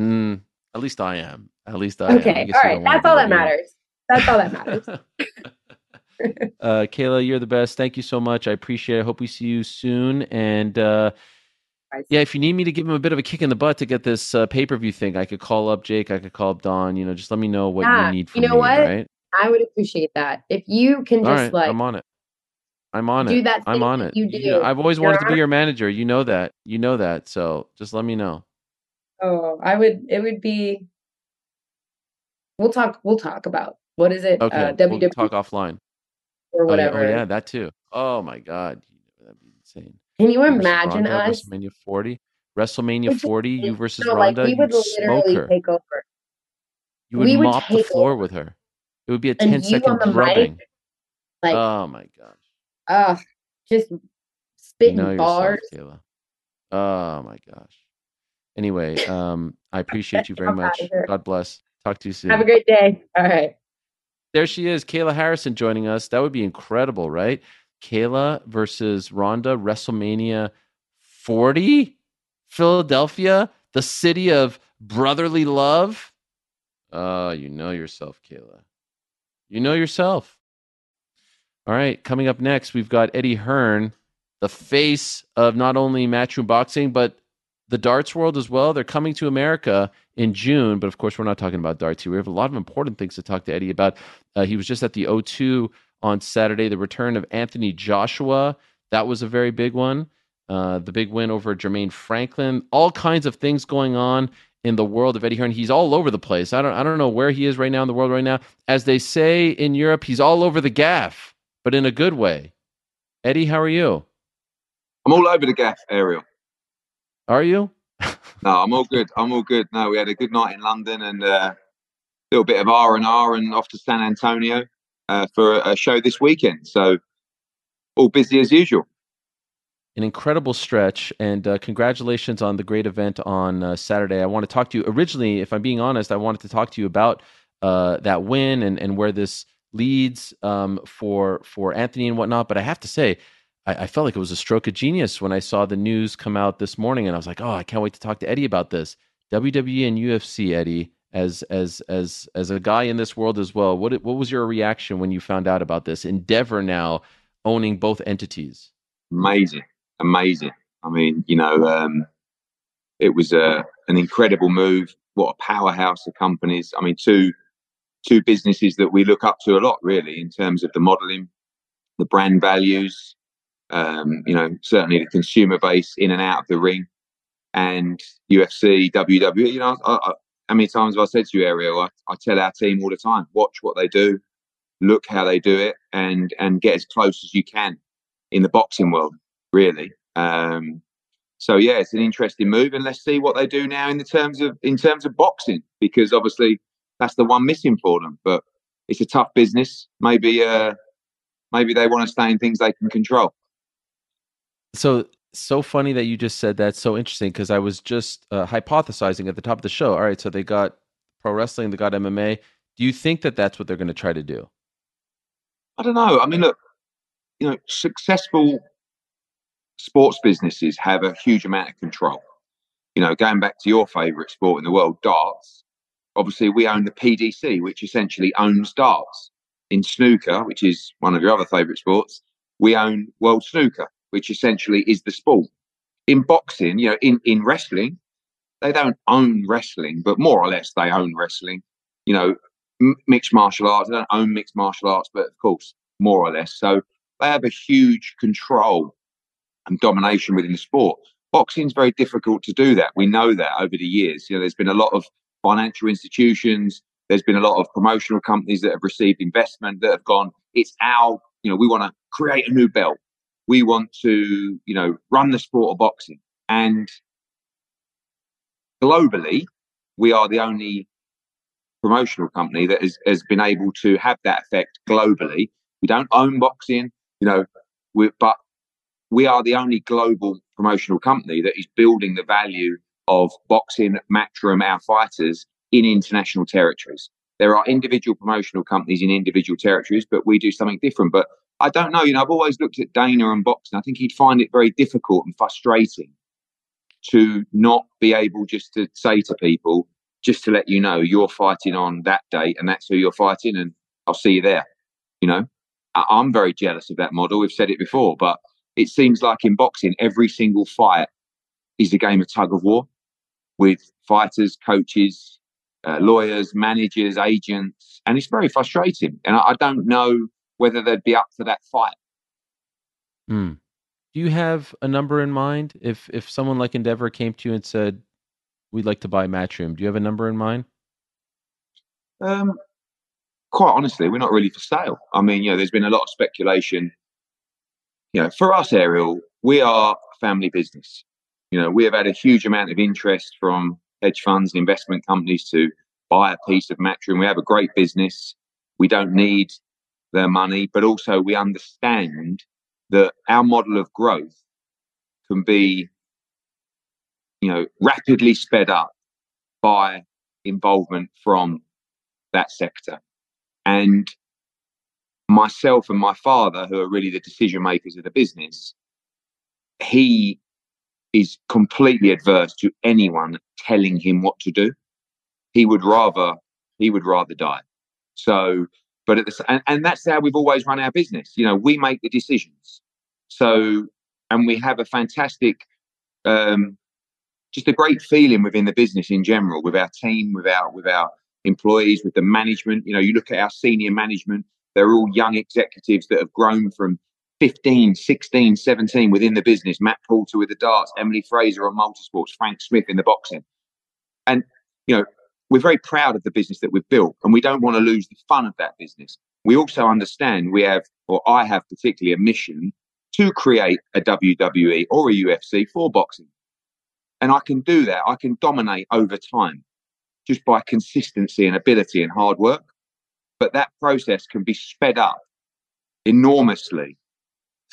Mm, at least I am. At least I am. I Okay, all right. That's all that matters. That's all that matters. <laughs> uh, Kayla, you're the best. Thank you so much. I appreciate it. I hope we see you soon. And uh, yeah, if you need me to give him a bit of a kick in the butt to get this uh, pay per view thing, I could call up Jake. I could call up Don. You know, just let me know what Yeah, you need you know me. what? Right? I would appreciate that if you can All just right, like I'm on it. I'm on do it. that I'm on it. You do. I've always wanted to be your manager. You know that. You know that. So just let me know. Oh, I would. It would be. We'll talk. We'll talk about what is it? Okay, uh, we'll WWE talk offline. or Oh yeah, whatever. oh yeah, that too. Oh my God, that'd be insane. Can you You imagine Ronda us? WrestleMania 40. WrestleMania 40, you versus No, like Ronda, we would literally her. take over, You would we would mop the floor over. with her. It would be a And 10 you second on the mic, drubbing. like, oh my gosh. Uh, just spitting know yourself, bars. Kayla. Oh my gosh. Anyway, um, I appreciate you <laughs> very much. God bless. Talk to you soon. Have a great day. All right. there she is, Kayla Harrison joining us. That would be incredible, right? Kayla versus Ronda, WrestleMania 40, Philadelphia, the city of brotherly love. Oh, you know yourself, Kayla. You know yourself. All right, coming up next, we've got Eddie Hearn, the face of not only matchroom boxing, but the darts world as well. They're coming to America in June, but of course, we're not talking about darts here. We have a lot of important things to talk to Eddie about. Uh, he was just at the O2 on Saturday. The return of Anthony Joshua, that was a very big one. Uh, the big win over Jermaine Franklin. All kinds of things going on in the world of Eddie Hearn. He's all over the place. I don't, I don't know where he is right now in the world right now. As they say in Europe, he's all over the gaff, but in a good way. Eddie, how are you? I'm all over the gaff, Ariel. Are you? <laughs> No, I'm all good. I'm all good. No, we had a good night in London and a little bit of R and R, and off to San Antonio uh, for a, a show this weekend. So all busy as usual. an incredible stretch and uh, congratulations on the great event on uh, saturday i want to talk to you originally if i'm being honest i wanted to talk to you about uh, that win and, and where this leads um, for for anthony and whatnot but i have to say I, I felt like it was a stroke of genius when i saw the news come out this morning and i was like oh i can't wait to talk to eddie about this wwe and ufc eddie as as as as a guy in this world as well what what was your reaction when you found out about this endeavor now owning both entities Amazing, amazing. I mean, you know, um, it was a an incredible move. What a powerhouse of companies. I mean, two two businesses that we look up to a lot, really, in terms of the modelling, the brand values. Um, you know, certainly the consumer base in and out of the ring, and UFC, WWE. You know, I, I, how many times have I said to you, Ariel? I, I tell our team all the time: watch what they do, look how they do it, and and get as close as you can in the boxing world, really. Um, so yeah, it's an interesting move, and let's see what they do now in the terms of in terms of boxing, because obviously that's the one missing for them. But it's a tough business. Maybe uh, maybe they want to stay in things they can control. so so funny that you just said that so interesting because i was just uh, hypothesizing at the top of the show all right so they got pro wrestling they got mma do you think that that's what they're going to try to do I don't know. I mean, look, you know, successful sports businesses have a huge amount of control. You know, going back to your favourite sport in the world, darts. Obviously, we own the PDC, which essentially owns darts. In snooker, which is one of your other favourite sports, we own World Snooker, which essentially is the sport. In boxing, you know, in, in wrestling, they don't own wrestling, but more or less they own wrestling. You know, mixed martial arts, they don't own mixed martial arts, but of course, more or less. So they have a huge control and domination within the sport. Boxing's very difficult to do that. We know that over the years. You know, there's been a lot of financial institutions, there's been a lot of promotional companies that have received investment that have gone, it's our, you know, we want to create a new belt. We want to, you know, run the sport of boxing. And globally, we are the only promotional company that has, has been able to have that effect globally. We don't own boxing, you know, we, but we are the only global promotional company that is building the value of boxing, matchroom, our fighters in international territories. There are individual promotional companies in individual territories, but we do something different. But I don't know, you know, I've always looked at Dana and boxing. I think he'd find it very difficult and frustrating to not be able just to say to people, just to let you know you're fighting on that date and that's who you're fighting, and I'll see you there. You know, I- I'm very jealous of that model. We've said it before, but it seems like in boxing, every single fight is a game of tug of war with fighters, coaches, uh, lawyers, managers, agents, and it's very frustrating. And I, I don't know whether they'd be up for that fight. Hmm. Do you have a number in mind? If if someone like Endeavor came to you and said, "We'd like to buy Matchroom," do you have a number in mind? Um, quite honestly, we're not really for sale. I mean, you know, there's been a lot of speculation. You know, for us, Ariel, we are a family business. You know, we have had a huge amount of interest from hedge funds and investment companies to buy a piece of Matchroom. We have a great business. We don't need their money, but also we understand that our model of growth can be, you know, rapidly sped up by involvement from that sector. And myself and my father, who are really the decision makers of the business, he is completely adverse to anyone telling him what to do. He would rather he would rather die. So, but at the and, and that's how we've always run our business. You know, we make the decisions. So, and we have a fantastic, um, just a great feeling within the business in general, with our team, with our with our employees, with the management. You know, you look at our senior management; they're all young executives that have grown from 15, 16, 17 within the business. Matt Porter with the darts, Emily Frazer on multisports, Frank Smith in the boxing. And, you know, we're very proud of the business that we've built and we don't want to lose the fun of that business. We also understand we have, or I have particularly a mission to create a WWE or a UFC for boxing. And I can do that. I can dominate over time just by consistency and ability and hard work. But that process can be sped up enormously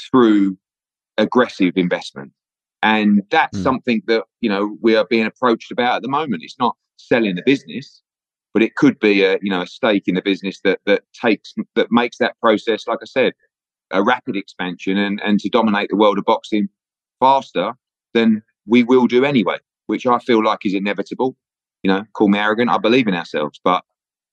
through aggressive investment. And that's Mm. something that, you know, we are being approached about at the moment. It's not selling the business, but it could be a, you know, a stake in the business that that takes that makes that process, like I said, a rapid expansion and, and to dominate the world of boxing faster than we will do anyway, which I feel like is inevitable. You know, call me arrogant. I believe in ourselves, but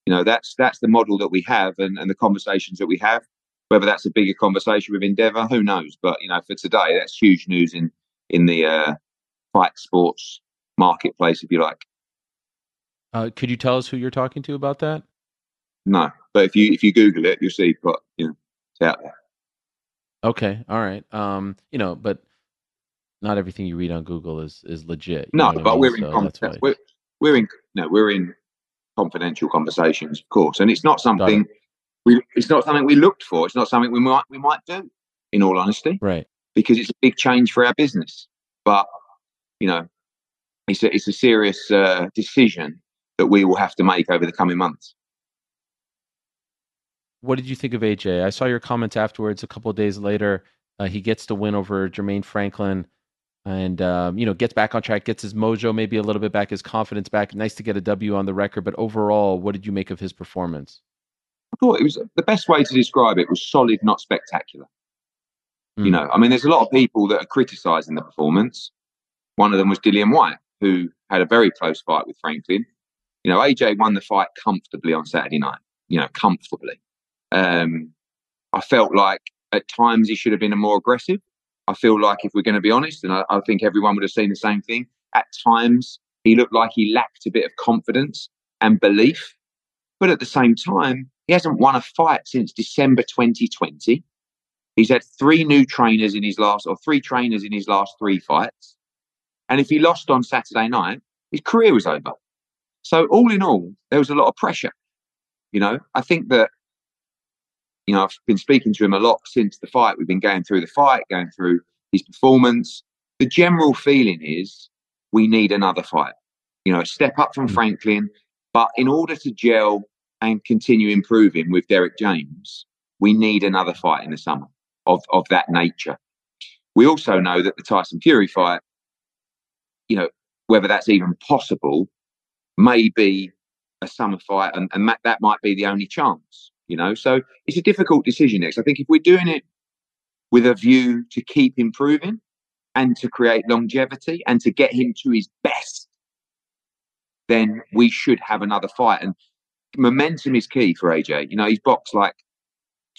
you know, that's that's the model that we have and, and the conversations that we have. Whether that's a bigger conversation with Endeavour, who knows? But you know, for today, that's huge news in in the uh, fight sports marketplace, if you like. Uh, could you tell us who you're talking to about that? No, but if you if you Google it, you'll see. But you know, it's out there. Okay, all right. Um, you know, but not everything you read on Google is is legit. No, I but mean? we're in So we're we're in no we're in confidential conversations, of course, and it's not something we it's not something we looked for. It's not something we might we might do. In all honesty, Right. because it's a big change for our business. But you know, it's a it's a serious uh, decision that we will have to make over the coming months. What did you think of AJ? I saw your comments afterwards. A couple of days later, uh, he gets the win over Jermaine Franklin, and um, you know gets back on track, gets his mojo maybe a little bit back, his confidence back. Nice to get a W on the record. But overall, what did you make of his performance? I thought it was the best way to describe it was solid, not spectacular. You Mm. know, I mean, there's a lot of people that are criticising the performance. One of them was Dillian Whyte, who had a very close fight with Franklin. You know, AJ won the fight comfortably on Saturday night. You know, comfortably. Um, I felt like at times he should have been more aggressive. I feel like if we're going to be honest, and I, I think everyone would have seen the same thing, at times he looked like he lacked a bit of confidence and belief. But at the same time, he hasn't won a fight since December 2020. He's had three new trainers in his last, or three trainers in his last three fights. And if he lost on Saturday night, his career was over. So all in all, there was a lot of pressure. You know, I think that, you know, I've been speaking to him a lot since the fight. We've been going through the fight, going through his performance. The general feeling is we need another fight. You know, a step up from Mm. Franklin. But in order to gel and continue improving with Derrick James, we need another fight in the summer of, of that nature. We also know that the Tyson Fury fight, you know, whether that's even possible, may be a summer fight, and, and that, that might be the only chance, you know. So it's a difficult decision next. I think if we're doing it with a view to keep improving and to create longevity and to get him to his best, then we should have another fight. And momentum is key for AJ. You know, he's boxed like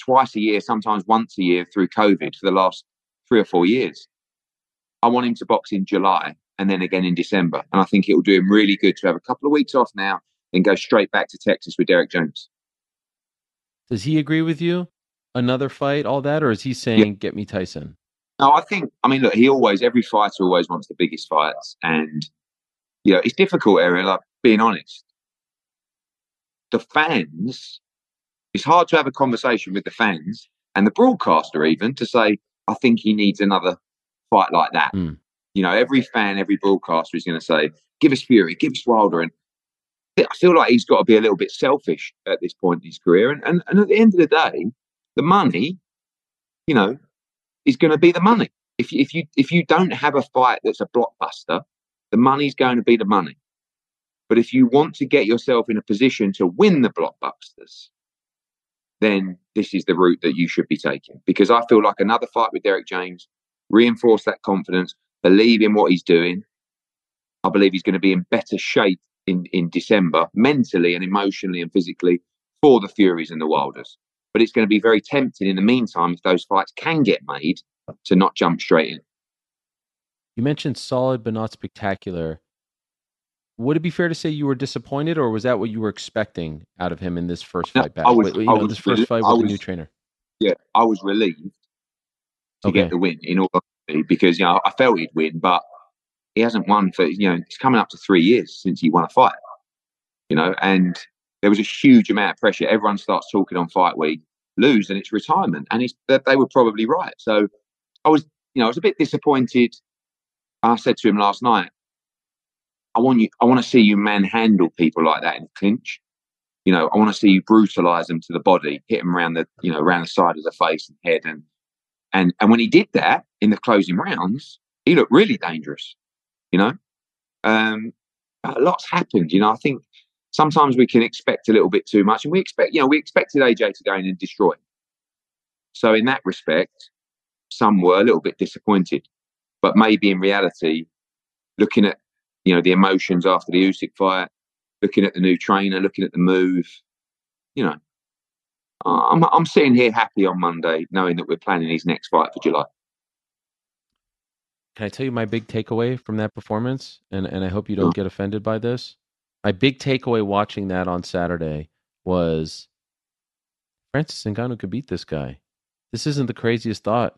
twice a year, sometimes once a year through COVID for the last three or four years. I want him to box in July and then again in December. And I think it will do him really good to have a couple of weeks off now and go straight back to Texas with Derrick Jones. Does he agree with you? Another fight, all that, or is he saying, "Get me Tyson"? No, I think. I mean, look, he always every fighter always wants the biggest fights, and you know it's difficult, Ariel. Like being honest, the fans. It's hard to have a conversation with the fans and the broadcaster, even to say, "I think he needs another fight like that." Mm. You know, every fan, every broadcaster is going to say, "Give us Fury, give us Wilder," and I feel like he's got to be a little bit selfish at this point in his career. And and, and at the end of the day, the money, you know, is going to be the money. If you, if you if you don't have a fight that's a blockbuster, the money's going to be the money. But if you want to get yourself in a position to win the blockbusters, then this is the route that you should be taking. Because I feel like another fight with Derrick James reinforce that confidence, believe in what he's doing. I believe he's going to be in better shape in, in December, mentally and emotionally and physically, for the Furies and the Wilders. But it's going to be very tempting in the meantime, if those fights can get made, to not jump straight in. You mentioned solid but not spectacular. Would it be fair to say you were disappointed, or was that what you were expecting out of him in this first No, fight back? I was- you I know, was this first fight I with a new trainer. Yeah, I was relieved to Okay. get the win in all honesty, because you know I felt he'd win, but he hasn't won for you know it's coming up to three years since he won a fight. You know, and there was a huge amount of pressure. Everyone starts talking on fight week, lose, and it's retirement, and it's that they were probably right. So I was, you know, I was a bit disappointed. I said to him last night, I want you, I want to see you manhandle people like that in clinch. You know, I want to see you brutalize them to the body, hit them around the, you know, around the side of the face and head, and and and when he did that in the closing rounds, he looked really dangerous. You know, um, a lot's happened. You know, I think sometimes we can expect a little bit too much, and we expect, you know, we expected AJ to go in and destroy. him. So in that respect, some were a little bit disappointed, but maybe in reality, looking at you know the emotions after the Usyk fight, looking at the new trainer, looking at the move, you know, I'm I'm sitting here happy on Monday, knowing that we're planning his next fight for July. Can I tell you my big takeaway from that performance? And and I hope you don't get offended by this. My big takeaway watching that on Saturday was Francis Ngannou could beat this guy. This isn't the craziest thought.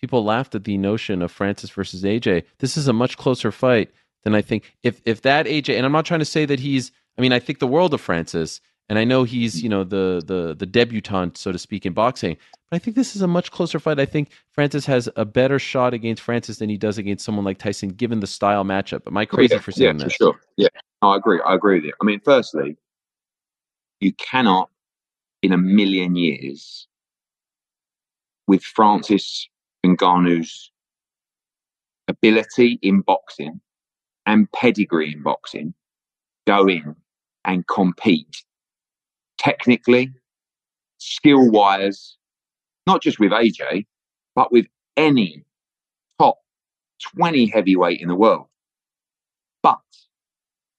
People laughed at the notion of Francis versus AJ. This is a much closer fight than I think. If if that AJ, and I'm not trying to say that he's. I mean, I think the world of Francis, and I know he's you know the the the debutant, so to speak, in boxing. But I think this is a much closer fight. I think Francis has a better shot against Francis than he does against someone like Tyson, given the style matchup. Am I oh, crazy yeah, for saying that? yeah, this? for sure. Yeah, no, I agree. I agree with you. I mean, firstly, you cannot, in a million years, with Francis Ngannou's ability in boxing and pedigree in boxing, go in and compete technically, skill wise, not just with AJ, but with any top 20 heavyweight in the world. But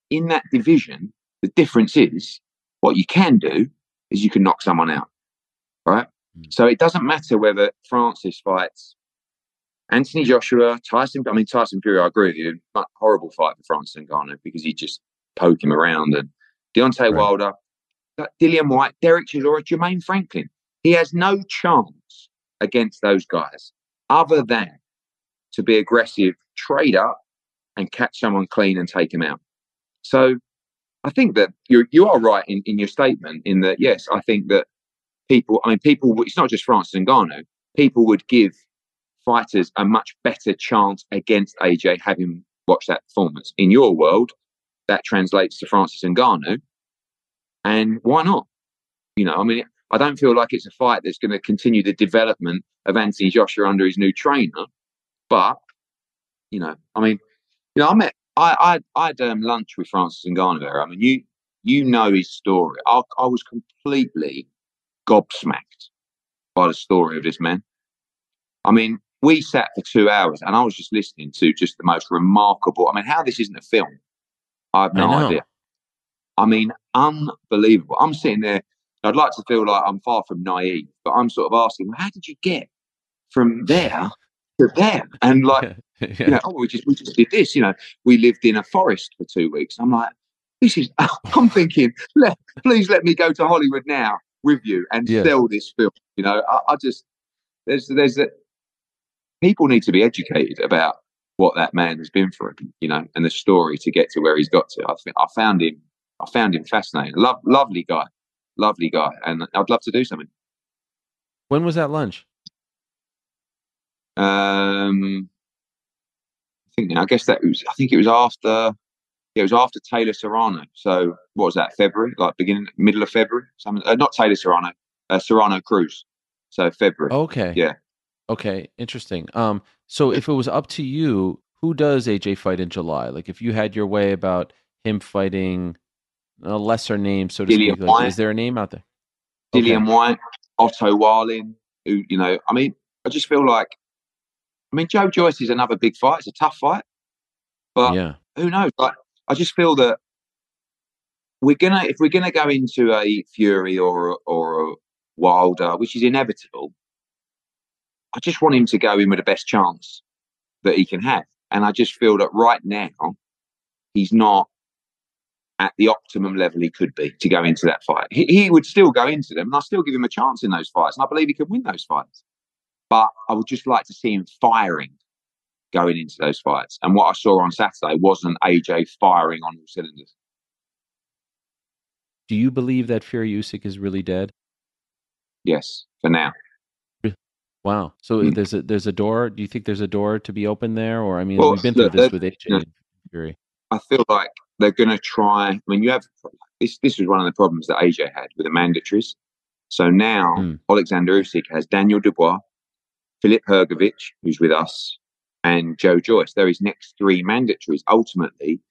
in that division, the difference is what you can do is you can knock someone out, right? Mm. So it doesn't matter whether Francis fights Anthony Joshua, Tyson. I mean, Tyson Fury, I agree with you. Horrible fight for Francis Ngannou because he just poke him around and Deontay Right. Wilder, Dillian Whyte, Derek Chisora, Jermaine Franklin. He has no chance against those guys other than to be aggressive, trade up, and catch someone clean and take him out. So I think that you you are right in, in your statement in that yes, I think that people I mean people it's not just Francis Ngannou, people would give fighters a much better chance against AJ having watched that performance. In your world, that translates to Francis Ngannou. And why not? You know, I mean, I don't feel like it's a fight that's going to continue the development of Anthony Joshua under his new trainer. But, you know, I mean, you know, I met, I, I, I had um, lunch with Francis Ngannou there. I mean, you, you know his story. I, I was completely gobsmacked by the story of this man. I mean, we sat for two hours and I was just listening to just the most remarkable. I mean, how this isn't a film, I have no know. idea. I mean, unbelievable. I'm sitting there. I'd like to feel like I'm far from naive, but I'm sort of asking, well, how did you get from there to there? And like, <laughs> yeah. you know, oh, we just we just did this. You know, we lived in a forest for two weeks. I'm like, this is. <laughs> I'm thinking, let, please let me go to Hollywood now with you and Yes. sell this film. You know, I, I just there's there's a, people need to be educated about what that man has been through. You know, and the story to get to where he's got to. I think I found him. I found him fascinating. Love, lovely guy, lovely guy, and I'd love to do something. when was that lunch? Um, I think I guess that was. I think it was after. Yeah, it was after Taylor Serrano. So what was that? February, like beginning, middle of February. Something. Uh, not Taylor Serrano. Uh, Serrano Cruz. So February. Okay. Yeah. Okay. Interesting. Um. So if it was up to you, who does AJ fight in July? Like, if you had your way about him fighting a lesser name, so to Dillian speak, like, is there a name out there? Dillian Whyte, Otto Wallin. Who you know? I mean, I just feel like. I mean, Joe Joyce is another big fight. It's a tough fight, but yeah. who knows? Like, I just feel that we're gonna if we're gonna go into a Fury or or a Wilder, which is inevitable. I just want him to go in with the best chance that he can have, and I just feel that right now he's not at the optimum level he could be to go into that fight. He, he would still go into them, and I still give him a chance in those fights, and I believe he can win those fights. But I would just like to see him firing going into those fights. And what I saw on Saturday wasn't AJ firing on all cylinders. Do you believe that Fury Usyk is really dead? Yes, for now. Wow. So Mm. there's a there's a door. Do you think there's a door to be open there, or I mean, Well, we've been through this with AJ no. and Fury. I feel like they're going to try. I mean, you have this. This was one of the problems that AJ had with the mandatories. So now Mm. Alexander Usyk has Daniel Dubois, Filip Hrgovic, who's with us, and Joe Joyce. They're his next three mandatories. Ultimately,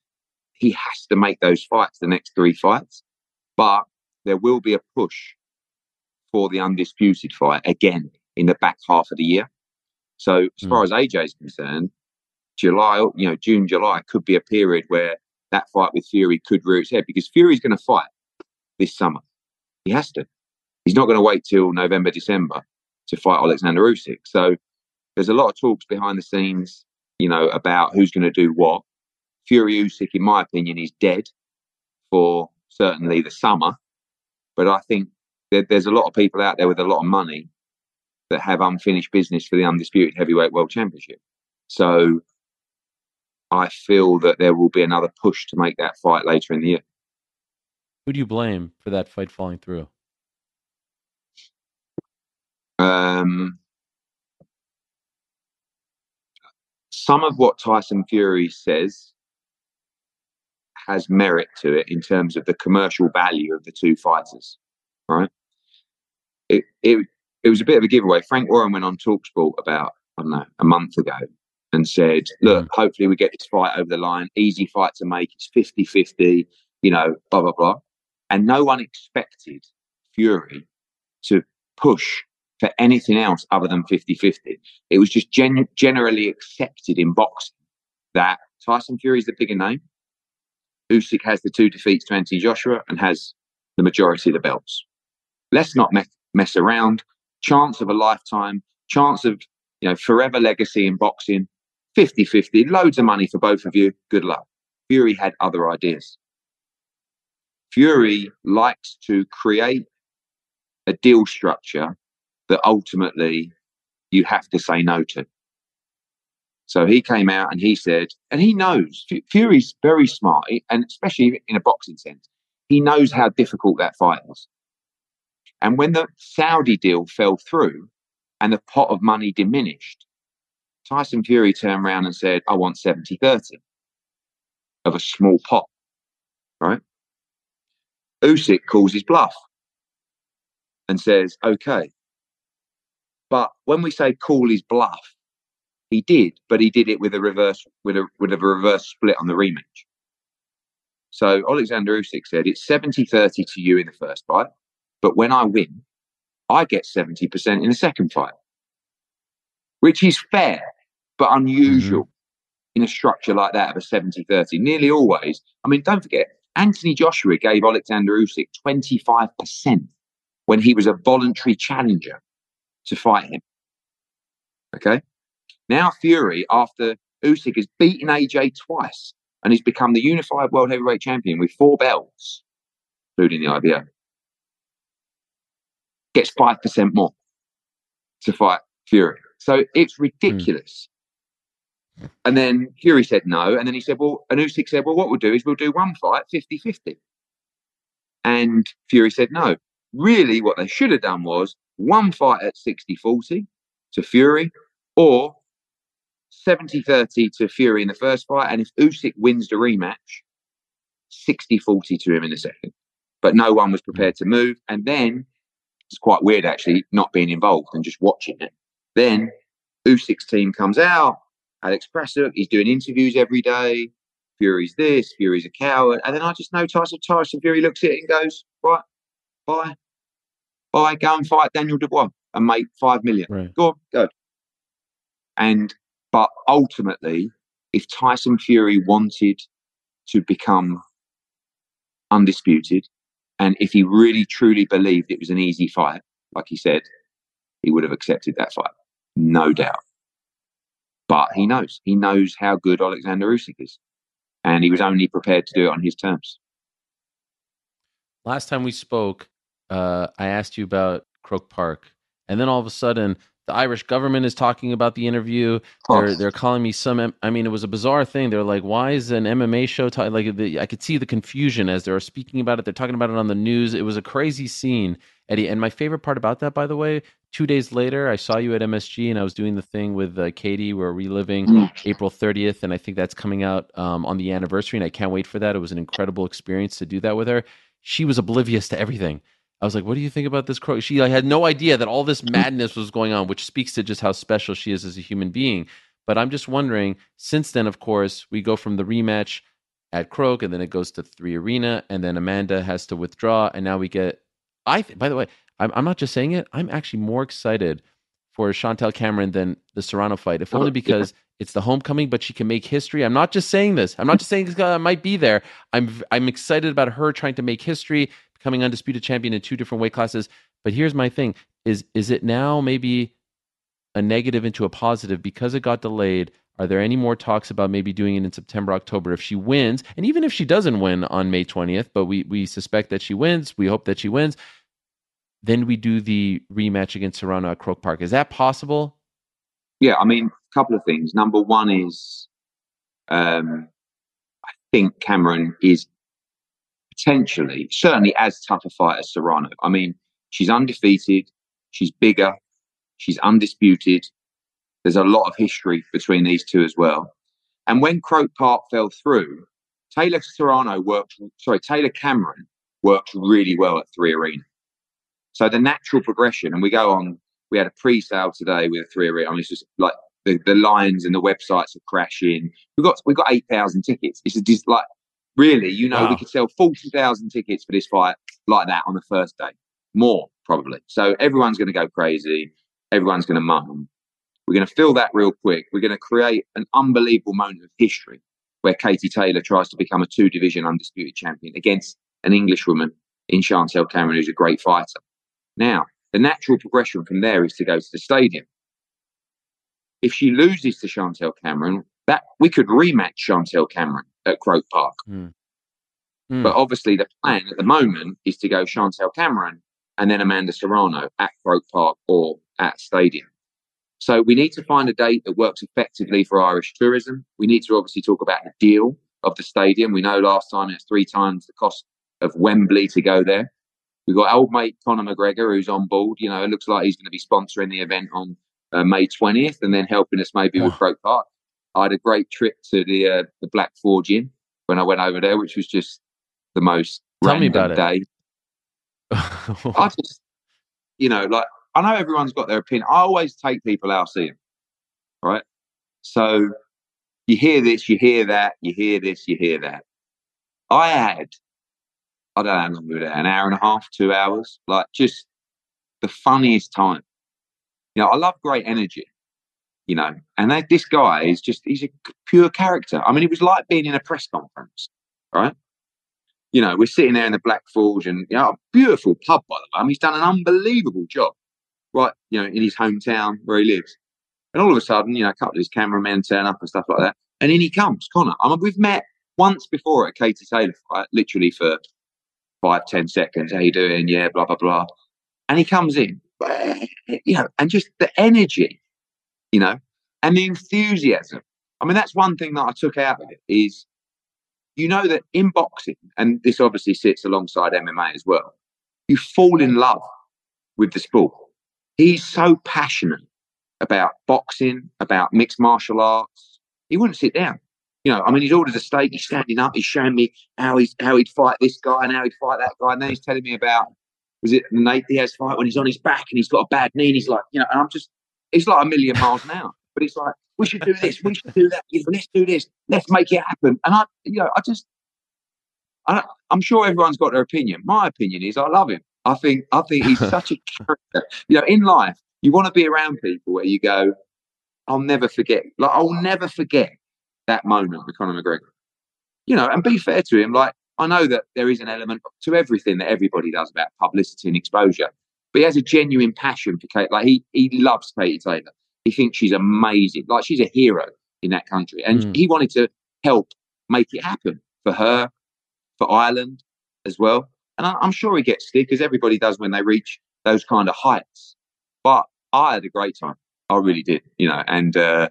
he has to make those fights, the next three fights. But there will be a push for the undisputed fight again in the back half of the year. So as Mm. far as AJ is concerned, July, you know, June, July could be a period where that fight with Fury could rear its head because Fury's going to fight this summer. He has to. He's not going to wait till November, December to fight Alexander Usyk. So there's a lot of talks behind the scenes, you know, about who's going to do what. Fury Usyk, in my opinion, is dead for certainly the summer. But I think there, there's a lot of people out there with a lot of money that have unfinished business for the undisputed heavyweight world championship. So I feel that there will be another push to make that fight later in the year. Who do you blame for that fight falling through? Um, some of what Tyson Fury says has merit to it in terms of the commercial value of the two fighters, right? It it it was a bit of a giveaway. Frank Warren went on Talksport about I don't know a month ago and said, "Look, hopefully we get this fight over the line. Easy fight to make. It's 50-50, You know, blah blah blah." And no one expected Fury to push for anything else other than 50-50. It was just gen- generally accepted in boxing that Tyson Fury is the bigger name. Usyk has the two defeats to Anthony Joshua and has the majority of the belts. Let's not me- mess around. Chance of a lifetime, chance of you know forever legacy in boxing. 50-50, loads of money for both of you. Good luck. Fury had other ideas. Fury likes to create a deal structure that ultimately you have to say no to. So he came out and he said, and he knows Fury's very smart, and especially in a boxing sense, he knows how difficult that fight was. And when the Saudi deal fell through and the pot of money diminished, Tyson Fury turned around and said, I want 70 30 of a small pot, right? Usyk calls his bluff and says, okay. But when we say call his bluff, he did, but he did it with a reverse with a with a reverse split on the rematch. So Alexander Usyk said it's 70-30 to you in the first fight, but when I win, I get 70% in the second fight. Which is fair, but unusual mm-hmm. in a structure like that of a 70-30. Nearly always. I mean, don't forget, Anthony Joshua gave Alexander Usyk 25% when he was a voluntary challenger to fight him. Okay. Now Fury, after Usyk has beaten AJ twice and he's become the unified world heavyweight champion with four belts, including the IBO, gets 5% more to fight Fury. So it's ridiculous. Hmm. And then Fury said no. And then he said, well, and Usyk said, well, what we'll do is we'll do one fight 50 50. And Fury said no. Really, what they should have done was one fight at 60 40 to Fury or 70 30 to Fury in the first fight. And if Usyk wins the rematch, 60 40 to him in the second. But no one was hmm. prepared to move. And then it's quite weird, actually, not being involved and just watching it. Then Usyk's team comes out. Alex Krassyuk, he's doing interviews every day. Fury's this, Fury's a coward. And then I just know Tyson, Tyson Fury looks at it and goes, right, bye. Bye, go and fight Daniel Dubois and make five million. Right. Go on, go. And, but ultimately, if Tyson Fury wanted to become undisputed, and if he really truly believed it was an easy fight, like he said, he would have accepted that fight, no doubt. But he knows. He knows how good Alexander Usyk is. And he was only prepared to do it on his terms. Last time we spoke, uh, I asked you about Croke Park, and then all of a sudden, the Irish government is talking about the interview. They're they're calling me some. I mean, it was a bizarre thing. They're like, "Why is an MMA show?" Like, the, I could see the confusion as they're speaking about it. They're talking about it on the news. It was a crazy scene, Eddie. And my favorite part about that, by the way, two days later, I saw you at MSG, and I was doing the thing with uh, Katie. We're reliving April 30th, and I think that's coming out um, on the anniversary, and I can't wait for that. It was an incredible experience to do that with her. She was oblivious to everything. I was like, "What do you think about this crow?" She like, had no idea that all this madness was going on, which speaks to just how special she is as a human being. But I'm just wondering. Since then, of course, we go from the rematch at Croke, and then it goes to Three Arena, and then Amanda has to withdraw, and now we get. I th- by the way, I'm, I'm not just saying it. I'm actually more excited for Chantel Cameron than the Serrano fight, if oh, only because it's the homecoming. But she can make history. I'm not just saying this. I'm not just saying I might be there. I'm I'm excited about her trying to make history, becoming undisputed champion in two different weight classes. But here's my thing: is is it now maybe a negative into a positive because it got delayed? Are there any more talks about maybe doing it in September, October if she wins? And even if she doesn't win on May 20th, but we we suspect that she wins, we hope that she wins. Then we do the rematch against Serrano at Croke Park. Is that possible? Yeah, I mean, a couple of things. Number one is um, I think Cameron is potentially, certainly as tough a fight as Serrano. I mean, she's undefeated, she's bigger, she's undisputed. There's a lot of history between these two as well. And when Croke Park fell through, Taylor Serrano worked, sorry, Taylor Cameron worked really well at Three Arena. So the natural progression, and we go on, we had a pre-sale today with Three Arena. I mean, it's just like the, the lines and the websites are crashing. We've got we've got eight thousand tickets. It's just like really, you know, Wow. we could sell forty thousand tickets for this fight like that on the first day, more probably. So everyone's going to go crazy. Everyone's going to mum. We're going to fill that real quick. We're going to create an unbelievable moment of history where Katie Taylor tries to become a two-division undisputed champion against an Englishwoman in Chantel Cameron, who's a great fighter. Now, the natural progression from there is to go to the stadium. If she loses to Chantel Cameron, that we could rematch Chantel Cameron at Croke Park. Hmm. But obviously, the plan at the moment is to go Chantel Cameron and then Amanda Serrano at Croke Park or at Stadium. So we need to find a date that works effectively for Irish tourism. We need to obviously talk about the deal of the stadium. We know last time it's three times the cost of Wembley to go there. We've got old mate Conor McGregor who's on board. You know, it looks like he's going to be sponsoring the event on uh, May 20th and then helping us maybe with Croke Park. I had a great trip to the uh, the Black Forge Inn when I went over there, which was just the most Tell me about it. day. <laughs> I just, you know, like I know everyone's got their opinion. I always take people out see them, right? So you hear this, you hear that, you hear this, you hear that. I had, I don't know how long we were there, an hour and a half, two hours, like just the funniest time. You know, I love great energy, you know, and that, this guy is just, he's a pure character. I mean, it was like being in a press conference, right? you know, we're sitting there in the Black Forge and, you know, a beautiful pub, by the way. I mean, he's done an unbelievable job, right, you know, in his hometown where he lives. And all of a sudden, you know, a couple of his cameramen turn up and stuff like that. And in he comes, Conor. I mean, we've met once before at Katie Taylor fight, literally for five, ten seconds. How you doing? Yeah, blah, blah, blah. And he comes in, you know, and just the energy, you know, and the enthusiasm. I mean, that's one thing that I took out of it is you know that in boxing, and this obviously sits alongside MMA as well, you fall in love with the sport. He's so passionate about boxing, about mixed martial arts. He wouldn't sit down. You know, I mean, he's ordered a steak. He's standing up. He's showing me how he's how he'd fight this guy and how he'd fight that guy. And then he's telling me about was it Nate Diaz fight when he's on his back and he's got a bad knee and he's like, you know, and I'm just, it's like a million miles an hour. But it's like, we should do this, we should do that, you know, let's do this, let's make it happen. And I, you know, I just, I, I'm sure everyone's got their opinion. My opinion is I love him. I think, I think he's <laughs> such a character. You know, in life, you want to be around people where you go, I'll never forget. Like I'll never forget that moment with Conor McGregor. You know, and be fair to him. Like I know that there is an element to everything that everybody does about publicity and exposure, but he has a genuine passion for Kate. Like he he loves Katie Taylor. He thinks she's amazing. Like she's a hero in that country, and Mm. he wanted to help make it happen for her, for Ireland as well. And I, I'm sure he gets stick as everybody does when they reach those kind of heights. But I had a great time. I really did, you know, and uh,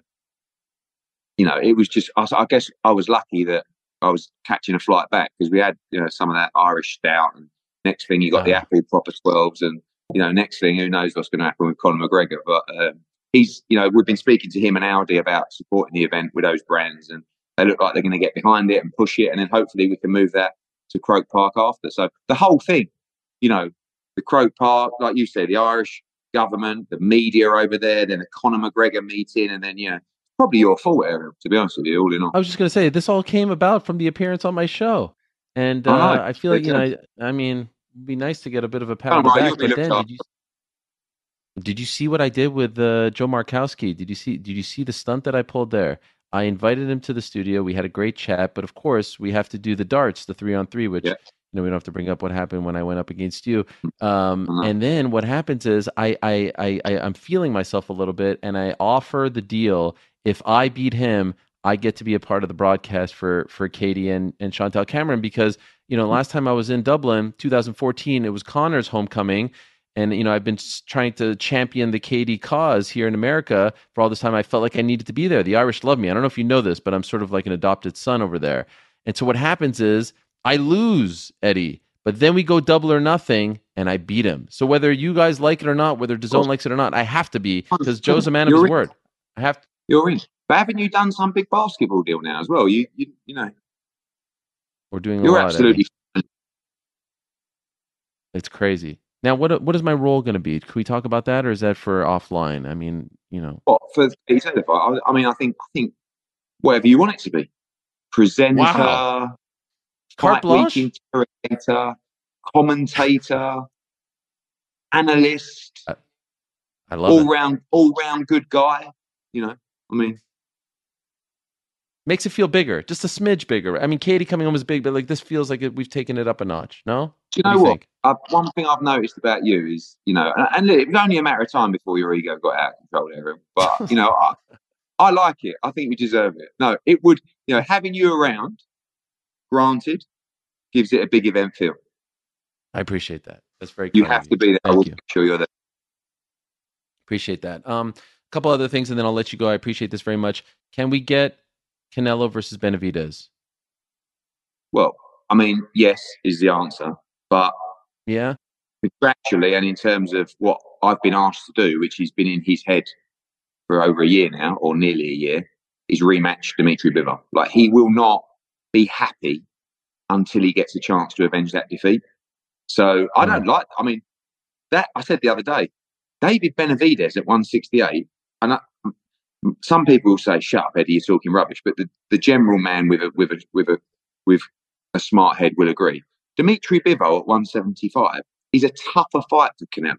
you know, it was just. I, I guess I was lucky that I was catching a flight back because we had you know some of that Irish stout, and next thing you got the apple proper twelves, and you know, next thing who knows what's going to happen with Conor McGregor, but. Um, He's, you know, we've been speaking to him and Audi about supporting the event with those brands, and they look like they're going to get behind it and push it, and then hopefully we can move that to Croke Park after. So the whole thing, you know, the Croke Park, like you said, the Irish government, the media over there, then the Conor McGregor meeting, and then you know, probably your fault, Ariel. To be honest with you, all in all. I was just gonna say this all came about from the appearance on my show, and uh, I. I feel like you know, I, I mean, be nice to get a bit of a pat on the back. But then, did you did you see what I did with uh, Joe Markowski? Did you see? Did you see the stunt that I pulled there? I invited him to the studio. We had a great chat, but of course, we have to do the darts, the three on three, which Yeah. you know we don't have to bring up what happened when I went up against you. Um, Mhm. and then what happens is I, I I I I'm feeling myself a little bit, and I offer the deal. If I beat him, I get to be a part of the broadcast for for Katie and and Chantel Cameron because you know last time I was in Dublin, 2014, it was Conor's homecoming. And you know, I've been trying to champion the KD cause here in America for all this time. I felt like I needed to be there. The Irish love me. I don't know if you know this, but I'm sort of like an adopted son over there. And so what happens is I lose Eddie, but then we go double or nothing, and I beat him. So whether you guys like it or not, whether DAZN likes it or not, I have to be because Joe's a man of You're his in. word. I have to. You're in. But haven't you done some big basketball deal now as well? You, you, you know, We're doing a you're absolutely. It's crazy. Now, what what is my role going to be? Can we talk about that, or is that for offline? I mean, you know, What for? I, I mean, I think, I think whatever you want it to be. Presenter, Wow. carte blanche. interrogator, commentator, analyst, I love all it. round, all round good guy. You know, I mean, Makes it feel bigger, just a smidge bigger. I mean, Katie coming home is big, but like this feels like we've taken it up a notch. No, do you What know you what? Uh, one thing I've noticed about you is, you know, and, and look, it was only a matter of time before your ego got out of control, Aaron. But <laughs> you know, I, I like it. I think we deserve it. No, it would, you know, having you around, granted, gives it a big event feel. I appreciate that. That's very. You have to be there. I will you. make sure you're there. Appreciate that. Um, a couple other things, and then I'll let you go. I appreciate this very much. Can we get Canelo versus Benavidez? Well, I mean, yes is the answer, but Yeah. contractually and in terms of what I've been asked to do, which has been in his head for over a year now, or nearly a year, is rematch Dimitri Bivol. Like he will not be happy until he gets a chance to avenge that defeat. So I hmm. don't like. I mean, that I said the other day, David Benavidez at 168, and I, some people will say, "Shut up, Eddie, you're talking rubbish." But the, the general man with a with a with a with a smart head will agree. Dimitri Bivol at 175 is a tougher fight for Canelo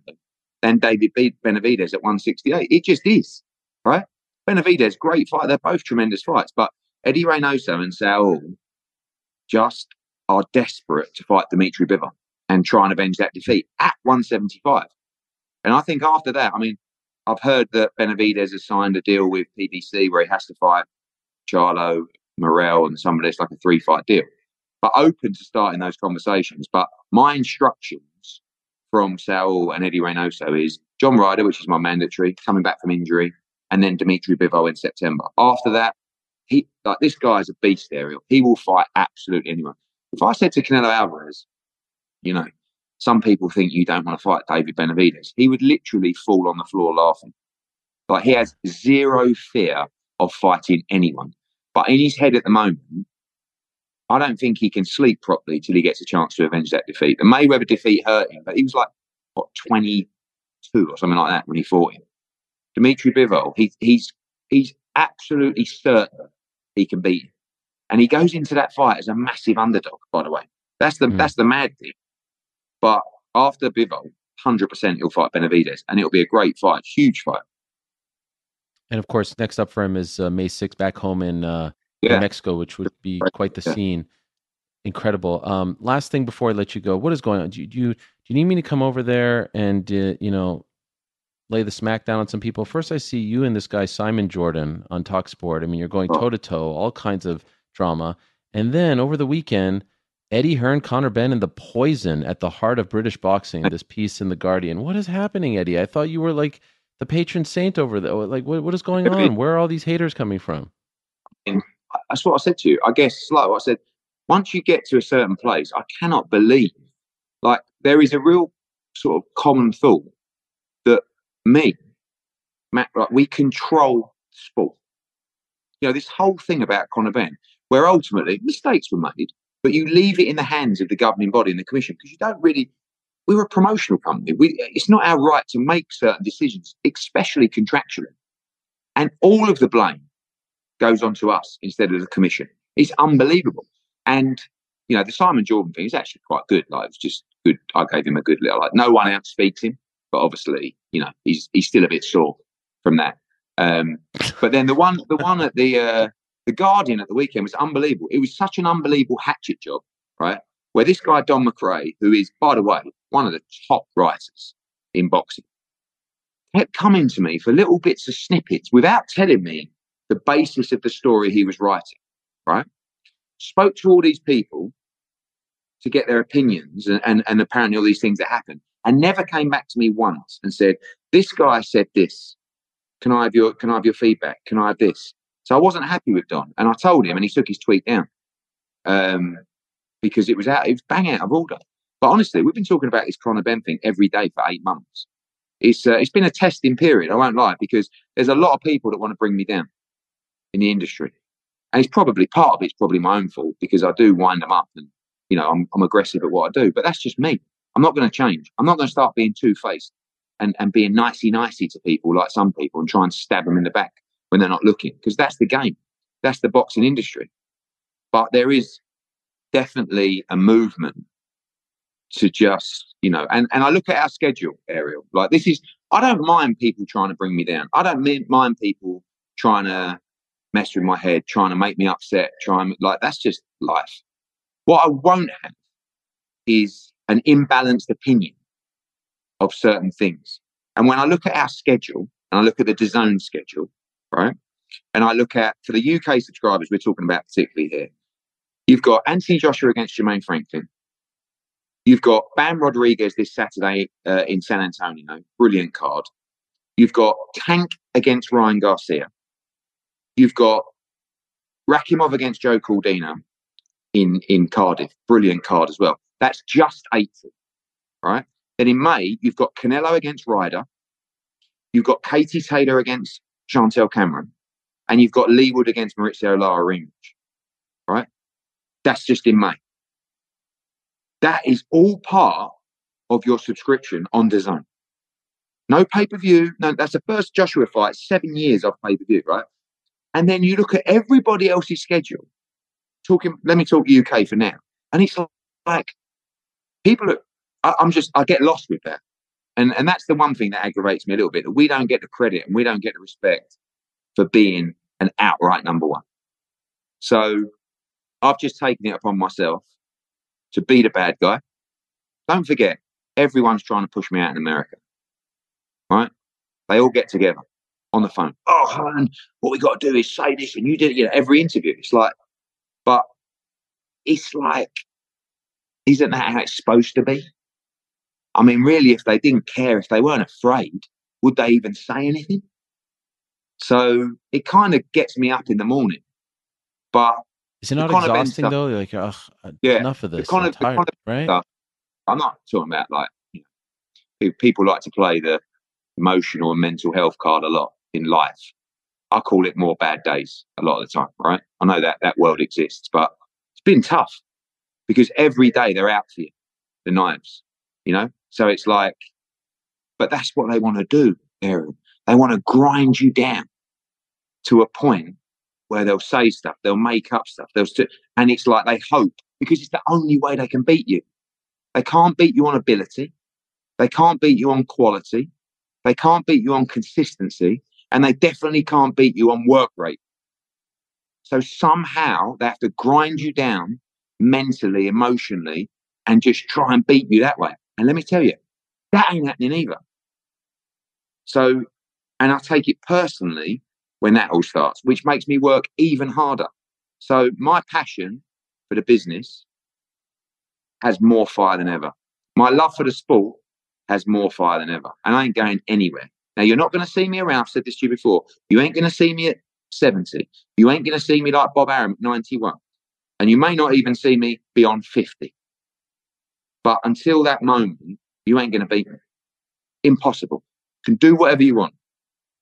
than David B- Benavidez at 168. It just is, right? Benavidez, great fight. They're both tremendous fights, but Eddie Reynoso and Saul just are desperate to fight Dimitri Bivol and try and avenge that defeat at 175. And I think after that, I mean, I've heard that Benavidez has signed a deal with PBC where he has to fight Charlo, Morrell, and somebody. It's like a three fight deal. But open to starting those conversations. But my instructions from Saul and Eddie Reynoso is John Ryder, which is my mandatory, coming back from injury, and then Dimitri Bivol in September. After that, he like this guy is a beast, Ariel. He will fight absolutely anyone. If I said to Canelo Alvarez, you know, some people think you don't want to fight David Benavidez. he would literally fall on the floor laughing. Like he has zero fear of fighting anyone. But in his head at the moment, I don't think he can sleep properly till he gets a chance to avenge that defeat. The Mayweather defeat hurt him, but he was like what 22 or something like that when he fought him. Dimitri Bivol, he, he's he's absolutely certain he can beat him, and he goes into that fight as a massive underdog. By the way, that's the Mm. that's the mad thing. But after Bivol, hundred percent he'll fight Benavidez, and it'll be a great fight, huge fight. And of course, next up for him is uh, May 6th back home in, uh, Yeah. in Mexico, which would be quite the Yeah. scene. Incredible. Um, last thing before I let you go, what is going on? Do you do you, do you need me to come over there and uh, you know lay the smack down on some people? First, I see you and this guy Simon Jordan on Talk Sport. I mean, you're going toe to toe, all kinds of drama, and then over the weekend. Eddie Hearn, Conor Benn, and the poison at the heart of British boxing. <laughs> This piece in the Guardian. What is happening, Eddie? I thought you were like the patron saint over there. Like, what, what is going on? Where are all these haters coming from? That's what I said to you. I guess it's like what I said. Once you get to a certain place, I cannot believe, like, there is a real sort of common thought that me, Matt, like, we control sport. You know, this whole thing about Conor Benn, where ultimately mistakes were made, but you leave it in the hands of the governing body and the commission because you don't really. We're a promotional company. We, it's not our right to make certain decisions, especially contractually. And all of the blame goes on to us instead of the commission. It's unbelievable. And you know, the Simon Jordan thing is actually quite good. Like it's just good. I gave him a good little like no one outspeaks him, but obviously, you know, he's he's still a bit sore from that. Um, but then the one the one at the uh, the Guardian at the weekend was unbelievable. It was such an unbelievable hatchet job, right? Where this guy Don McRae, who is by the way one of the top writers in boxing, kept coming to me for little bits of snippets without telling me the basis of the story he was writing, right? Spoke to all these people to get their opinions and, and, and apparently all these things that happened and never came back to me once and said, This guy said this. Can I have your can I have your feedback? Can I have this? So I wasn't happy with Don. And I told him and he took his tweet down. Um because it was out, it was bang out of order. But honestly, we've been talking about this Conor Benn thing every day for eight months. It's uh, it's been a testing period. I won't lie because there's a lot of people that want to bring me down in the industry, and it's probably part of it's probably my own fault because I do wind them up and you know I'm I'm aggressive at what I do. But that's just me. I'm not going to change. I'm not going to start being two faced and and being nicey nicey to people like some people and try and stab them in the back when they're not looking because that's the game. That's the boxing industry. But there is definitely a movement to just you know and and i look at our schedule ariel like this is i don't mind people trying to bring me down i don't mind people trying to mess with my head trying to make me upset trying like that's just life what i won't have is an imbalanced opinion of certain things and when i look at our schedule and i look at the DAZN schedule right and i look at for the uk subscribers we're talking about particularly here you've got anthony joshua against jermaine franklin You've got Bam Rodriguez this Saturday uh, in San Antonio. Brilliant card. You've got Tank against Ryan Garcia. You've got Rakhimov against Joe Cordina in, in Cardiff. Brilliant card as well. That's just 80, right? Then in May, you've got Canelo against Ryder. You've got Katie Taylor against Chantel Cameron. And you've got Leigh Wood against Mauricio Lara rematch, right? That's just in May. That is all part of your subscription on DAZN. No pay per view. No, that's the first Joshua fight seven years of pay per view, right? And then you look at everybody else's schedule. Talking, let me talk UK for now, and it's like people. Are, I'm just, I get lost with that, and and that's the one thing that aggravates me a little bit that we don't get the credit and we don't get the respect for being an outright number one. So I've just taken it upon myself to be the bad guy. Don't forget, everyone's trying to push me out in America. Right? They all get together on the phone. Oh, Han, what we got to do is say this, and you did it. You know, every interview. It's like, but it's like, isn't that how it's supposed to be? I mean, really, if they didn't care, if they weren't afraid, would they even say anything? So it kind of gets me up in the morning. But Is it not exhausting though? You're like, ugh, uh, Yeah, enough of this. Conor- I'm the tired, Conor right? stuff- I'm not talking about like you know, people like to play the emotional and mental health card a lot in life. I call it more bad days a lot of the time, right? I know that that world exists, but it's been tough because every day they're out for you, the knives, you know? So it's like, but that's what they want to do, Aaron. They want to grind you down to a point where they'll say stuff, they'll make up stuff, they'll st- and it's like they hope because it's the only way they can beat you. They can't beat you on ability. They can't beat you on quality. They can't beat you on consistency. And they definitely can't beat you on work rate. So somehow they have to grind you down mentally, emotionally, and just try and beat you that way. And let me tell you, that ain't happening either. So, and I take it personally when that all starts, which makes me work even harder. So my passion for the business has more fire than ever. My love for the sport has more fire than ever. And I ain't going anywhere. Now, you're not going to see me around. I've said this to you before. You ain't going to see me at 70. You ain't going to see me like Bob Arum at 91. And you may not even see me beyond 50. But until that moment, you ain't going to beat me. Impossible. You can do whatever you want.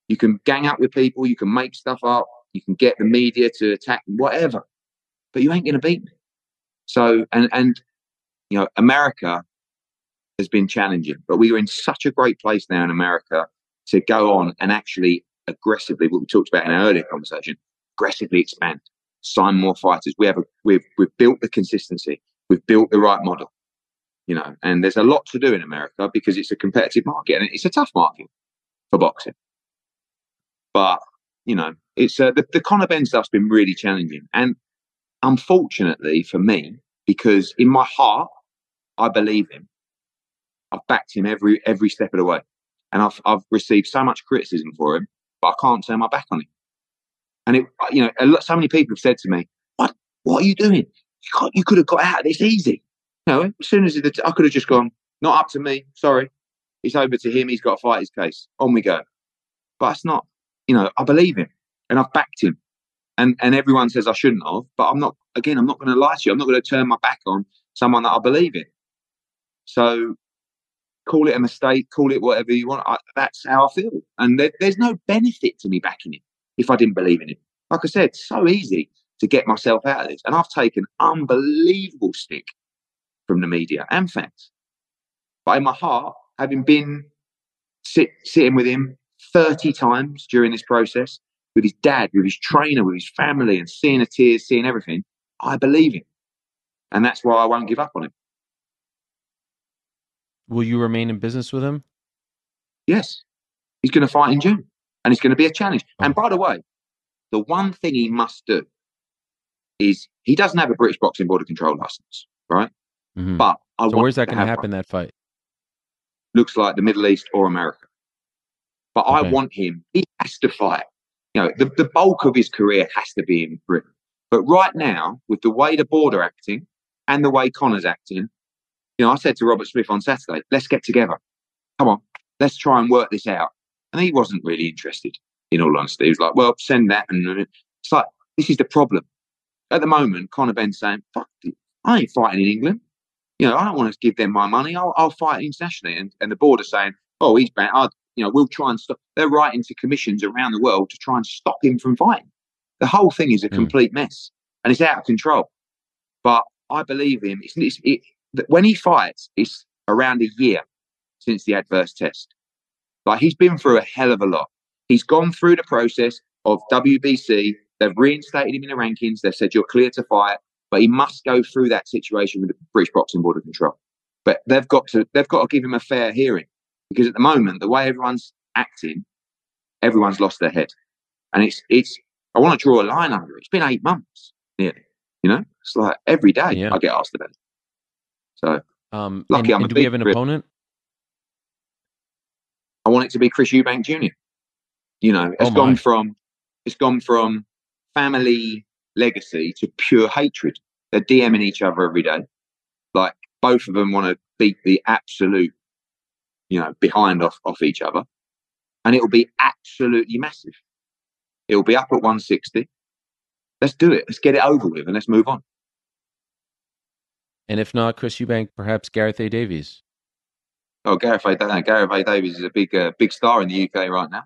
You can gang up with people. You can make stuff up. You can get the media to attack whatever. But you ain't going to beat me. So, and, and, you know, America has been challenging, but we are in such a great place now in America to go on and actually aggressively, what we talked about in our earlier conversation, aggressively expand, sign more fighters. We have a, we've we've built the consistency, we've built the right model, you know, and there's a lot to do in America because it's a competitive market and it's a tough market for boxing. But you know, it's uh, the the Conor Benn stuff's been really challenging, and unfortunately for me, because in my heart I believe him. I've backed him every every step of the way, and I've I've received so much criticism for him, but I can't turn my back on him. And it, you know, lot, so many people have said to me, "What what are you doing? You can't, you could have got out of this easy." Know, as soon as it, I could have just gone, "Not up to me. Sorry, it's over to him. He's got to fight his case. On we go." But it's not. You know, I believe him, and I've backed him. And and everyone says I shouldn't have, but I'm not. Again, I'm not going to lie to you. I'm not going to turn my back on someone that I believe in. So call it a mistake, call it whatever you want. I, that's how I feel. And there, there's no benefit to me backing him if I didn't believe in him. Like I said, so easy to get myself out of this. And I've taken unbelievable stick from the media and fans. But in my heart, having been sit, sitting with him 30 times during this process, with his dad, with his trainer, with his family, and seeing the tears, seeing everything, I believe him. And that's why I won't give up on him. Will you remain in business with him? Yes, he's going to fight in June, and it's going to be a challenge. Oh. And by the way, the one thing he must do is he doesn't have a British Boxing Board of Control license, right? Mhm. But I So where's that going to happen? one. That fight? Looks like the Middle East or America. But I want him. He has to fight. You know, the, the bulk of his career has to be in Britain. But right now, with the way the board are acting and the way Conor's acting, you know, I said to Robert Smith on Saturday, let's get together. Come on, let's try and work this out. And he wasn't really interested, in all honesty. He was like, well, send that. And and it's like, this is the problem. At the moment, Conor Benn's saying, fuck, it, I ain't fighting in England. You know, I don't want to give them my money. I'll, I'll fight internationally. And, and the board are saying, oh, he's banned. I, you know, we'll try and stop. They're writing to commissions around the world to try and stop him from fighting. The whole thing is a Hmm. complete mess and it's out of control. But I believe him. It's, it's, it, when he fights, it's around a year since the adverse test. Like he's been through a hell of a lot. He's gone through the process of WBC. They've reinstated him in the rankings. They've said you're clear to fight, but he must go through that situation with the British Boxing Board of Control. But they've got to they've got to give him a fair hearing because at the moment the way everyone's acting, everyone's lost their head, and it's it's. I want to draw a line under it. It's been eight months nearly. You know, it's like every day Yeah. I get asked about it. So Um, Lucky and, I'm a and do we have an opponent? I want it to be Chris Eubank Jr. You know, it's Oh, gone from it's gone from family legacy to pure hatred. They're DMing each other every day. Like both of them want to beat the absolute, you know, behind off off each other, and it will be absolutely massive. It will be up at 160. Let's do it. Let's get it over with, and let's move on. And if not, Chris Eubank, perhaps Gareth A. Davies. Oh, Gareth A. Da- Gareth A. Davies is a big uh, big star in the UK right now.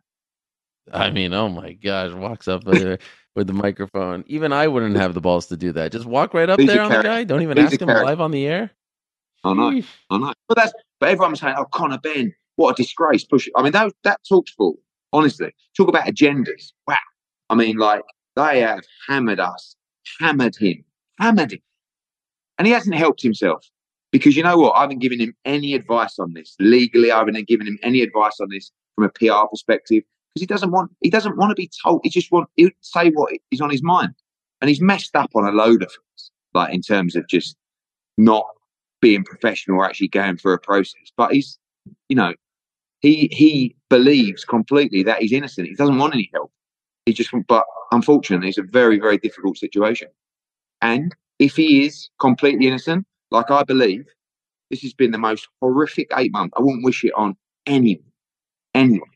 I mean, oh my gosh, walks up there with the microphone. Even I wouldn't have the balls to do that. Just walk right up He's there on the guy. Don't even He's ask him character. live on the air. Oh, I know. Sheesh. Oh, I know. But that's but everyone's saying, "Oh, Conor Benn, what a disgrace!" Push. I mean, that that talks for honestly. Talk about agendas. Wow. I mean, like they have hammered us, hammered him, hammered him, and he hasn't helped himself because you know what? I haven't given him any advice on this legally. I haven't given him any advice on this from a PR perspective because he doesn't want he doesn't want to be told. He just want he'll say what is on his mind, and he's messed up on a load of things, like in terms of just not being professional or actually going through a process. But he's, you know, he he believes completely that he's innocent. He doesn't want any help. He just, but unfortunately, it's a very very difficult situation. And if he is completely innocent, like I believe, this has been the most horrific eight months. I wouldn't wish it on anyone, anyone.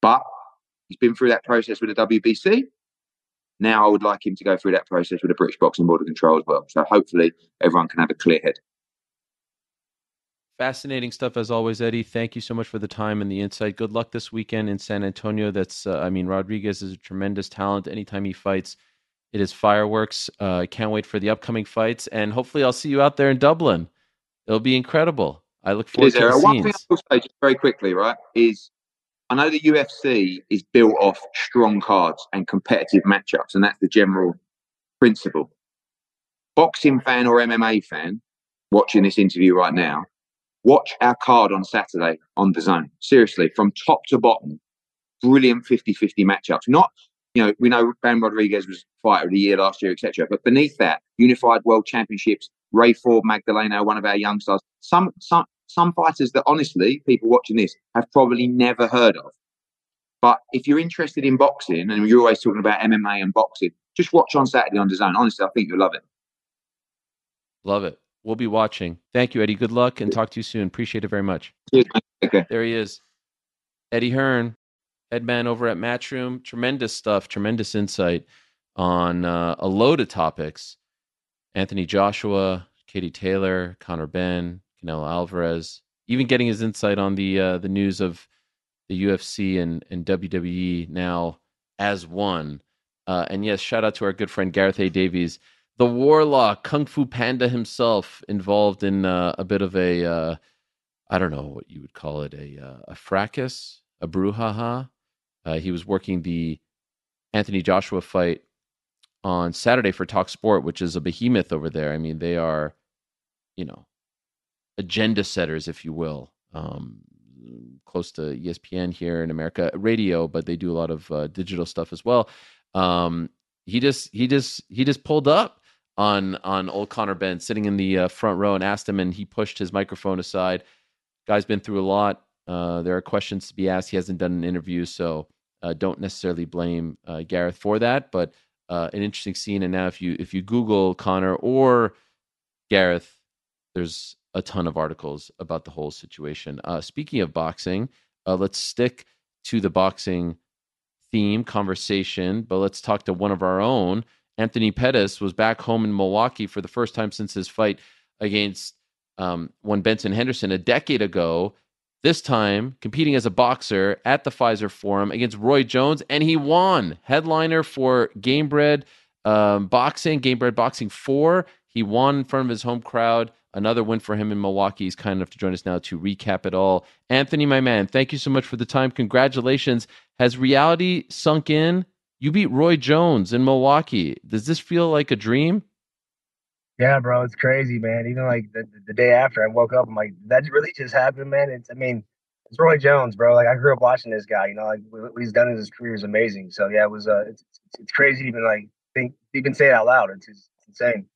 But he's been through that process with the WBC. Now I would like him to go through that process with the British Boxing Board of Control as well. So hopefully everyone can have a clear head. Fascinating stuff as always, Eddie. Thank you so much for the time and the insight. Good luck this weekend in San Antonio. That's, uh, I mean, Rodriguez is a tremendous talent. Anytime he fights, it is fireworks. Uh, I can't wait for the upcoming fights, and hopefully, I'll see you out there in Dublin. It'll be incredible. I look forward Is to the one thing I will say just very quickly, right? Is I know the UFC is built off strong cards and competitive matchups, and that's the general principle. Boxing fan or MMA fan watching this interview right now, watch our card on Saturday on DAZN. Seriously, from top to bottom, brilliant 50 50 matchups. Not, you know, we know Bam Rodriguez was fighter of the year last year, etc. But beneath that, Unified World Championships, Ray Ford Magdaleno, one of our young stars. Some some some fighters that honestly, people watching this have probably never heard of. But if you're interested in boxing and you're always talking about MMA and boxing, just watch on Saturday on DAZN. Honestly, I think you'll love it. Love it. We'll be watching. Thank you, Eddie. Good luck and talk to you soon. Appreciate it very much. Okay. There he is. Eddie Hearn, head man over at Matchroom. Tremendous stuff, tremendous insight on uh, a load of topics. Anthony Joshua, Katie Taylor, Conor Benn, Canelo Alvarez, even getting his insight on the uh, the news of the UFC and, and WWE now as one. Uh, and yes, shout out to our good friend Gareth A. Davies, the warlock, Kung Fu Panda himself, involved in uh, a bit of a, uh, I don't know what you would call it, a, uh, a fracas, a brouhaha. Uh, he was working the Anthony Joshua fight on Saturday for Talk Sport, which is a behemoth over there. I mean, they are, you know, agenda setters, if you will. Um, close to ESPN here in America, radio, but they do a lot of uh, digital stuff as well. Um, he just he just he just pulled up on on old Conor Benn sitting in the uh, front row and asked him, and he pushed his microphone aside. Guy's been through a lot. Uh, there are questions to be asked. He hasn't done an interview, so uh, don't necessarily blame uh, Gareth for that. But uh, an interesting scene. And now, if you if you Google Conor or Gareth, there's a ton of articles about the whole situation. Uh, speaking of boxing, uh, let's stick to the boxing theme conversation, but let's talk to one of our own. Anthony Pettis was back home in Milwaukee for the first time since his fight against um, one Benson Henderson a decade ago. This time competing as a boxer at the Fiserv Forum against Roy Jones, and he won. Headliner for Gamebred um, Boxing, Gamebred Boxing 4. He won in front of his home crowd. Another win for him in Milwaukee. He's kind enough to join us now to recap it all. Anthony, my man, thank you so much for the time. Congratulations. Has reality sunk in? You beat Roy Jones in Milwaukee. Does this feel like a dream? Yeah, bro, it's crazy, man. Even like the, the day after I woke up, I'm like, that really just happened, man? It's, I mean, it's Roy Jones, bro. Like I grew up watching this guy. You know, like what he's done in his career is amazing. So yeah, it was. Uh, it's, it's, it's crazy to even like think, even say it out loud. It's, it's insane.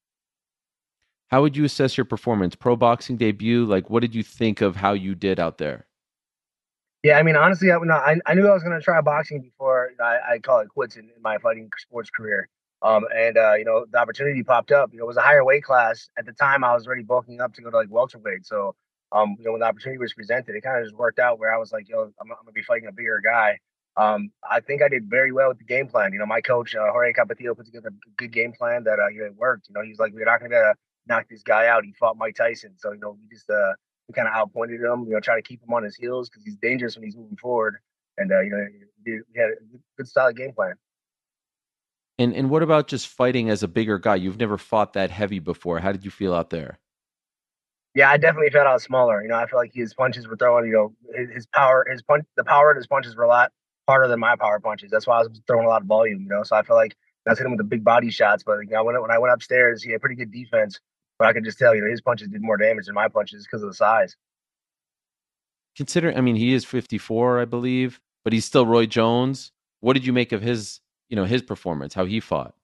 How would you assess your performance? Pro boxing debut, like what did you think of how you did out there? Yeah, I mean, honestly, I, no, I, I knew I was going to try boxing before I, I call it quits in, in my fighting sports career. Um, and uh, you know, the opportunity popped up. You know, it was a higher weight class at the time. I was already bulking up to go to like welterweight. So, um, you know, when the opportunity was presented, it kind of just worked out where I was like, yo, I'm, I'm gonna be fighting a bigger guy. Um, I think I did very well with the game plan. You know, my coach uh, Jorge Capetillo put together a good game plan that uh, you know, it worked. You know, he was like, we're not gonna knock this guy out. He fought Mike Tyson, so you know, we just uh, we kind of outpointed him. You know, try to keep him on his heels because he's dangerous when he's moving forward. And uh, you know, we had a good solid game plan. And and what about just fighting as a bigger guy? You've never fought that heavy before. How did you feel out there? Yeah, I definitely felt out smaller. You know, I feel like his punches were throwing. You know, his, his power, his punch, the power of his punches were a lot harder than my power punches. That's why I was throwing a lot of volume. You know, so I feel like I was hitting him with the big body shots. But you know, when when I went upstairs, he had pretty good defense. But I could just tell, you know, his punches did more damage than my punches because of the size. Consider, I mean, he is 54, I believe, but he's still Roy Jones. What did you make of his, you know, his performance, how he fought?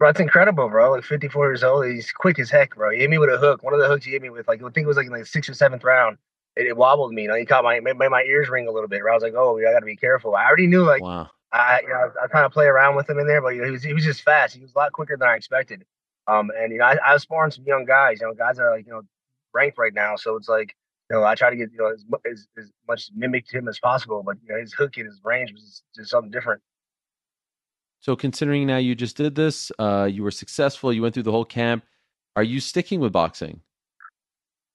Bro, it's incredible, bro. Like 54 years old, he's quick as heck, bro. He hit me with a hook. One of the hooks he hit me with, like I think it was like in like sixth or seventh round. It, it wobbled me. You know, he caught my made, made my ears ring a little bit. Where I was like, oh, I got to be careful. I already knew, like, wow. I, you know, I, I kind of play around with him in there, but you know, he was he was just fast. He was a lot quicker than I expected. Um, and you know, I, I was sparring some young guys. You know, guys that are like you know ranked right now. So it's like you know, I try to get you know as, as, as much mimicked him as possible. But you know, his hook and his range was just something different. So, considering now you just did this, uh, you were successful, you went through the whole camp. Are you sticking with boxing?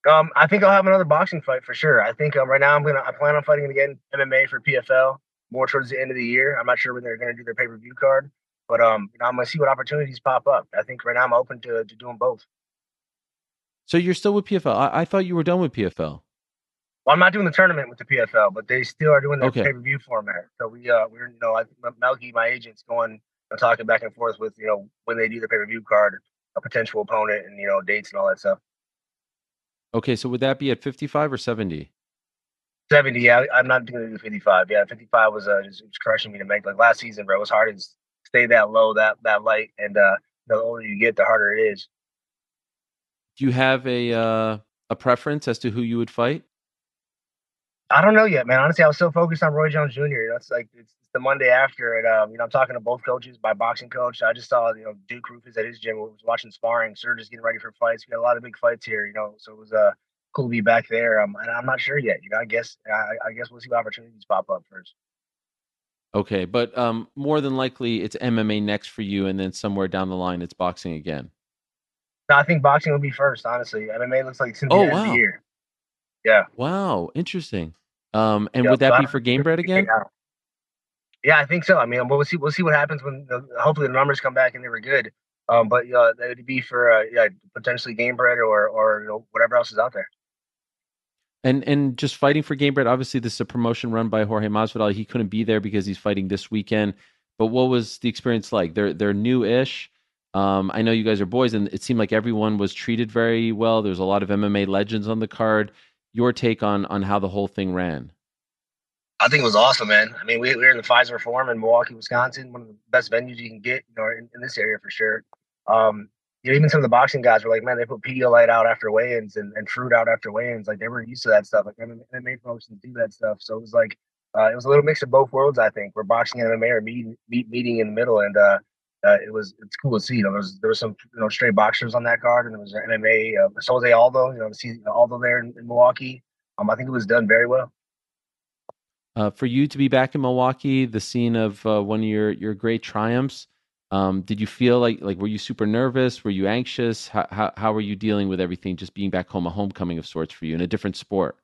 Um, I think I'll have another boxing fight for sure. I think um, right now I'm gonna I plan on fighting again MMA for PFL more towards the end of the year. I'm not sure when they're gonna do their pay per view card, but um, you know, I'm gonna see what opportunities pop up. I think right now I'm open to to doing both. So you're still with PFL? I, I thought you were done with PFL. Well, I'm not doing the tournament with the PFL, but they still are doing their Okay. pay per view format. So we uh we're you know I, Melky, my agent's going know, talking back and forth with you know when they do the pay per view card, a potential opponent, and you know dates and all that stuff. Okay, so would that be at 55 or 70? 70, yeah, I'm not going to do 55. Yeah, 55 was uh, just, it was crushing me to make. Like last season, bro, it was hard to stay that low, that that light, and uh, the older you get, the harder it is. Do you have a uh, a preference as to who you would fight? I don't know yet, man. Honestly, I was so focused on Roy Jones Jr. You know, it's like it's, the Monday after, and um, you know, I'm talking to both coaches, my boxing coach. I just saw you know Duke Roufus at his gym. We was watching sparring. Sir just getting ready for fights. We got a lot of big fights here, you know. So it was uh cool to be back there. Um, and I'm not sure yet. You know, I guess I, I guess we'll see what opportunities pop up first. Okay, but um, more than likely it's MMA next for you, and then somewhere down the line it's boxing again. No, I think boxing will be first. Honestly, MMA looks like it's in the Oh, end of wow. the year. Yeah. Wow, interesting. Um, and Yeah, would that I be for Game Bread again? it. Yeah, I think so. I mean, we'll see. We'll see what happens when the, hopefully the numbers come back and they were good. Um, but uh, that would be for uh, yeah, potentially Gamebred or or you know whatever else is out there. And and just fighting for Gamebred. Obviously, this is a promotion run by Jorge Masvidal. He couldn't be there because he's fighting this weekend. But what was the experience like? They're they're new-ish. Um, I know you guys are boys, and it seemed like everyone was treated very well. There's a lot of MMA legends on the card. Your take on on how the whole thing ran? I think it was awesome, man. I mean, we, we were in the Fiserv Forum in Milwaukee, Wisconsin, one of the best venues you can get, you know, in, in this area for sure. Um, you know, even some of the boxing guys were like, man, they put Pedialyte out after weigh-ins and, and fruit out after weigh-ins. Like they were used to that stuff. Like MMA, MMA promotions do that stuff. So it was like, uh, it was a little mix of both worlds, I think, where boxing and MMA are meeting, meet, meeting in the middle. And uh, uh, it was, it's cool to see. You know, there was, there was some, you know, straight boxers on that card and there was MMA, uh, Jose Aldo, you know, to see Aldo there in, in Milwaukee. Um, I think it was done very well. Uh, for you to be back in Milwaukee, the scene of uh, one of your your great triumphs. Um, did you feel like like were you super nervous? Were you anxious? How, how how were you dealing with everything? Just being back home, a homecoming of sorts for you in a different sport.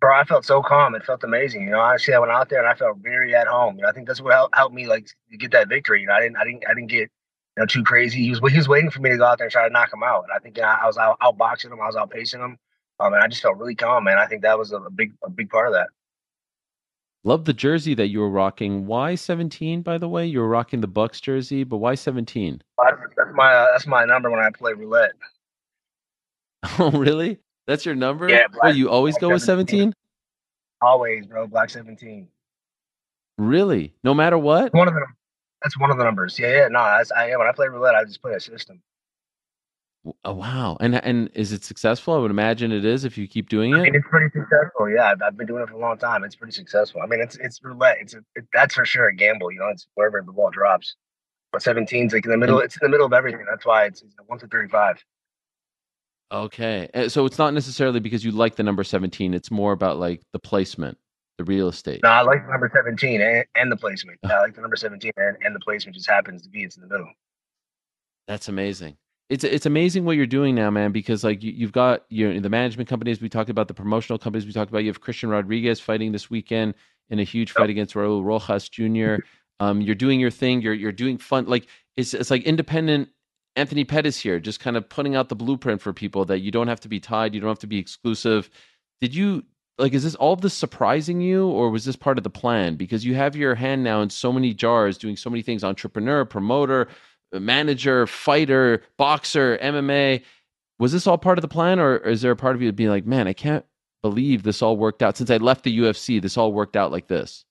bro, I felt so calm. It felt amazing. You know, honestly, I went out there and I felt very at home. You know, I think that's what helped, helped me like get that victory. You know, I didn't, I didn't, I didn't get you know too crazy. He was, he was waiting for me to go out there and try to knock him out. And I think you know, I was out, outboxing him. I was outpacing him. Um, and I just felt really calm, man. I think that was a, a big, a big part of that. Love the jersey that you were rocking. Why 17, by the way? You were rocking the Bucks jersey, but why 17? That's my, uh, that's my number when I play roulette. <laughs> Oh, really? That's your number? Yeah, Well, black- you always go with 17. 17? Always, bro. Black seventeen. Really? No matter what? One of them. That's one of the numbers. Yeah, yeah. No, that's I. When I play roulette, I just play a system. Oh, wow. And and is it successful? I would imagine it is if you keep doing I mean, it. it's pretty successful. Yeah, I've, I've been doing it for a long time. It's pretty successful. I mean, it's it's roulette. It's a, it, that's for sure a gamble. You know, it's wherever the ball drops. But 17's like in the middle. It's in the middle of everything. That's why it's, it's one to 35. Okay. Uh, So it's not necessarily because you like the number 17. It's more about like the placement, the real estate. No, I like the number 17 and, and the placement. I like the number 17 and, and the placement just happens to be it's in the middle. That's amazing. It's it's amazing what you're doing now, man. Because like you, you've got your the management companies we talked about, the promotional companies we talked about. You have Christian Rodriguez fighting this weekend in a huge fight against Raul Rojas Jr. <laughs> Um, you're doing your thing. You're you're doing fun. Like it's it's like independent. Anthony Pettis here, just kind of putting out the blueprint for people that you don't have to be tied, you don't have to be exclusive. Did you like? Is this all of this surprising you, or was this part of the plan? Because you have your hand now in so many jars, doing so many things: entrepreneur, promoter, manager, fighter, boxer, MMA. Was this all part of the plan, or is there a part of you being like, man, I can't believe this all worked out since I left the UFC? This all worked out like this.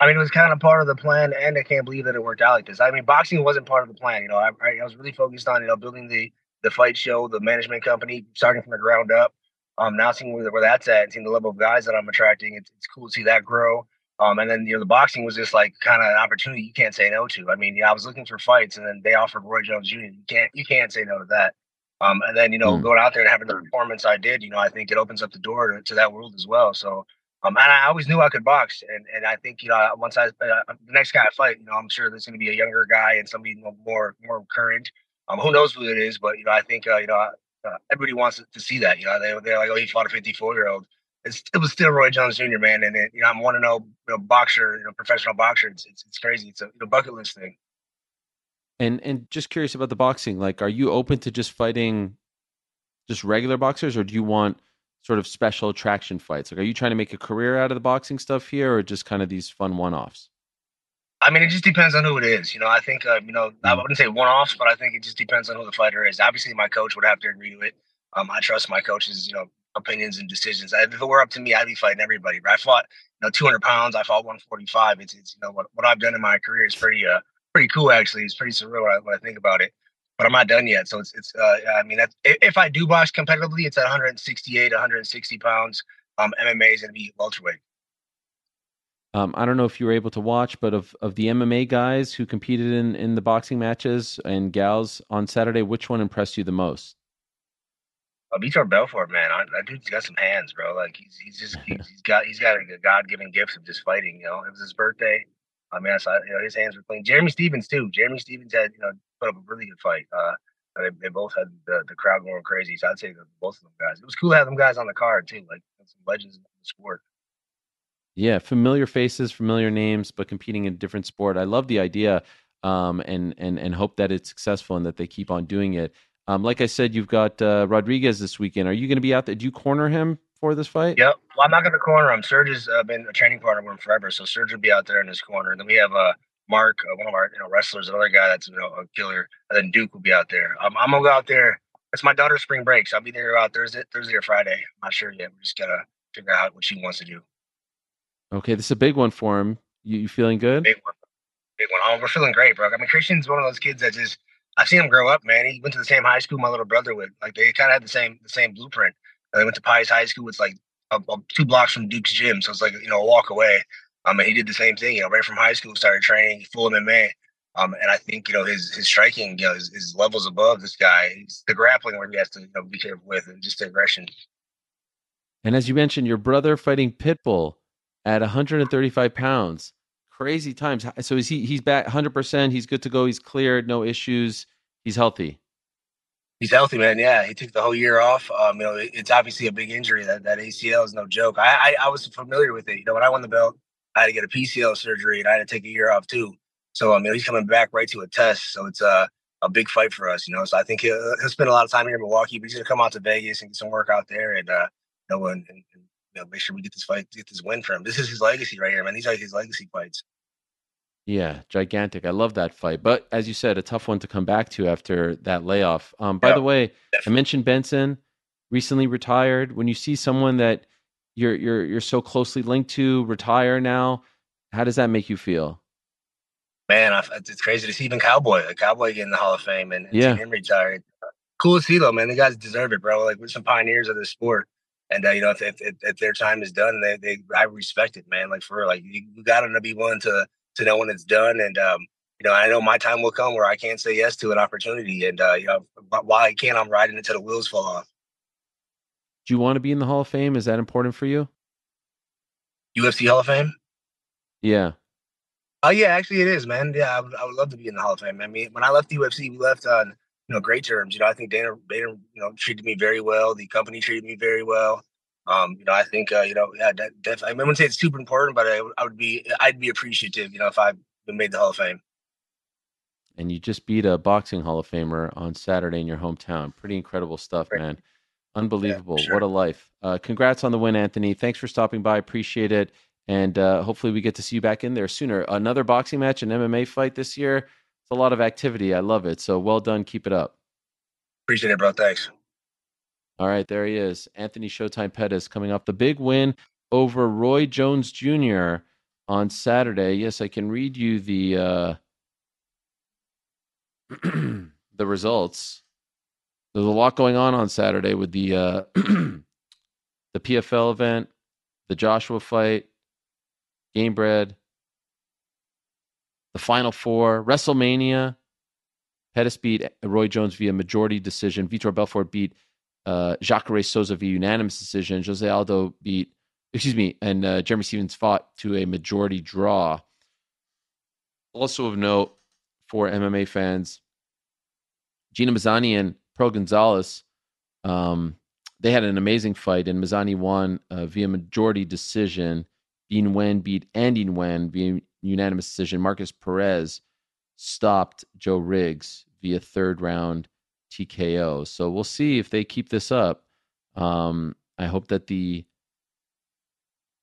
I mean, it was kind of part of the plan, and I can't believe that it worked out like this. I mean, boxing wasn't part of the plan. You know, I, I was really focused on you know building the the fight show, the management company, starting from the ground up. Um, now seeing where, where that's at, and seeing the level of guys that I'm attracting, it's, it's cool to see that grow. Um, and then you know the boxing was just like kind of an opportunity you can't say no to. I mean, yeah, I was looking for fights, and then they offered Roy Jones Jr. You can't you can't say no to that. Um, and then you know Mm. going out there and having the performance I did, you know, I think it opens up the door to, to that world as well. So um, and I always knew I could box, and and I think you know once I uh, the next guy I fight, you know, I'm sure there's going to be a younger guy and somebody more more current. Um, who knows who it is, but you know, I think uh, you know uh, everybody wants to see that. You know, they they're like, oh, he fought a 54 year old. It's, it was still Roy Jones Jr. Man, and it, you know, I'm one to know you know, boxer, you know, professional boxer. It's, it's it's crazy. It's a you know, bucket list thing. And and just curious about the boxing. Like, are you open to just fighting just regular boxers, or do you want sort of special attraction fights? Like, are you trying to make a career out of the boxing stuff here, or just kind of these fun one-offs? I mean, it just depends on who it is. You know, I think uh, you know I wouldn't say one offs, but I think it just depends on who the fighter is. Obviously, my coach would have to agree to it. Um, I trust my coaches, you know opinions and decisions. If it were up to me, I'd be fighting everybody. But I fought you know 200 pounds. I fought 145. It's it's you know what, what I've done in my career is pretty uh pretty cool actually. It's pretty surreal when I, when I think about it. But I'm not done yet. So it's it's uh I mean that's, if, I do box competitively, it's at 168, 160 pounds. Um, MMA is gonna be welterweight. Um, I don't know if you were able to watch, but of of the MMA guys who competed in in the boxing matches and gals on Saturday, which one impressed you the most? Uh, Vitor Belfort, man, I, that dude's got some hands, bro. Like he's he's just he's, he's got he's got a God given gift of just fighting. You know, it was his birthday. I mean, I saw you know his hands were clean. Jeremy Stevens too. Jeremy Stevens had you know put up a really good fight. Uh, they, they both had the, the crowd going crazy. So I'd say both of them guys. It was cool to have them guys on the card too, like some legends in the sport. Yeah, familiar faces, familiar names, but competing in a different sport. I love the idea, um, and and and hope that it's successful and that they keep on doing it. Um, like I said, you've got uh, Rodriguez this weekend. Are you going to be out there? Do you corner him for this fight? Yep. Well, I'm not going to corner him. Serge has uh, been a training partner with him forever, so Serge will be out there in his corner. And then we have uh, Mark, uh, one of our you know wrestlers, another guy that's you know a killer. And then Duke will be out there. Um, I'm gonna go out there. It's my daughter's spring break, so I'll be there out Thursday, Thursday or Friday. I'm not sure yet. We just gotta figure out what she wants to do. Okay, this is a big one for him. You, you feeling good? Big one, big one. Oh, we're feeling great, bro. I mean, Christian's one of those kids that just I've seen him grow up, man. He went to the same high school my little brother would. Like they kind of had the same the same blueprint. Uh, they went to Pius High School. It's like a, a, two blocks from Duke's gym, so it's like you know a walk away. Um, and he did the same thing. You know, right from high school, started training full MMA. Um, and I think you know his his striking, you know, his, his levels above this guy. He's, the grappling where he has to you know, be careful with, and just the aggression. And as you mentioned, your brother fighting Pitbull at 135 pounds. Crazy times. So is he? He's back 100. percent He's good to go. He's cleared. No issues. He's healthy. He's healthy, man. Yeah, he took the whole year off. Um, you know, it's obviously a big injury. That that ACL is no joke. I, I I was familiar with it. You know, when I won the belt, I had to get a PCL surgery, and I had to take a year off too. So I mean, he's coming back right to a test. So it's a a big fight for us. You know, so I think he'll, he'll spend a lot of time here in Milwaukee, but he's gonna come out to Vegas and get some work out there, and uh, you know, and, and you know, make sure we get this fight, get this win for him. This is his legacy right here, man. These are his legacy fights. Yeah, gigantic. I love that fight. But as you said, a tough one to come back to after that layoff. Um, by Yeah, the way, I mentioned Benson recently retired. When you see someone that you're you're you're so closely linked to retire now, how does that make you feel? Man, I, it's crazy to see even Cowboy, a Cowboy getting the Hall of Fame and, and Yeah. him retired. cool to see though, man. The guys deserve it, bro. Like we're some pioneers of this sport, and uh, you know if, if, if their time is done, they they I respect it, man. Like for real, like you, you got to be willing to to know when it's done, and um, you know I know my time will come where I can't say yes to an opportunity, and uh, you know while I can, I'm riding until the wheels fall off. Do you want to be in the Hall of Fame? Is that important for you? UFC Hall of Fame. Yeah. Oh yeah, actually it is, man. Yeah, I would, I would love to be in the Hall of Fame. I mean, when I left the UFC, we left on you know great terms. You know, I think Dana Dana you know treated me very well. The company treated me very well. Um, you know, I think uh, you know, yeah, that, definitely. I wouldn't say it's super important, but I, I would be, I'd be appreciative, you know, if I've made the Hall of Fame. And you just beat a boxing Hall of Famer on Saturday in your hometown. Pretty incredible stuff, Right. man. Unbelievable. sure. What a life. Uh, congrats on the win, Anthony. Thanks for stopping by. Appreciate it. And uh, hopefully we get to see you back in there sooner. Another boxing match, an MMA fight this year. It's a lot of activity. I love it. So well done. Keep it up. Appreciate it, bro. Thanks. All right, there he is. Anthony Showtime Pettis coming off the big win over Roy Jones Jr. on Saturday. Yes, I can read you the uh, <clears throat> the results. There's a lot going on on Saturday with the uh, <clears throat> the PFL event, the Joshua fight, Gamebred, the Final Four, WrestleMania. Pettis beat Roy Jones via majority decision. Vitor Belfort beat uh, Jacare Souza via unanimous decision. Jose Aldo beat, excuse me, and uh, Jeremy Stevens fought to a majority draw. Also of note for MMA fans, Gina Mazany and Pearl Gonzalez, um, they had an amazing fight, and Mazany won uh, via majority decision. Dean Wen beat Andy Wen via unanimous decision. Marcus Perez stopped Joe Riggs via third round TKO. So we'll see if they keep this up. Um, I hope that the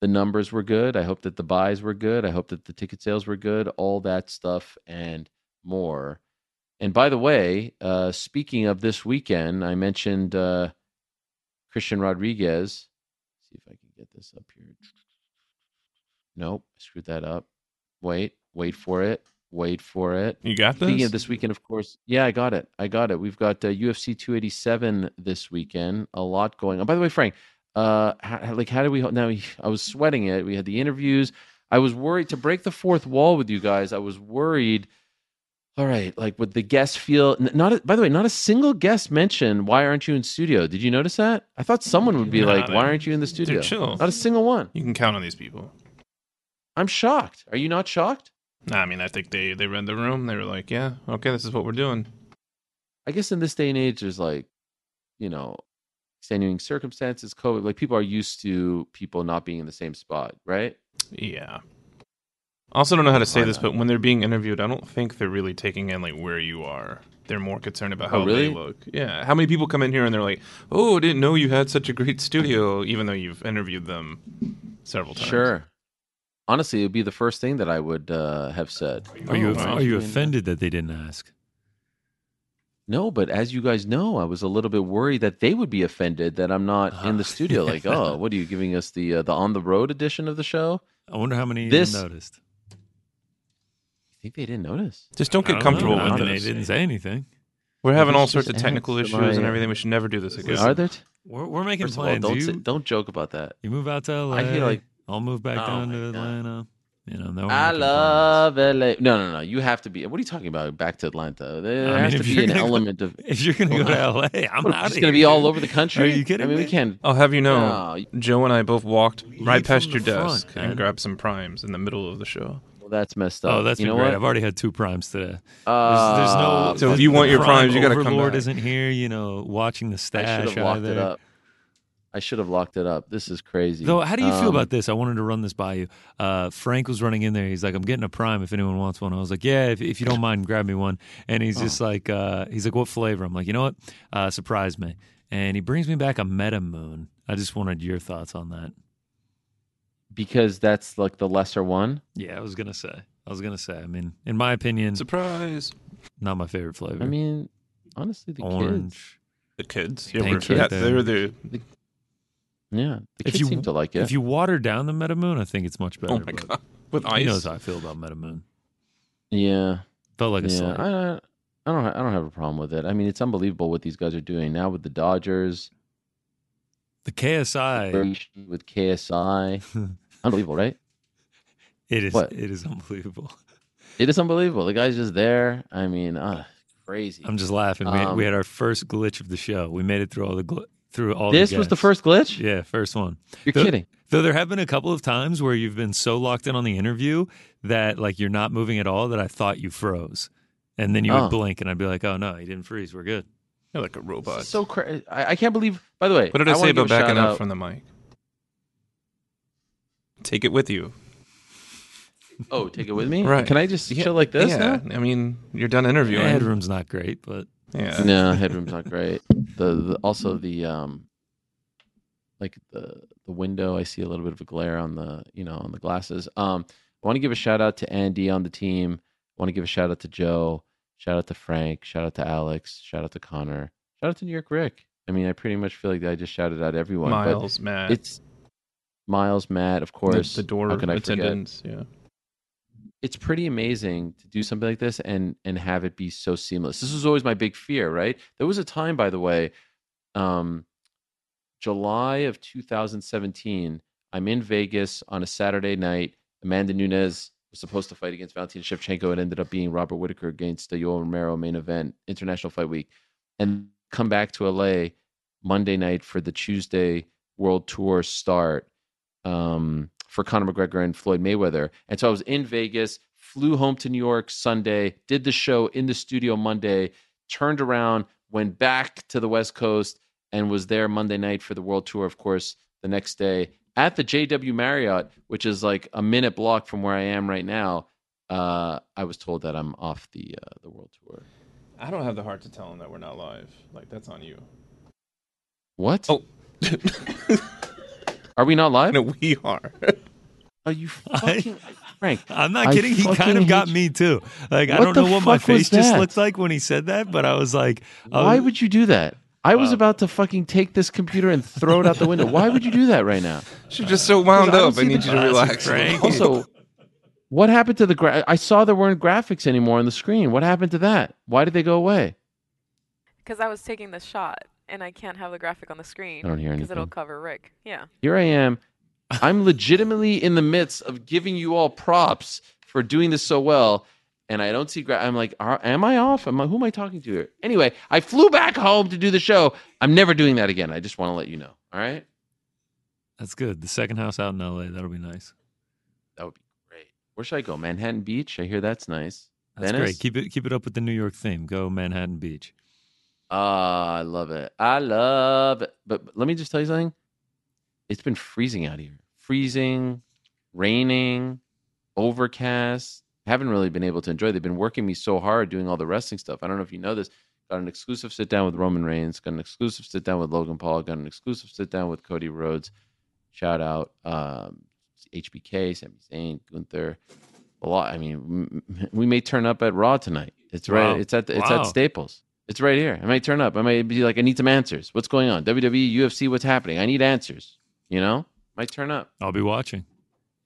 the numbers were good. I hope that the buys were good. I hope that the ticket sales were good. All that stuff and more. And by the way, uh, speaking of this weekend, I mentioned uh, Christian Rodriguez. see if I can get this up here. Nope, screwed that up. Wait, wait for it. Wait for it. You got this? Speaking of this weekend, of course, yeah, I got it. I got it. We've got uh, UFC 287 this weekend. A lot going on. By the way, Frank, uh, how, like, how do we? Now, I was sweating it. We had the interviews. I was worried to break the fourth wall with you guys. I was worried. All right, like, would the guests feel? Not. A, by the way, not a single guest mentioned. Why aren't you in studio? Did you notice that? I thought someone would be Nah, like, "Why aren't you in the studio?" Chill. Not a single one. You can count on these people. I'm shocked. Are you not shocked? Nah, I mean, I think they they read the room. They were like, "Yeah, okay, this is what we're doing." I guess in this day and age, there's like, you know, extenuating circumstances, COVID. Like people are used to people not being in the same spot, right? Yeah. Also don't know how to say this, but when they're being interviewed, I don't think they're really taking in like where you are. They're more concerned about Oh, how really? they look. Yeah. How many people come in here and they're like, "Oh, I didn't know you had such a great studio," even though you've interviewed them several times. Sure. Honestly, it would be the first thing that I would uh, have said. Are you Oh, are you offended that they didn't ask? No, but as you guys know, I was a little bit worried that they would be offended that I'm not in the studio. Like, oh, <laughs> what are you giving us the uh, the on the road edition of the show? I wonder how many This- noticed. I think they didn't notice. Just don't get don't comfortable know. with I mean, this. they didn't say anything. We're having all sorts of technical issues my, and uh, everything. We should never do this again. Are there? T- We're, we're making First of all, plans. don't you, say, don't joke about that. you move out to LA. I feel like- I'll move back Oh down my to God. Atlanta. You know, no. I love LA. No, no, no. You have to be. What are you talking about? Back to Atlanta. There I has if to be an gonna go- element of. <laughs> If you're gonna go to LA, I'm What, out. it's going to be all over the country. Are you kidding I mean, me? we can't. I'll have you know, No. Joe and I both walked right past your the front, desk man. and grabbed some primes in the middle of the show. Well, that's messed up. Oh, that's you know great. what? I've already had two primes today. Uh, There's, there's no. So if you want the your prime primes, you gotta come Overlord back. isn't here. You know, watching the stash. I should have locked either. it up. I should have locked it up. This is crazy. Though, how do you feel Um, about this? I wanted to run this by you. Uh, Frank was running in there. He's like, "I'm getting a prime. If anyone wants one." I was like, "Yeah, if, if you don't mind, grab me one." And he's just like, uh, "He's like, what flavor?" I'm like, "You know what? Uh, surprise me." And he brings me back a Meta Moon. I just wanted your thoughts on that. because that's like the lesser one. Yeah, I was gonna say. I was gonna say. I mean, in my opinion, Surprise! not my favorite flavor. I mean, honestly, the kids. The kids. Yeah, Thank we're, you. that, they're the. Yeah, the If kids you- seem to like it. If you water down the Meta Moon, I think it's much better. Oh my god! With He ice. knows how I feel about Meta Moon. yeah, Felt like a yeah. slight. I, I don't. I don't have a problem with it. I mean, it's unbelievable what these guys are doing now with the Dodgers, The KSI, with KSI. <laughs> unbelievable, right? it is What? it is unbelievable. It is unbelievable. The guy's just there. I mean, uh, crazy. I'm just laughing. We, Um, we had our first glitch of the show. We made it through all the gl- through all. this the was the first glitch. Yeah, first one. You're Though- kidding. Though there have been a couple of times where you've been so locked in on the interview that like you're not moving at all that I thought you froze, and then you Oh. would blink and I'd be like, "Oh no, he didn't freeze. We're good." You're like a robot. So crazy. I, I can't believe. By the way, what did I, wanna say about backing up out- from the mic? Take it with you. Oh, take it with me. Right. Can I just Yeah, chill like this? Yeah, now? I mean, you're done interviewing. Yeah, headroom's not great, but Yeah. No, <laughs> headroom's not great. The, the also the um, like the the window. I see a little bit of a glare on the you know on the glasses. Um, I want to give a shout out to Andy on the team. I want to give a shout out to Joe. Shout out to Frank. Shout out to Alex. Shout out to Connor. Shout out to New York Rick. I mean, I pretty much feel like I just shouted out everyone. but Miles, Matt, It's Miles, Matt, of course. the door I forget? attendants. Yeah. It's pretty amazing to do something like this and and have it be so seamless. This was always my big fear, right? There was a time, by the way, um, July of 2017. I'm in Vegas on a Saturday night. Amanda Nunes was supposed to fight against Valentina Shevchenko. It ended up being Robert Whitaker against the Yoel Romero main event, International Fight Week, and come back to LA Monday night for the Tuesday World Tour start um, for Conor McGregor and Floyd Mayweather. And so I was in Vegas, flew home to New York Sunday, did the show in the studio Monday, turned around, went back to the West Coast, and was there Monday night for the World Tour, of course, the next day at the JW Marriott, which is like a minute block from where I am right now. Uh, I was told that I'm off the uh, the World Tour. I don't have the heart to tell them that we're not live. Like that's on you. What? Oh. <laughs> Are we not live? no, we are. <laughs> Are you fucking Frank? I'm not I kidding. He kind of got hate me too. Like I don't know what my face just that? looked like when he said that, but I was like, I Why would you do that? I was Wow. about to fucking take this computer and throw it out the window. Why would you do that right now? <laughs> You're just so wound up. I see need you to relax. Frank. Also, what happened to the gra- I saw there weren't graphics anymore on the screen. What happened to that? Why did they go away? Because I was taking the shot and I can't have the graphic on the screen I don't hear because it'll cover Rick. Yeah. Here I am. I'm legitimately in the midst of giving you all props for doing this so well, and I don't see. Gra- I'm like, are, am I off? Am I, who am I talking to here? Anyway, I flew back home to do the show. I'm never doing that again. I just want to let you know. All right, That's good. The second house out in LA. That'll be nice. that would be great. Where should I go? Manhattan Beach. I hear that's nice. That's Venice? great. Keep it keep it up with the New York theme. Go Manhattan Beach. Ah, I love it. I love it. But but let me just tell you something. It's been freezing out here. Freezing, raining, overcast. Haven't really been able to enjoy. They've been working me so hard doing all the wrestling stuff. I don't know if you know this. Got an exclusive sit down with Roman Reigns. Got an exclusive sit down with Logan Paul. Got an exclusive sit down with Cody Rhodes. Shout out um, HBK, Sami Zayn, Gunther. A lot. I mean, m- we may turn up at Raw tonight. It's right. Wow. It's at the, it's Wow. at Staples. It's right here. I might turn up. I might be like, I need some answers. What's going on? WWE, UFC, what's happening? I need answers. You know, might turn up. I'll be watching.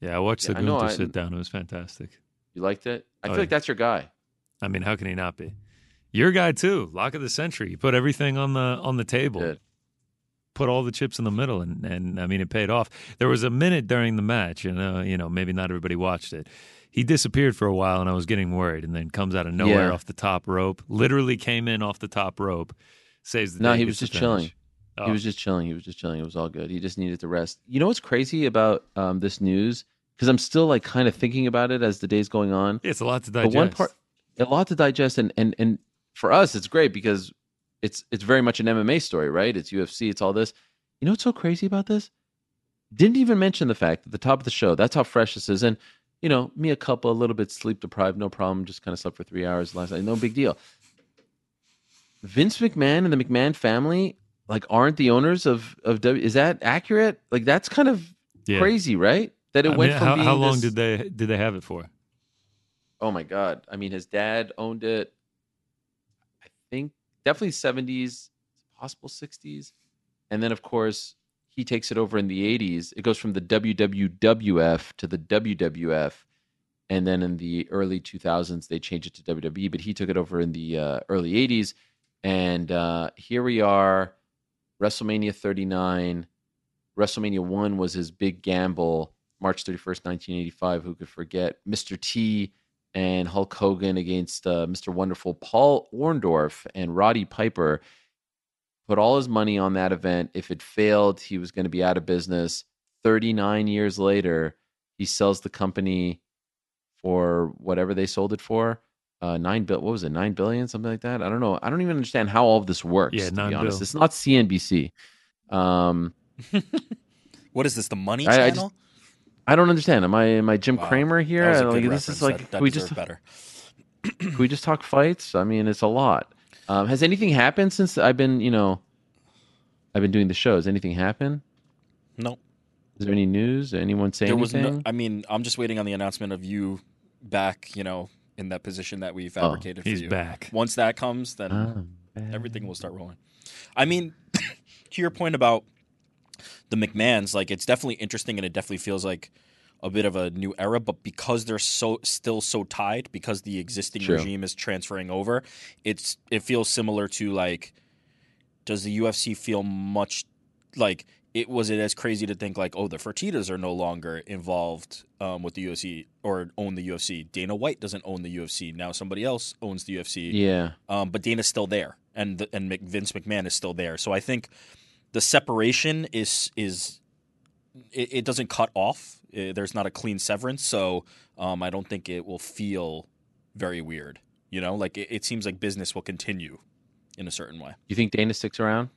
Yeah, I watched Yeah, the I know, Gunther I- sit down. It was fantastic. You liked it? I Oh, feel yeah. like that's your guy. I mean, how can he not be? Your guy too. Lock of the century. You put everything on the on the table. Good. Put all the chips in the middle, and and I mean, it paid off. There was a minute during the match, and uh, you know, maybe not everybody watched it. He disappeared for a while, and I was getting worried. And then comes out of nowhere Yeah. off the top rope. Literally came in off the top rope. Saves the No, he was just chilling. Oh, He was just chilling. He was just chilling. It was all good. He just needed to rest. You know what's crazy about um, this news? Because I'm still like kind of thinking about it as the day's going on. It's a lot to But digest. one part, a lot to digest, and and and for us, it's great because it's it's very much an MMA story, right? It's UFC. It's all this. You know what's so crazy about this? Didn't even mention the fact at the top of the show. That's how fresh this is, and you know, me a couple, a little bit sleep deprived, no problem. Just kind of slept for three hours last night, no big deal. Vince McMahon and the McMahon family like aren't the owners of of W. Is that accurate? Like that's kind of Yeah. crazy, right? That it I went mean, from how, being how long this- did they did they have it for? Oh my god! I mean, his dad owned it. I think definitely seventies, possible sixties, and then of course he takes it over in the eighties. It goes from the WWWF to the WWF, and then in the early 2000s they changed it to WWE. But he took it over in the uh, early 80s, and uh, here we are, WrestleMania 39. WrestleMania one was his big gamble, March 31st, 1985. Who could forget Mr. T and Hulk Hogan against uh, Mr. Wonderful Paul Orndorff and Roddy Piper? Put all his money on that event. If it failed, he was going to be out of business. 39 years later, he sells the company for whatever they sold it for. Uh, nine bill. What was it? Nine billion, something like that. I don't know. I don't even understand how all of this works. Yeah, to nine be honest, bill. it's not CNBC. Um, <laughs> What is this? The Money I- I Channel? just- I don't understand. Am I am I Jim Wow. Cramer here? That was a I- good like, this is like That- that we just better. <clears throat> can we just talk fights? I mean, it's a lot. Um, has anything happened since I've been you know I've been doing the show? Has anything happened? No. Is there any news? Anyone say There was anything? no. I mean, I'm just waiting on the announcement of you back. You know, in that position that we fabricated for he's you. back. Once that comes, then everything will start rolling. I mean, <laughs> to your point about the McMahons, like it's definitely interesting and it definitely feels like a bit of a new era. But because they're so still so tied, because the existing Sure. regime is transferring over, it's it feels similar to like, does the UFC feel much like? It was it as crazy to think like, oh, the Fertitas are no longer involved um, with the UFC or own the UFC. Dana White doesn't own the UFC now; somebody else owns the UFC Yeah. um, but Dana's still there, and the, and Vince McMahon is still there. So I think the separation is is it, it doesn't cut off. Uh, there's not a clean severance, so um, I don't think it will feel very weird. You know, like it, it seems like business will continue in a certain way. Do you think Dana sticks around?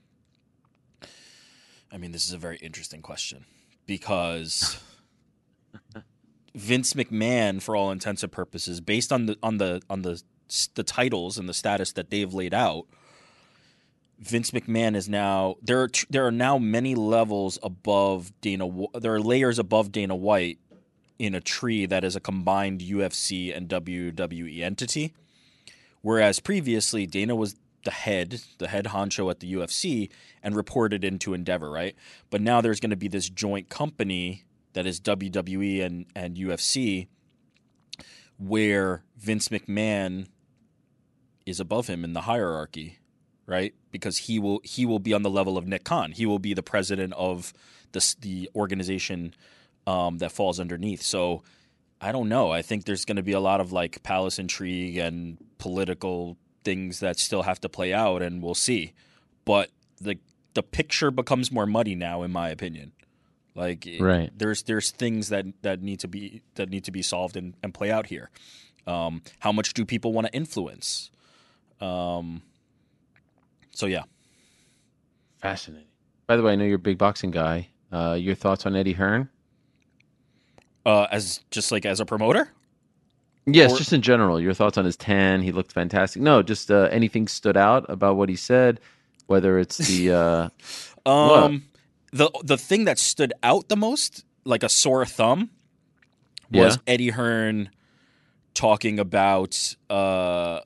I mean, this is a very interesting question because <laughs> Vince McMahon, for all intents and purposes, based on the on the on the the titles and the status that they've laid out, Vince McMahon is now there. Are, there are now many levels above Dana. There are layers above Dana White in a tree that is a combined UFC and WWE entity. Whereas previously, Dana was the head, the head honcho at the UFC, and reported into Endeavor, right? But now there's going to be this joint company that is WWE and, and UFC, where Vince McMahon is above him in the hierarchy, right? Because he will he will be on the level of Nick Khan. He will be the president of the the organization um, that falls underneath. So I don't know. I think there's going to be a lot of like palace intrigue and political things that still have to play out, and we'll see. But the the picture becomes more muddy now, in my opinion. Like Right. there's there's things that that need to be that need to be solved and, and play out here. Um, how much do people want to influence? Um, so yeah, Fascinating. By the way, I know you're a big boxing guy. Uh, your thoughts on Eddie Hearn? uh, as just like as a promoter, Yes, Or- just in general. Your thoughts on his tan? He looked fantastic. No, just uh, anything stood out about what he said. Whether it's the uh, <laughs> Um, the the thing that stood out the most, like a sore thumb, was Yeah. Eddie Hearn talking about uh,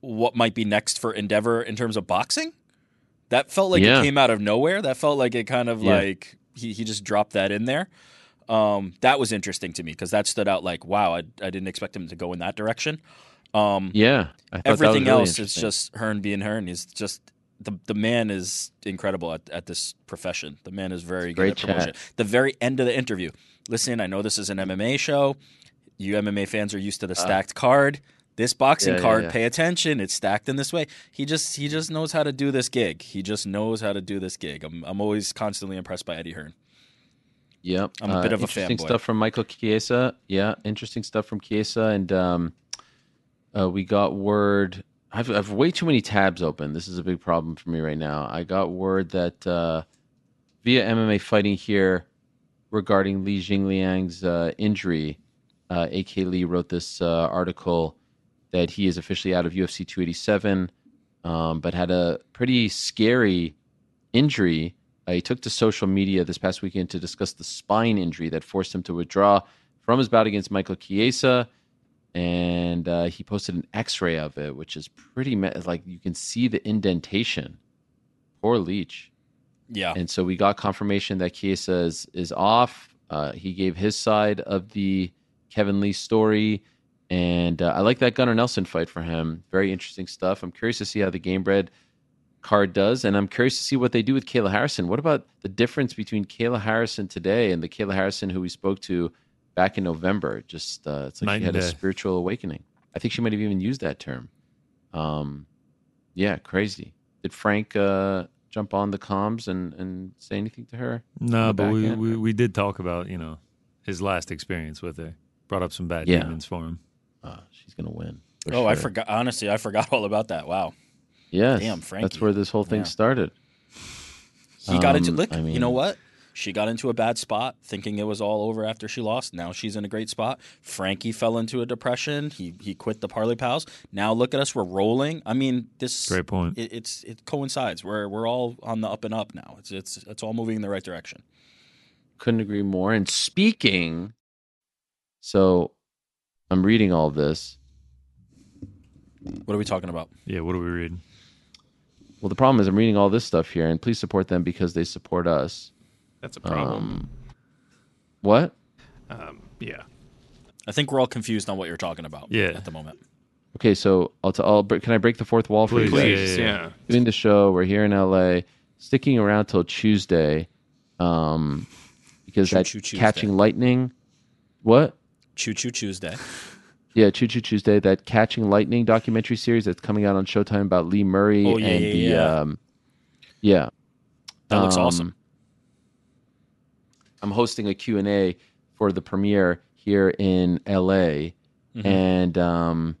what might be next for Endeavor in terms of boxing. That felt like Yeah. it came out of nowhere. That felt like it kind of Yeah. like he, he just dropped that in there. Um, that was interesting to me because that stood out like, wow, I, I didn't expect him to go in that direction. Um, yeah, I thought that was everything really else is just Hearn being Hearn. He's just the the man is incredible at, at this profession. The man is very good great at promotion. The very end of the interview. Listen, I know this is an MMA show. You MMA fans are used to the stacked card. This boxing Uh. Yeah, yeah, card, yeah. pay attention. It's stacked in this way. He just he just knows how to do this gig. He just knows how to do this gig. I'm I'm always constantly impressed by Eddie Hearn. Yep. I'm a bit of a interesting fanboy. stuff from Michael Chiesa. Yeah, interesting stuff from Chiesa. And um, uh, we got word. I've, I've way too many tabs open. This is a big problem for me right now. I got word that uh, via MMA fighting here regarding Li Jingliang's uh, injury, uh, AK Lee wrote this uh, article that he is officially out of UFC 287, um, but had a pretty scary injury. Uh, he took to social media this past weekend to discuss the spine injury that forced him to withdraw from his bout against Michael Chiesa. And uh, he posted an x ray of it, which is pretty, me- like you can see the indentation. Poor Leech. Yeah. And so we got confirmation that Chiesa is, is off. Uh, he gave his side of the Kevin Lee story. And uh, I like that Gunnar Nelson fight for him. Very interesting stuff. I'm curious to see how the Gamebred card does, and I'm curious to see what they do with Kayla Harrison. What about the difference between Kayla Harrison today and the Kayla Harrison who we spoke to back in November? Just uh, it's like Night she had a spiritual awakening. I think she might have even used that term. Um, yeah, crazy. Did Frank uh, jump on the comms and, and say anything to her? No, but we, end? we we did talk about you know his last experience with her. Brought up some bad Yeah. demons for him. Uh, she's gonna win. for Oh, I forgot. Honestly, I forgot all about that. Wow. Yes, Damn, Frankie. That's where this whole thing Yeah. started. He got into Um, look. I you know what? She got into a bad spot, thinking it was all over after she lost. Now she's in a great spot. Frankie fell into a depression. He he quit the Parlay Pals. Now look at us. We're rolling. I mean, this Great point. It, it's it coincides. We're we're all on the up and up now. It's it's it's all moving in the right direction. couldn't agree more. And speaking, so I'm reading all this. What are we talking about? Yeah, what are we reading? Well, the problem is I'm reading all this stuff here, and please support them because they support us. That's a problem. Um, what? Um, yeah. I think we're all confused on what you're talking about. Yeah. At the moment. Okay, so I'll, t- I'll break, can I break the fourth wall for Please, you? guys? Please, yeah, yeah. yeah. Doing the show. We're here in LA, sticking around till Tuesday, um, because Choo that Choo catching lightning. What? Choo Choo Tuesday. Yeah, Choo Choo Tuesday, that Catching Lightning documentary series that's coming out on Showtime about Lee Murray Oh, yeah, and yeah, the yeah. um yeah. That looks Um, awesome. I'm hosting a Q&A for the premiere here in LA Mm-hmm. and um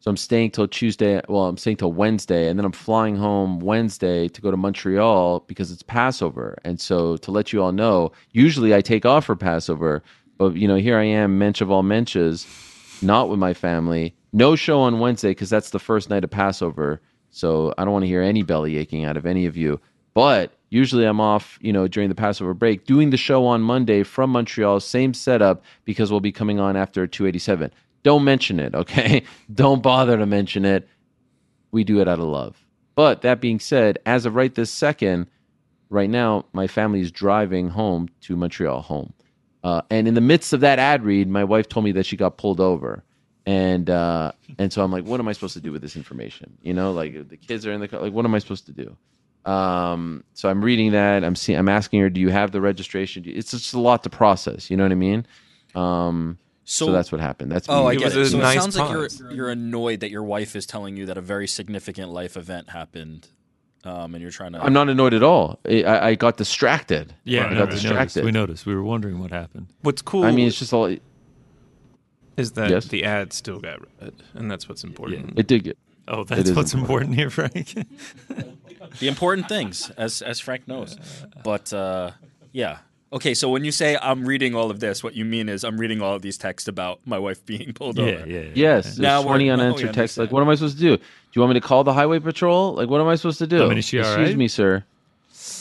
so I'm staying till Tuesday, well, I'm staying till Wednesday and then I'm flying home Wednesday to go to Montreal because it's Passover. And so to let you all know, usually I take off for Passover, but you know, here I am, mensch of all not with my family. No show on Wednesday because that's the first night of Passover. So I don't want to hear any belly aching out of any of you. But usually I'm off, you know, during the Passover break, doing the show on Monday from Montreal, same setup because we'll be coming on after 287. Don't mention it, okay? <laughs> Don't bother to mention it. We do it out of love. But that being said, as of right this second, right now, my family is driving home to Montreal, home. Uh, and in the midst of that ad read, my wife told me that she got pulled over. And uh, and so I'm like, what am I supposed to do with this information? You know, like the kids are in the car. Like, what am I supposed to do? Um, so I'm reading that. I'm seeing. I'm asking her, do you have the registration? You- It's just a lot to process. You know what I mean? Um, so, So- that's what happened. That's Oh, me. I It get was it. So nice it sounds like you're you're annoyed that your wife is telling you that a very significant life event happened, um, and you're trying to. I'm not annoyed at all. I, I I got distracted. Yeah, I no, got we noticed. distracted. We noticed. We were wondering what happened. What's cool I mean, it's just all. is that Yes? the ad still got read, and that's what's important. It did get. Oh, that's what's important. important, here, Frank. the important things, as as Frank knows. But uh, yeah, okay. So when you say I'm reading all of this, what you mean is I'm reading all of these texts about my wife being pulled yeah, over. yeah, yeah. Yes, there's Now we're- 20 unanswered texts. Like, what am I supposed to do? Do you want me to call the highway patrol? Like, what am I supposed to do? I mean, she Excuse right? me, sir.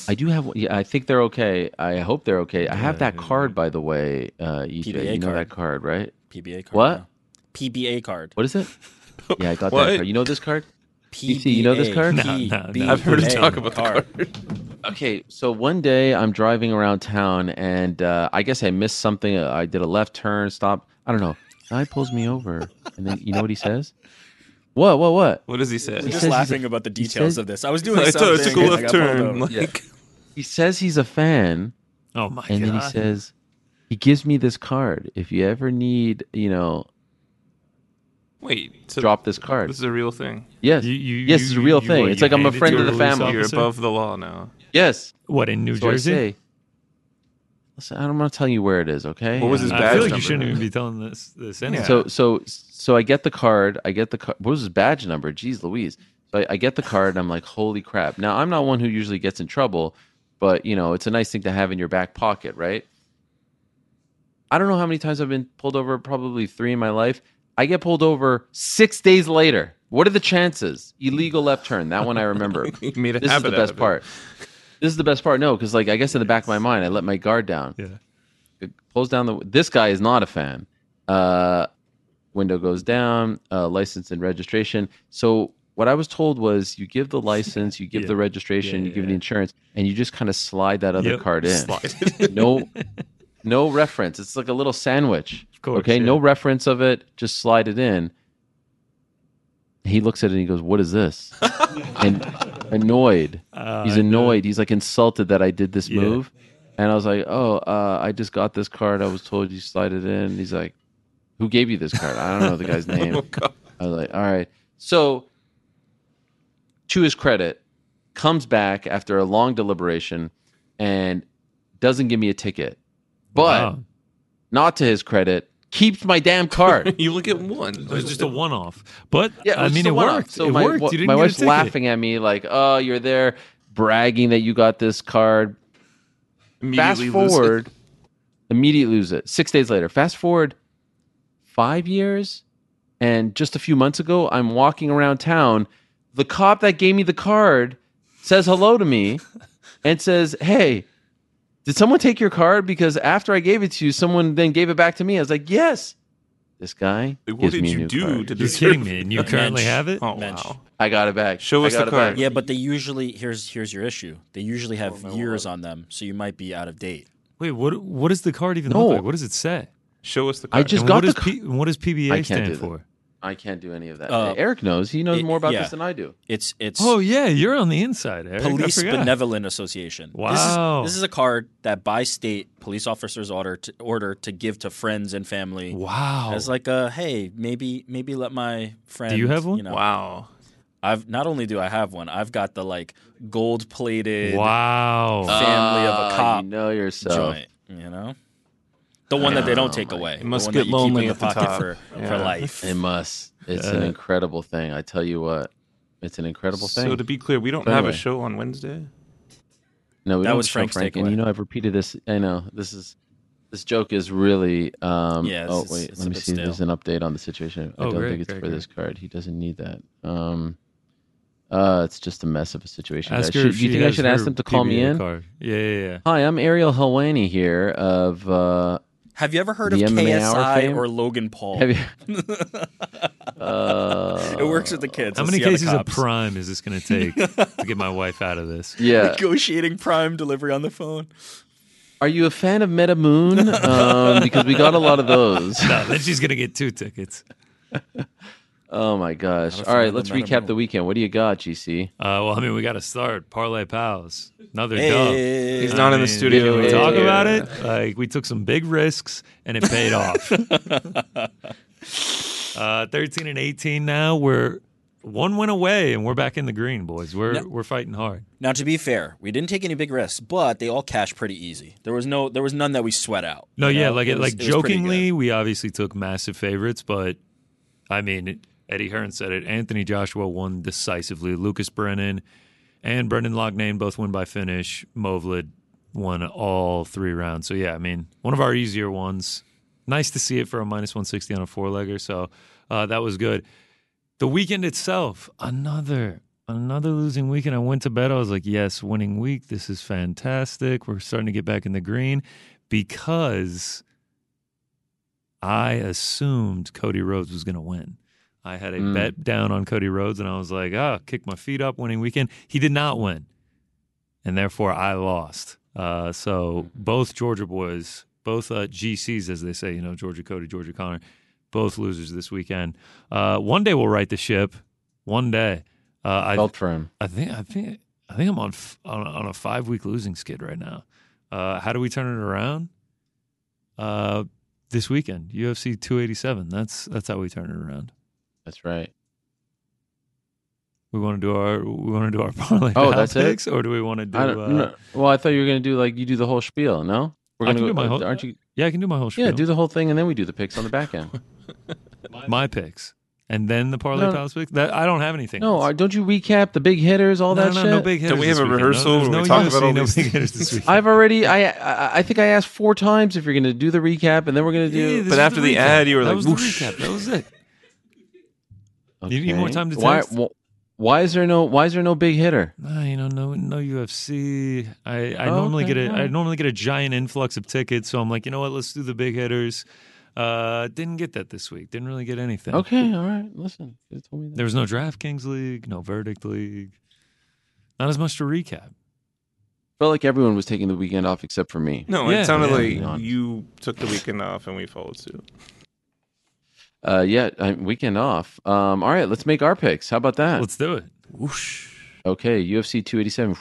I do have. Yeah, I think they're okay. I hope they're okay. I have that card, by the way. Uh, EJ, PBA you know card. that card, right? PBA card. What? now. PBA card. What is it? <laughs> Yeah, I got What? that card. You know this card? PBA. DC, you know this card? No, no, no. I've heard him talk about the card. Okay, so one day I'm driving around town, and uh, I guess I missed something. Uh, I did a left turn, stop. I don't know. Guy pulls me over, and then you know what he says? What? What? What? What does he say? I'm just says he's laughing a- about the details says- of this. I was doing <laughs> I something. thought it took a left turn. over. Like, He says he's a fan, Oh my and god. And then he says he gives me this card. If you ever need, you know, wait, so drop this card. This is a real thing. Yes, You- you- yes, it's a real you- thing. what, it's you like I'm a friend of the police family. You're above the law now. Yes. what in New So I Jersey? say, listen, I'm not telling you where it is, okay? What was his badge? I badge feel like you shouldn't even be telling this. This anyway. So so so I get the card. I get the card. What was his badge number? Jeez Louise. So I, I get the card and I'm like, holy crap. Now I'm not one who usually gets in trouble, but you know, it's a nice thing to have in your back pocket, right? I don't know how many times I've been pulled over, probably three in my life. I get pulled over six days later. What are the chances? Illegal left turn. That one I remember. <laughs> He made a this is the best part. This is the best part. No, because like I guess in the back of my mind, I let my guard down. yeah. It pulls down the. This guy is not a fan. Uh, window goes down. Uh, license and registration. So what I was told was, you give the license, you give <laughs> Yeah. the registration, Yeah, you give yeah. the insurance, and you just kind of slide that other Yep. card in. No, no reference. It's like a little sandwich. Of course, okay, yeah. no reference of it. Just slide it in. He looks at it and he goes, "What is this?" <laughs> and annoyed. Uh, He's annoyed. He's like insulted that I did this Yeah. move. And I was like, "Oh, uh, I just got this card. I was told you slide it in." He's like, "Who gave you this card?" I don't know the guy's <laughs> name. Oh, I was like, "All right." So, to his credit, comes back after a long deliberation and doesn't give me a ticket. But Wow. Not to his credit, keeps my damn card. <laughs> you look at one. It was just a one-off, but Yeah, I mean, it one-off. worked. So it my, worked. wa- You didn't my wife's laughing at me like, "Oh, you're there bragging that you got this card." Fast Immediately lose forward, <laughs> immediately lose it. Six days later. Fast forward five years, and just a few months ago, I'm walking around town. The cop that gave me the card says hello to me and says, "Hey." Did someone take your card? Because after I gave it to you, someone then gave it back to me. I was like, "Yes." This guy What gives did me a you new do card. to You're deserve kidding me, and you currently have it. Oh Mensch. wow! I got it back. Show I us the card. back. Yeah, but they usually here's here's your issue. They usually have oh, years on them, so you might be out of date. Wait, what? What does the card even No. look like? What does it say? Show us the card. I just And got what the does P, what does PBA stand do that. for? I can't do any of that. Uh, Eric knows. He knows it- more about yeah. this than I do. It's it's Oh yeah, you're on the inside, Eric. Police. Benevolent Association. Wow. This is, this is a card that by state police officers order to order to give to friends and family Wow. as like a hey maybe maybe let my friend. Do you have one? You know, Wow. I've not only do I have one, I've got the like gold plated wow. family of a Ah, cop You know yourself. joint. You know, the one that they don't take away. It must get lonely keep in at the the pocket top. for for life. It must. It's an incredible thing. I tell you what. It's an incredible thing. So to be clear, we don't So have a show on Wednesday. no, we That don't was show Frank's Frank, and you know I've repeated this. I know this is this joke is really. Um, Yeah, oh wait, it's let a me bit see. There's an update on the situation. I Oh, don't great, think it's great, for great. this card. He doesn't need that. Um, uh, it's just a mess of a situation. Ask her Should- do you think I should ask her them to call me in? Card. Yeah, yeah, yeah. Hi, I'm Ariel Helwani here of. Uh, Have you ever heard The of MMA KSI or Logan Paul? have you? uh, <laughs> it works with the kids. How Let's many cases of prime is this going to take <laughs> to get my wife out of this? Yeah. negotiating prime delivery on the phone? Are you a fan of Meta Moon? <laughs> Um, because we got a lot of those. No, then she's going to get two tickets. Oh my gosh! Not a All fan right, of let's recap the weekend. What do you got, GC? Uh, well, I mean, we got to start parlay pals. Another dub. He's I not in the studio. Can we talk Yeah. about it? Like we took some big risks and it paid off. <laughs> <laughs> uh, Thirteen and eighteen now. We're one went away and we're back in the green, boys. We're No. we're fighting hard. Now, to be fair, we didn't take any big risks, but they all cashed pretty easy. There was no, there was none that we sweat out. No, yeah, know? like It was- like it jokingly, we obviously took massive favorites, but I mean, Eddie Hearn said it. Anthony Joshua won decisively. Lucas Brennan and Brendan Loughnane both won by finish. Movlid won all three rounds. So yeah, I mean, one of our easier ones. Nice to see it for a minus one sixty on a four legger. So uh, that was good. The weekend itself, another another losing weekend. I went to bed. I was like, yes, winning week. This is fantastic. We're starting to get back in the green because I assumed Cody Rhodes was going to win. I had a Mm. bet down on Cody Rhodes, and I was like, ah, kick my feet up, winning weekend. He did not win, and therefore I lost. Uh, so both Georgia boys, both uh, GCs, as they say, you know, Georgia Cody, Georgia Connor, both losers this weekend. Uh, one day we'll right the ship. One day. Uh, I, Felt for him. I think I think I think I'm on f- on, on a five week losing skid right now. Uh, how do we turn it around? Uh, this weekend, UFC 287. That's that's how we turn it around. That's right. We want to do our we want to do our <laughs> parlay Oh, pal that's it? or do we want to do? I Uh, no. Well, I thought you were gonna do like you do the whole spiel. No, we're I gonna can do my whole- aren't you? Yeah, I can do my whole spiel. Yeah, do the whole thing, and then we do the picks on the back end. <laughs> my picks, and then the parlay No. pals picks. That I don't have anything. no, else. uh, don't you recap the big hitters, all no, that no, shit? no big hitters. Don't we have a weekend. rehearsal No, where there's we no talk UFC, about all no these big hitters this weekend. I've already. I, I I think I asked four times if you're gonna do the recap, and then we're gonna do. Yeah, But after the recap. ad, you were that like, was the whoosh. recap. That was it. You need more time to why, text? wh- Why is there no? Why is there no big hitter? Nah, you know, no, no UFC. I, I Oh, normally okay, get a, I alright. normally get a giant influx of tickets, so I'm like, you know what? Let's do the big hitters. Uh, didn't get that this week. Didn't really get anything. Okay, all right. Listen, you told me that. There was no DraftKings league, no Verdict league. Not as much to recap. Felt like everyone was taking the weekend off except for me. No, Yeah, it sounded yeah. like you took the weekend off and we followed suit. Uh, yeah, I, weekend off. Um, all right, let's make our picks. How about that? Let's do it. Whoosh. Okay, UFC 287.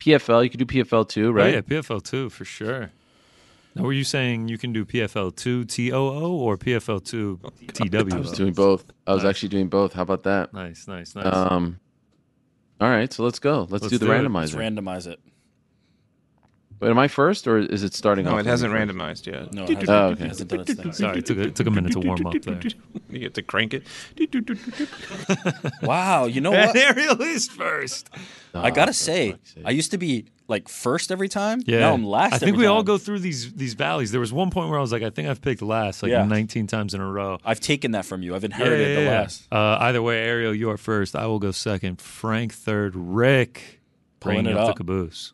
PFL, you could do PFL too, Oh, right? yeah, PFL two for sure. Now, were you saying you can do PFL two TOO or PFL two T W? I was doing both. I was actually doing both. How about that? Nice, nice, nice. Um, all right, so let's go. Let's, Let's do the do it. Let's randomizer. randomize it. Wait, am I first or is it starting No, off? No, it hasn't randomized yet. No, it hasn't, Oh, okay. it hasn't done its thing. Sorry, it took a, it took a minute to warm up there. You get to crank it. Wow, you know what? Ariel is first. I Ah, gotta say. I used to be like first every time. Yeah, Now I'm last. I think every we all go through these these valleys. There was one point where I was like, I think I've picked last, like Yeah. 19 times in a row. I've taken that from you. I've Yeah, inherited yeah, the last. Uh, either way, Ariel, you are first. I will go second. Frank third. Rick Pulling it up, up. the caboose.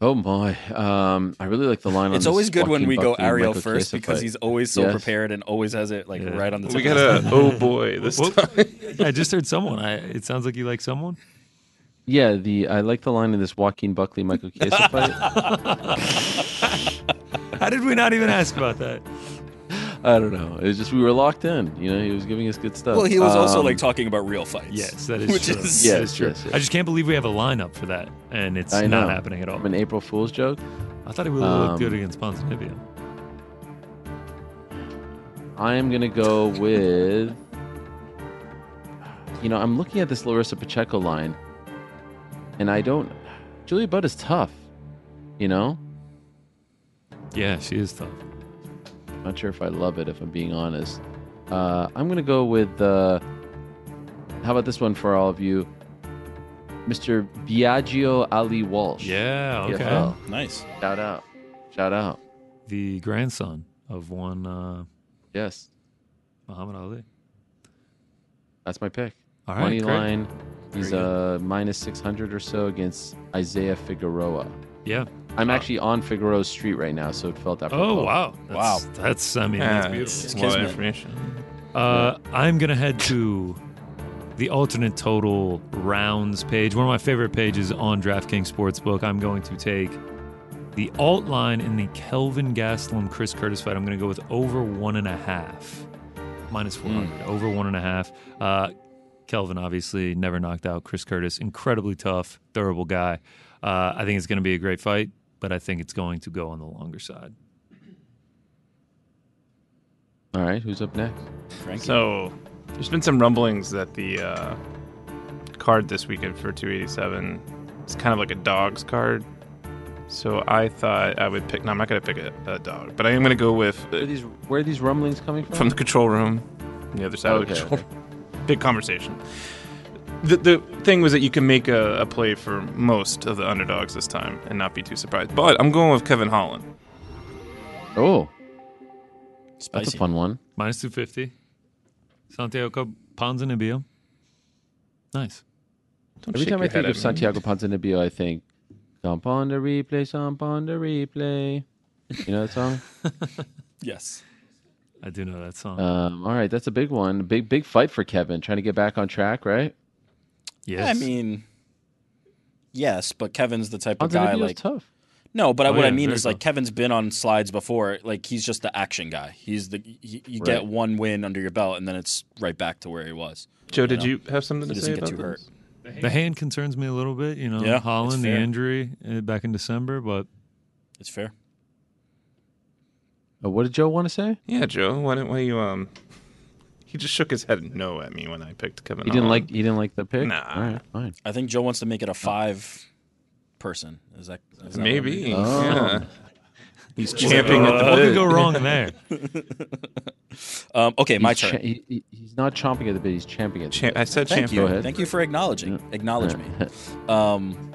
Oh my! Um, I really like the line. on It's this always good when Joaquin we go Buckley, Ariel Michael first Chiesa because fight. he's always so Yes. prepared and always has it like Yeah. right on the tip. We got a oh boy <laughs> this Well- time. I just heard someone. I, it sounds like you like someone. Yeah, the I like the line in this Joaquin Buckley Michael Chiesa fight. <laughs> How did we not even ask about that? I don't know. It was just we were locked in. You know, he was giving us good stuff. Well, he was also Um, like talking about real fights. Yes, that is <laughs> Which true. is- that Yes, is true. yes, yes. I just can't believe we have a lineup for that, and it's I not know. happening at all. an April Fool's joke. I thought he would look Um, good against Ponzinibbio. I am gonna go with. You know, I'm looking at this Larissa Pacheco line, and I don't. Julia Budd is tough. You know, Yeah, she is tough. Not sure if I love it. If I'm being honest, uh, I'm gonna go with. Uh, how about this one for all of you, Mr. Biagio Ali Walsh? Yeah, okay. PFL. Nice. Shout out! Shout out! The grandson of one uh, Yes, Muhammad Ali. that's my pick. All right, Money great. line. He's Very uh minus six hundred or so against Isaiah Figueroa. Yeah. I'm actually on Figueroa Street right now, so it felt apropos. Oh wow. That's, Wow. That's I mean Yeah, that's beautiful. a lot of information. Uh, I'm gonna head to the alternate total rounds page. One of my favorite pages on DraftKings Sportsbook. I'm going to take the alt line in the Kelvin Gastelum Chris Curtis fight. I'm going to go with over one and a half, minus 400, over one and a half. Uh, Kelvin obviously never knocked out Chris Curtis. Incredibly tough, durable guy. Uh, I think it's going to be a great fight, but I think it's going to go on the longer side. All right, who's up next? Frankie. So there's been some rumblings that the uh, card this weekend for 287 is kind of like a dog's card. So I thought I would pick. No, I'm not going to pick a, a dog, but I am going to go with Where are uh, these where are these rumblings coming from? from the control room, on the other side of the Okay, control. room. Big conversation. The, the thing was that you can make a, a play for most of the underdogs this time and not be too surprised. But I'm going with Kevin Holland. oh, that's a fun one. Minus 250. Santiago Ponzinibbio. Nice. Don't Every time I think of. Santiago Ponzinibbio, I think, "Jump on the replay, jump on the replay." You know that song? <laughs> Yes. I do know that song. um, all right, that's a big one. Big big fight for Kevin, trying to get back on track, right? Yes. I mean, yes, but Kevin's the type of guy like tough. no, but Oh, what I mean very is like tough. Kevin's been on slides before. Like he's just the action guy. He's the you, you get one win under your belt and then it's right back to where he was. Joe, did know? you have something He to doesn't say get about too hurt. this? the hand concerns me a little bit. You know, Yeah, Holland, the injury uh, back in December, but It's fair. Uh, what did Joe want to say? Yeah, Joe. Why don't why you um? He just shook his head no at me when I picked Kevin. He didn't Holland. like he didn't like the pick. Nah. All right, fine. I think Joe wants to make it a five person. Is that is that what Maybe. it Oh. Yeah. <laughs> He's champing at the what could bit. go wrong there? is? <laughs> Um, okay, my He's turn. cha- he, he- he's not chomping at the bit. He's champing at the Cha- bit. I said Thank champion. you. Go ahead. Thank you for acknowledging. Acknowledge me. Um,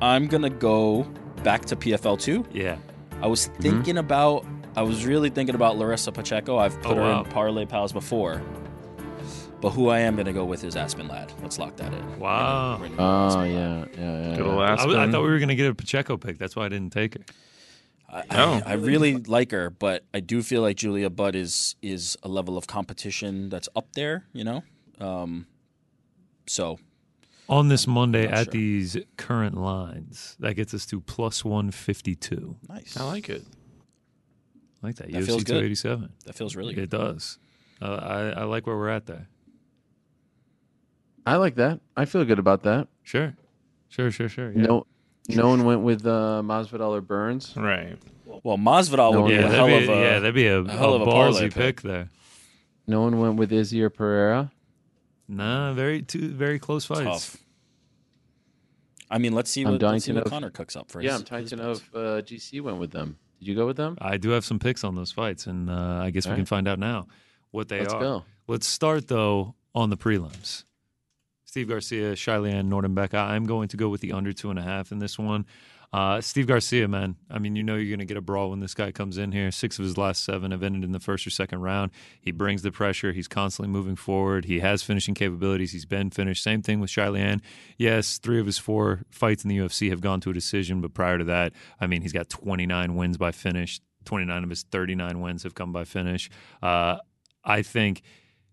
I'm gonna go back to PFL two. Yeah. I was Mm-hmm. thinking about. I was really thinking about Larissa Pacheco. I've put Oh, her wow. in parlay pals before, but who I am gonna go with is Aspen Ladd. Let's lock that in. Wow. Right now, Oh Aspen Ladd. yeah, yeah, yeah. Good yeah. old I, I thought we were going to get a Pacheco pick. That's why I didn't take her. I, Oh. I, I really like her, but I do feel like Julia Budd is is a level of competition that's up there. You know, um, so On this Monday Not at sure. these current lines, that gets us to plus 152. Nice. I like it. I like that. That UFC feels good. 287. That feels really good. It does. Uh, I, I like where we're at there. I like that. I feel good about that. Sure. Sure, sure, sure. Yeah. No, no one went with uh, Masvidal or Burns. Right. Well, Masvidal No would be yeah, a hell be, of a yeah, that'd be a, a hell a of a ballsy pick. pick there. No one went with Izzy or Pereira. Nah, very two very close fights. tough. I mean, let's see I'm what, dying let's see to what know if- Connor cooks up for yeah, his- I'm trying his to know if uh, GC went with them. Did you go with them? I do have some picks on those fights, and uh, I guess we All can find out now what they Let's are. go. Let's start though on the prelims. Steve Garcia, Shayilan Nuerdanbieke. I'm going to go with the under two and a half in this one. Uh, Steve Garcia, man. I mean, you know you're going to get a brawl when this guy comes in here. Six of his last seven have ended in the first or second round. He brings the pressure. He's constantly moving forward. He has finishing capabilities. He's been finished. Same thing with Shayilan Yes, three of his four fights in the UFC have gone to a decision, but prior to that, I mean, he's got 29 wins by finish. 29 of his 39 wins have come by finish. Uh, I think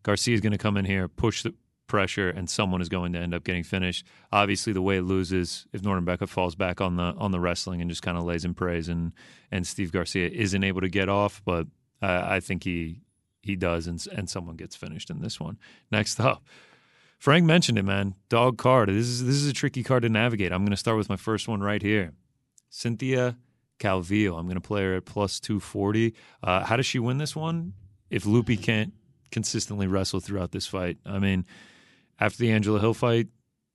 Garcia is going to come in here, push the pressure, and someone is going to end up getting finished. Obviously, the way it loses, if Nuerdanbieke falls back on the on the wrestling and just kind of lays in praise, and and Steve Garcia isn't able to get off, but uh, I think he he does, and and someone gets finished in this one. Next up. Frank mentioned it, man. Dog card. This is this is a tricky card to navigate. I'm going to start with my first one right here. Cynthia Calvillo. I'm going to play her at plus 240. Uh, how does she win this one? If Loopy can't consistently wrestle throughout this fight, I mean, after the Angela Hill fight,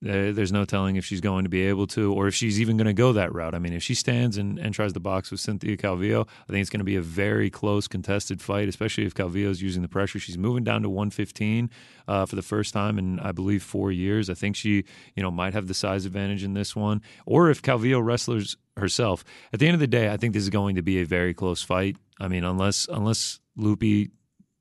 uh, there's no telling if she's going to be able to, or if she's even going to go that route. I mean, if she stands and, and tries to box with Cynthia Calvillo, I think it's going to be a very close, contested fight, especially if Calvillo's using the pressure. She's moving down to 115 uh, for the first time in, I believe, four years. I think she, you know, might have the size advantage in this one, or if Calvillo wrestlers herself. At the end of the day, I think this is going to be a very close fight. I mean, unless unless Loopy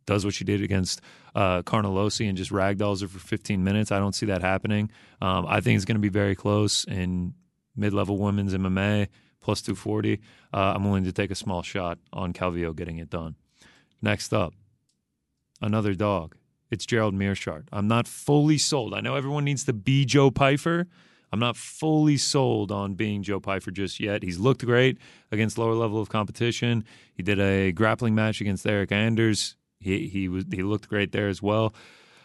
does what she did against uh, and just ragdolls her for 15 minutes. I don't see that happening. Um, I think it's going to be very close in mid-level women's MMA plus 240. Uh, I'm willing to take a small shot on Calvillo getting it done. Next up, another dog. It's Gerald Meerschaert. I'm not fully sold. I know everyone needs to be Joe Pyfer. I'm not fully sold on being Joe Pyfer just yet. He's looked great against lower level of competition. He did a grappling match against Eric Anders. He he was he looked great there as well.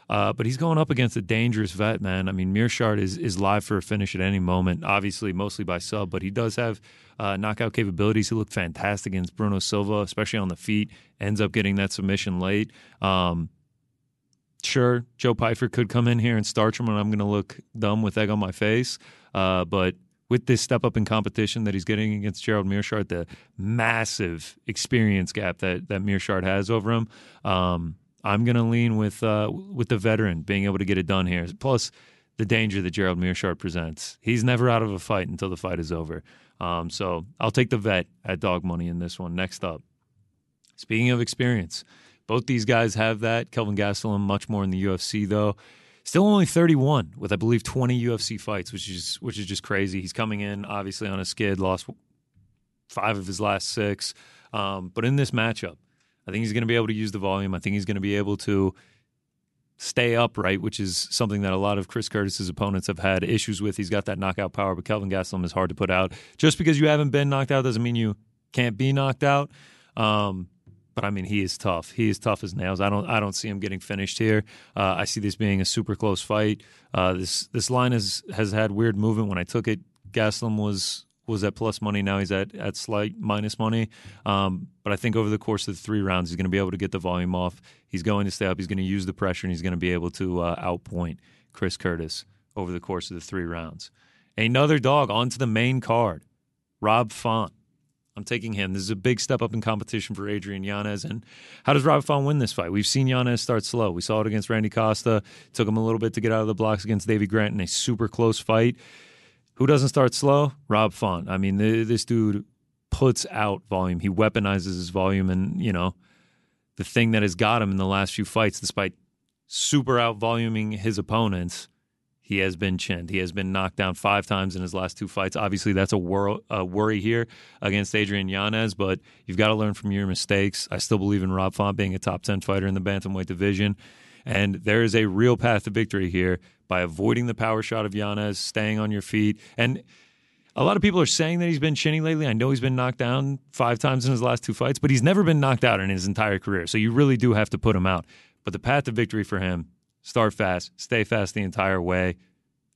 Uh, but he's going up against a dangerous vet, man. I mean, Meerschaert is is live for a finish at any moment. Obviously, mostly by sub, but he does have uh, knockout capabilities. He looked fantastic against Bruno Silva, especially on the feet. Ends up getting that submission late. Um, sure, Joe Pyfer could come in here and starch him, and I'm going to look dumb with egg on my face. Uh, but with this step up in competition that he's getting against Gerald Meerschaert, the massive experience gap that that Meerschaert has over him, um, I'm going to lean with uh, with the veteran being able to get it done here. Plus, the danger that Gerald Meerschaert presents. He's never out of a fight until the fight is over. Um, so I'll take the vet at dog money in this one. Next up, speaking of experience, both these guys have that. Kelvin Gastelum much more in the UFC though. Still only 31 with I believe 20 UFC fights, which is which is just crazy. He's coming in obviously on a skid, lost five of his last six. Um, but in this matchup, I think he's going to be able to use the volume. I think he's going to be able to stay upright, which is something that a lot of Chris Curtis's opponents have had issues with. He's got that knockout power, but Kelvin Gastelum is hard to put out. Just because you haven't been knocked out doesn't mean you can't be knocked out. Um, but I mean, he is tough. He is tough as nails. I don't. I don't see him getting finished here. Uh, I see this being a super close fight. Uh, this this line has has had weird movement. When I took it, Gastelum was was at plus money. Now he's at at slight minus money. Um, but I think over the course of the three rounds, he's going to be able to get the volume off. He's going to stay up. He's going to use the pressure, and he's going to be able to uh, outpoint Chris Curtis over the course of the three rounds. Another dog onto the main card, Rob Font. I'm taking him. This is a big step up in competition for Adrian Yanez. And how does Rob Font win this fight? We've seen Yanez start slow. We saw it against Randy Costa. took him a little bit to get out of the blocks against Davy Grant in a super close fight. Who doesn't start slow? Rob Font. I mean, this dude puts out volume. He weaponizes his volume, and you know, the thing that has got him in the last few fights, despite super out voluming his opponents, he has been chinned. He has been knocked down five times in his last two fights. Obviously, that's a, wor- a worry here against Adrian Yanez, but you've got to learn from your mistakes. I still believe in Rob Font being a top 10 fighter in the bantamweight division. And there is a real path to victory here by avoiding the power shot of Yanez, staying on your feet. And a lot of people are saying that he's been chinny lately. I know he's been knocked down five times in his last two fights, but he's never been knocked out in his entire career. So you really do have to put him out. But the path to victory for him start fast, stay fast the entire way,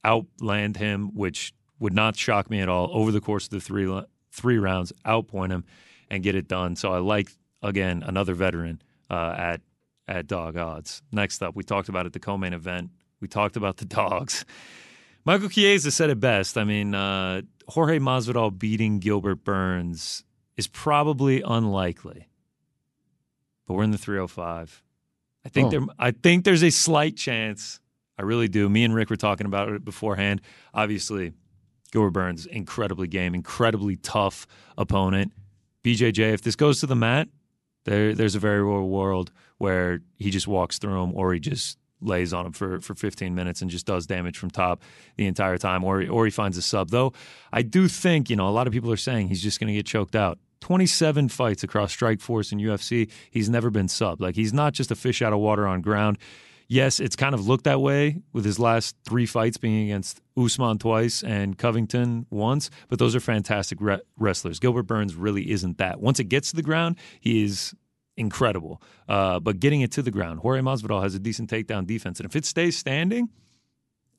outland him, which would not shock me at all over the course of the three three rounds, outpoint him, and get it done. So I like again another veteran uh, at at dog odds. Next up, we talked about at the co-main event. We talked about the <laughs> dogs. Michael Chiesa said it best. I mean, uh, Jorge Masvidal beating Gilbert Burns is probably unlikely, but we're in the 305. I think Oh. there. I think there's a slight chance. I really do. Me and Rick were talking about it beforehand. Obviously, Gilbert Burns, incredibly game, incredibly tough opponent. BJJ, if this goes to the mat, there there's a very real world where he just walks through him or he just lays on him for, for 15 minutes and just does damage from top the entire time or or he finds a sub. Though I do think, you know, a lot of people are saying he's just going to get choked out. 27 fights across Strikeforce and UFC. He's never been subbed. Like he's not just a fish out of water on ground. Yes, it's kind of looked that way with his last three fights being against Usman twice and Covington once, but those are fantastic re- wrestlers. Gilbert Burns really isn't that. Once it gets to the ground, he is incredible. Uh, but getting it to the ground, Jorge Masvidal has a decent takedown defense, and if it stays standing,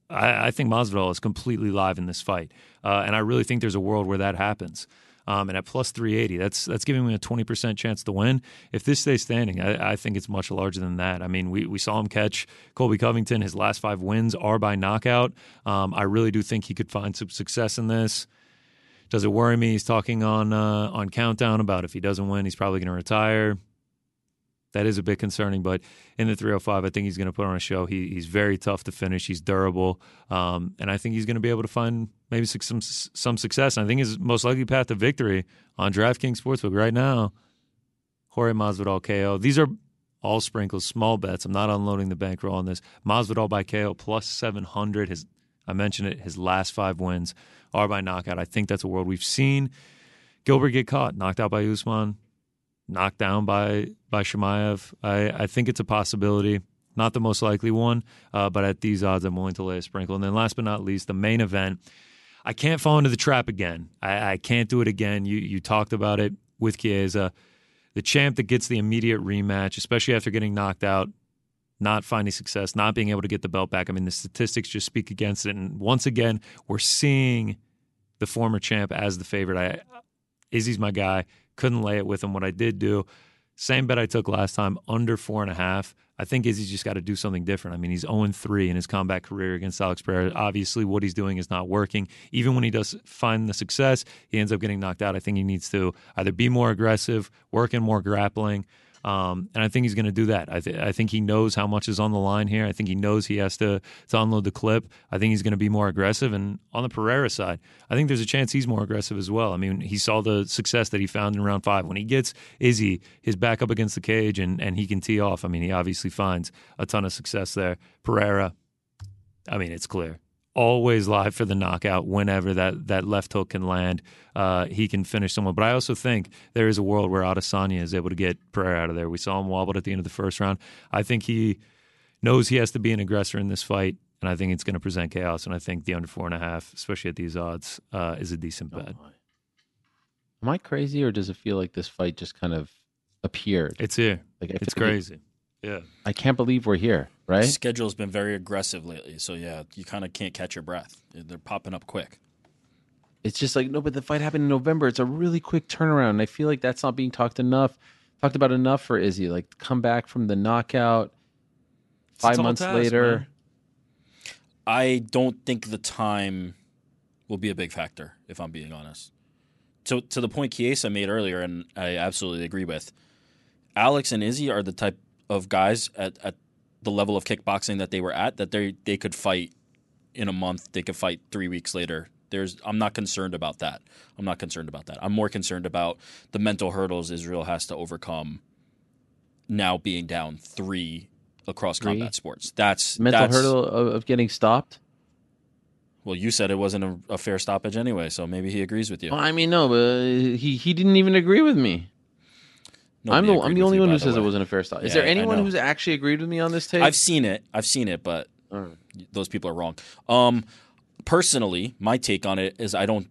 I, think Masvidal is completely live in this fight, uh, and I really think there's a world where that happens. Um, and at plus 380, that's that's giving me a 20% chance to win. If this stays standing, I, I think it's much larger than that. I mean, we, we saw him catch Colby Covington. His last five wins are by knockout. Um, I really do think he could find some success in this. Does it worry me? He's talking on uh, on Countdown about if he doesn't win, he's probably going to retire. That is a bit concerning, but in the 305, I think he's going to put on a show. He, he's very tough to finish. He's durable, um, and I think he's going to be able to find maybe some some success. And I think his most likely path to victory on DraftKings Sportsbook right now, Jorge Masvidal KO. These are all sprinkles, small bets. I'm not unloading the bankroll on this. Masvidal by KO plus 700. His I mentioned it. His last five wins are by knockout. I think that's a world we've seen. Gilbert get caught, knocked out by Usman, knocked down by by Chimaev. I, I think it's a possibility. Not the most likely one, uh, but at these odds, I'm willing to lay a sprinkle. And then last but not least, the main event. I can't fall into the trap again. I, I can't do it again. You you talked about it with Chiesa. The champ that gets the immediate rematch, especially after getting knocked out, not finding success, not being able to get the belt back. I mean, the statistics just speak against it. And once again, we're seeing the former champ as the favorite. I Izzy's my guy. Couldn't lay it with him. What I did do, same bet I took last time, under four and a half. I think Izzy's just got to do something different. I mean, he's 0 3 in his combat career against Alex Pereira. Obviously, what he's doing is not working. Even when he does find the success, he ends up getting knocked out. I think he needs to either be more aggressive, work in more grappling. Um, and I think he's going to do that. I, th- I think he knows how much is on the line here. I think he knows he has to, to unload the clip. I think he's going to be more aggressive. And on the Pereira side, I think there's a chance he's more aggressive as well. I mean, he saw the success that he found in round five. When he gets Izzy, his back up against the cage, and, and he can tee off, I mean, he obviously finds a ton of success there. Pereira, I mean, it's clear. Always live for the knockout whenever that, that left hook can land. Uh, he can finish someone. But I also think there is a world where Adesanya is able to get prayer out of there. We saw him wobbled at the end of the first round. I think he knows he has to be an aggressor in this fight, and I think it's going to present chaos. And I think the under four and a half, especially at these odds, uh, is a decent bet. Am I crazy, or does it feel like this fight just kind of appeared? It's here. Like It's feel like it- crazy. Yeah. I can't believe we're here. Right? Schedule's been very aggressive lately, so yeah, you kind of can't catch your breath. They're popping up quick. It's just like no, but the fight happened in November. It's a really quick turnaround. And I feel like that's not being talked enough, talked about enough for Izzy. Like come back from the knockout five tall months task, later. man. I don't think the time will be a big factor, if I'm being honest. To to the point Chiesa made earlier, and I absolutely agree with. Alex and Izzy are the type of guys at, at the level of kickboxing that they were at that they they could fight in a month. They could fight three weeks later. There's I'm not concerned about that. I'm not concerned about that. I'm more concerned about the mental hurdles Israel has to overcome. Now being down three across Three? combat sports. That's Mental that's, hurdle of, of getting stopped. Well, you said it wasn't a, a fair stoppage anyway, so maybe he agrees with you. Well, I mean, no, but he he didn't even agree with me. I'm the I'm the only one who says it wasn't a fair stop. Is Yeah, there I anyone know. who's actually agreed with me on this take? I've seen it. I've seen it, but Alright. those people are wrong. Um, personally, my take on it is I don't,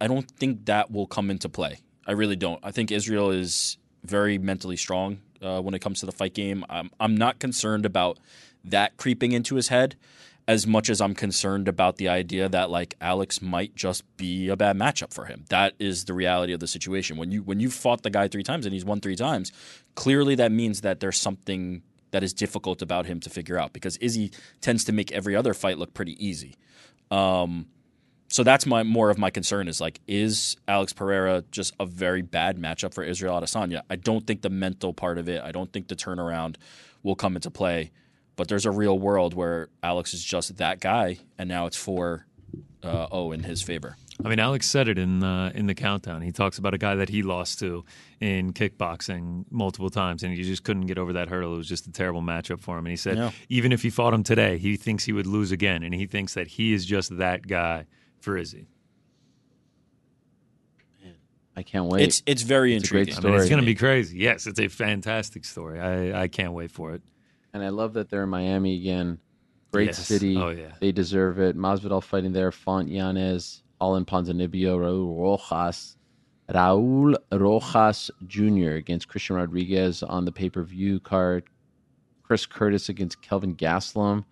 I don't think that will come into play. I really don't. I think Israel is very mentally strong uh, when it comes to the fight game. I'm, I'm not concerned about that creeping into his head as much as I'm concerned about the idea that like Alex might just be a bad matchup for him. That is the reality of the situation. When you when you fought the guy three times and he's won three times, clearly that means that there's something that is difficult about him to figure out because Izzy tends to make every other fight look pretty easy. Um, so that's my more of my concern is like, is Alex Pereira just a very bad matchup for Israel Adesanya? I don't think the mental part of it, I don't think the turnaround will come into play. But there's a real world where Alex is just that guy, and now it's four uh, oh in his favor. I mean, Alex said it in uh, in the countdown. He talks about a guy that he lost to in kickboxing multiple times, and he just couldn't get over that hurdle. It was just a terrible matchup for him. And he said, Yeah. even if he fought him today, he thinks he would lose again, and he thinks that he is just that guy for Izzy. I can't wait. It's it's very It's a great intriguing. I mean, it's going to be crazy. Yes, it's a fantastic story. I, I can't wait for it. And I love that they're in Miami again. Great Yes. city. Oh, yeah. They deserve it. Masvidal fighting there. Font Yanez, Alan Ponzinibbio, Raul Rojas, Raul Rojas Jr. against Christian Rodriguez on the pay per view card. Chris Curtis against Kelvin Gastelum.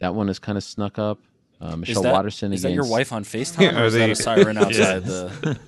That one is kind of snuck up. Uh, Is Michelle that, Watterson is against. that your wife on <laughs> FaceTime, Yeah, or is are that a siren <laughs> outside the?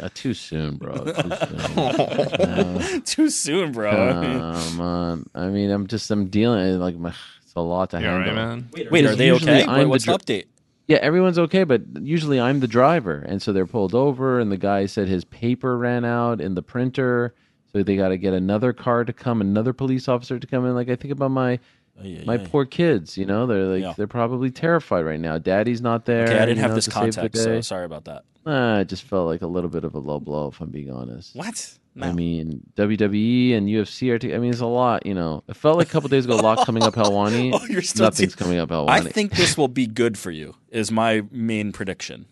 Uh, too soon, bro. Too <laughs> soon. Too soon, bro. I mean- Come on. I mean, I'm just I'm dealing like my, it's a lot to You all handle. right, man? Wait, are Because they okay? Wait, what's the dr- update? Yeah, everyone's okay, but usually I'm the driver, and so they're pulled over, and the guy said his paper ran out in the printer, so they got to get another car to come, another police officer to come in. Like I think about my Ay, ay, my ay. poor kids, you know, they're like Yeah. they're probably terrified right now. Daddy's not there. Okay, I didn't have know, this to save the context, so sorry about that. Uh, it just felt like a little bit of a low blow, if I'm being honest. What? I mean, WWE and UFC are. T- I mean, it's a lot. You know, it felt like a couple days ago. A Lock coming up <laughs> Helwani. Oh, you're still Nothing's te- coming up Helwani. I think this will be good for you. Is my main prediction.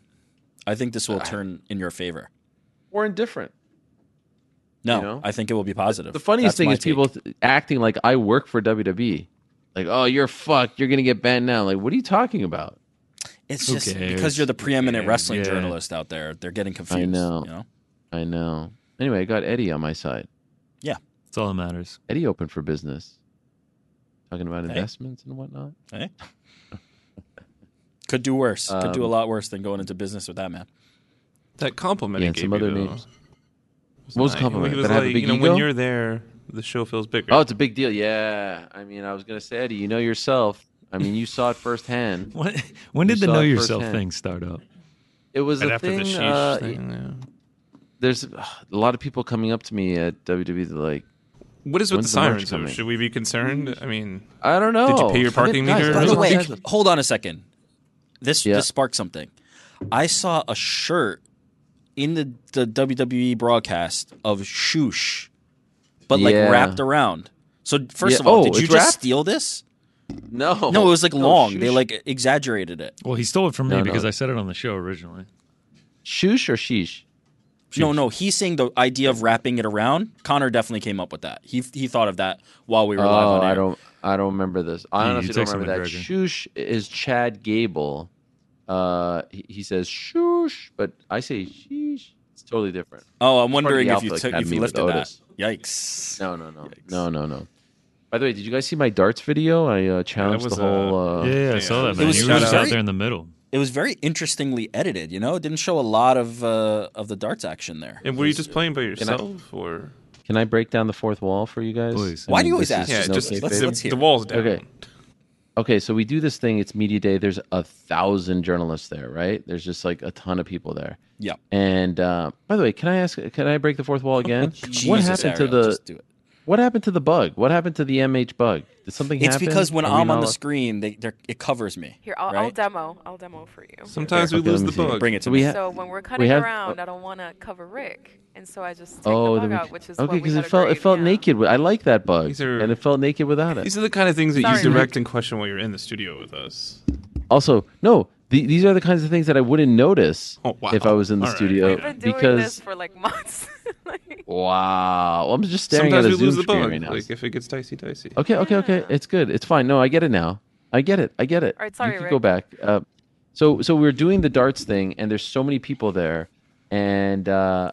I think this will turn in your favor. we're indifferent. No, You know? I think it will be positive. The funniest That's thing is people take. th- acting like I work for WWE. Like, oh, you're fucked. You're gonna get banned now. Like, what are you talking about? It's Who just cares? because you're the preeminent cares? wrestling Yeah. journalist out there. They're getting confused. know. You know? I know. Anyway, I got Eddie on my side. Yeah, that's all that matters. Eddie open for business. Talking about Hey. investments and whatnot. Hey. Could do worse. Could do a Um, lot worse than going into business with that man. That compliment Yeah, he and gave some other though, names. was What was nice. compliment? He was That I have a like, big you know, ego? when you're there, the show feels bigger. Oh, it's a big deal. Yeah. I mean, I was gonna say, Eddie, you know yourself. I mean, you saw it firsthand. <laughs> When, when did You the know yourself firsthand. thing start up? It was right a after thing. the sheesh uh, thing. yeah. There's a lot of people coming up to me at WWE. Like, What is with When's the the sirens? though? Should we be concerned? I mean, I don't know. Did you pay your Forget- parking guys, meter? I By don't the way, hold on a second. This Yeah. this sparked something. I saw a shirt in the, the WWE broadcast of Shoosh, but like Yeah. wrapped around. So first Yeah. of all, Oh, did you just wrapped? steal this? no, No, it was like No, long. They like exaggerated it. Well, he stole it from me No, no. because I said it on the show originally. Shoosh or sheesh. No, no, he's saying the idea of wrapping it around. Connor definitely came up with that. He he thought of that while we were live Oh, on air. I don't. I don't remember this. I Yeah, honestly don't remember that. McGregor. Shoosh is Chad Gable. Uh, he, he says shoosh, but I say sheesh. It's totally different. Oh, I'm wondering if you Alpha took if Academy you with lifted that. Otis. Yikes! No, no, no, Yikes. no, no, no. By the way, did you guys see my darts video? I uh, challenged was, the whole. Uh, yeah, yeah, I saw that, It was- you were was just out very- there in the middle. It was very interestingly edited. You know, it didn't show a lot of uh, of the darts action there. and were you just playing by I- yourself or? Can I break down the fourth wall for you guys? Please. I Why do you always ask? is Yeah, no just let's- the, let's hear the walls down. Okay. Okay, so we do this thing. It's media day. There's a thousand journalists there, right? There's just like a ton of people there. Yeah. And uh, by the way, can I ask? Can I break the fourth wall again? <laughs> what Jesus, happened to the? just do it. What happened to the bug? What happened to the MH bug? Did something It's happen? because when Are I'm on not- the screen, they they're, it covers me. Here, I'll, I'll demo. I'll demo for you. Sometimes we Okay, lose the see. bug. Bring it to So me. we ha- So when we're cutting have- around, I don't want to cover Rick, and so I just take Oh, the bug we, out, which is okay, what we because it felt it felt yeah. naked. I like that bug, are- and it felt naked without it. These are the kind of things that Sorry, you direct Rick. and question while you're in the studio with us. Also, no, the, these are the kinds of things that I wouldn't notice Oh, wow. if I was in the All right. studio We've been doing because this for like months. <laughs> Wow. Well, I'm just staring Sometimes at we a Zoom lose the screen bug. right now. Like if it gets dicey, dicey. Okay, okay, okay. It's good. It's fine. No, I get it now. I get it. I get it. All right, sorry, you can Rick. go back. Uh, so, so we're doing the darts thing, and there's so many people there, and uh,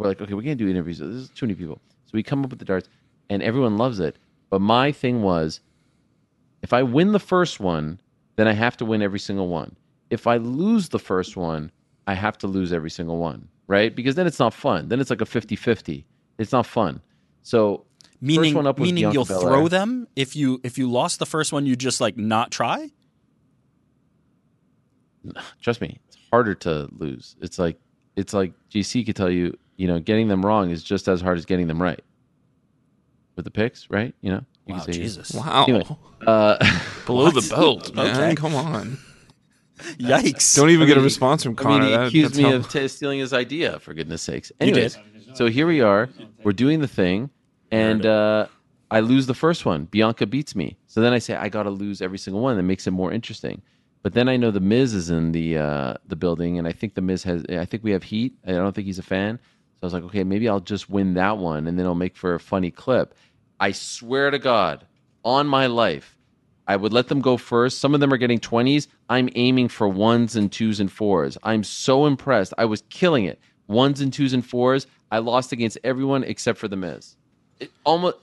we're like, okay, we can't do interviews. This is too many people. So we come up with the darts, and everyone loves it. But my thing was, if I win the first one, then I have to win every single one. If I lose the first one, I have to lose every single one, right? Because then it's not fun. Then it's like a 50-50. It's not fun. So Meaning, first one up was meaning Bianca you'll Belair. throw them if you if you lost the first one, you just like not try. trust me, it's harder to lose. It's like it's like GC could tell you, you know, getting them wrong is just as hard as getting them right. With the picks, right? You know, you Wow, can say Jesus. Wow. Anyway, <laughs> uh, <laughs> Below the belt, man. Okay. Come on. <laughs> Yikes! Don't even I get a response from I Connor. mean, he That- accused me of t- stealing his idea. For goodness sakes. You Anyways, so here we are. We're doing the thing, and uh, I lose the first one. Bianca beats me. So then I say I got to lose every single one. That makes it more interesting. But then I know the Miz is in the uh, the building, and I think the Miz has. I think we have heat. I don't think he's a fan. So I was like, okay, maybe I'll just win that one, and then I'll make for a funny clip. I swear to God, on my life, I would let them go first. Some of them are getting 20s. I'm aiming for ones and twos and fours. I'm so impressed. I was killing it. Ones and twos and fours. I lost against everyone except for the Miz. It almost,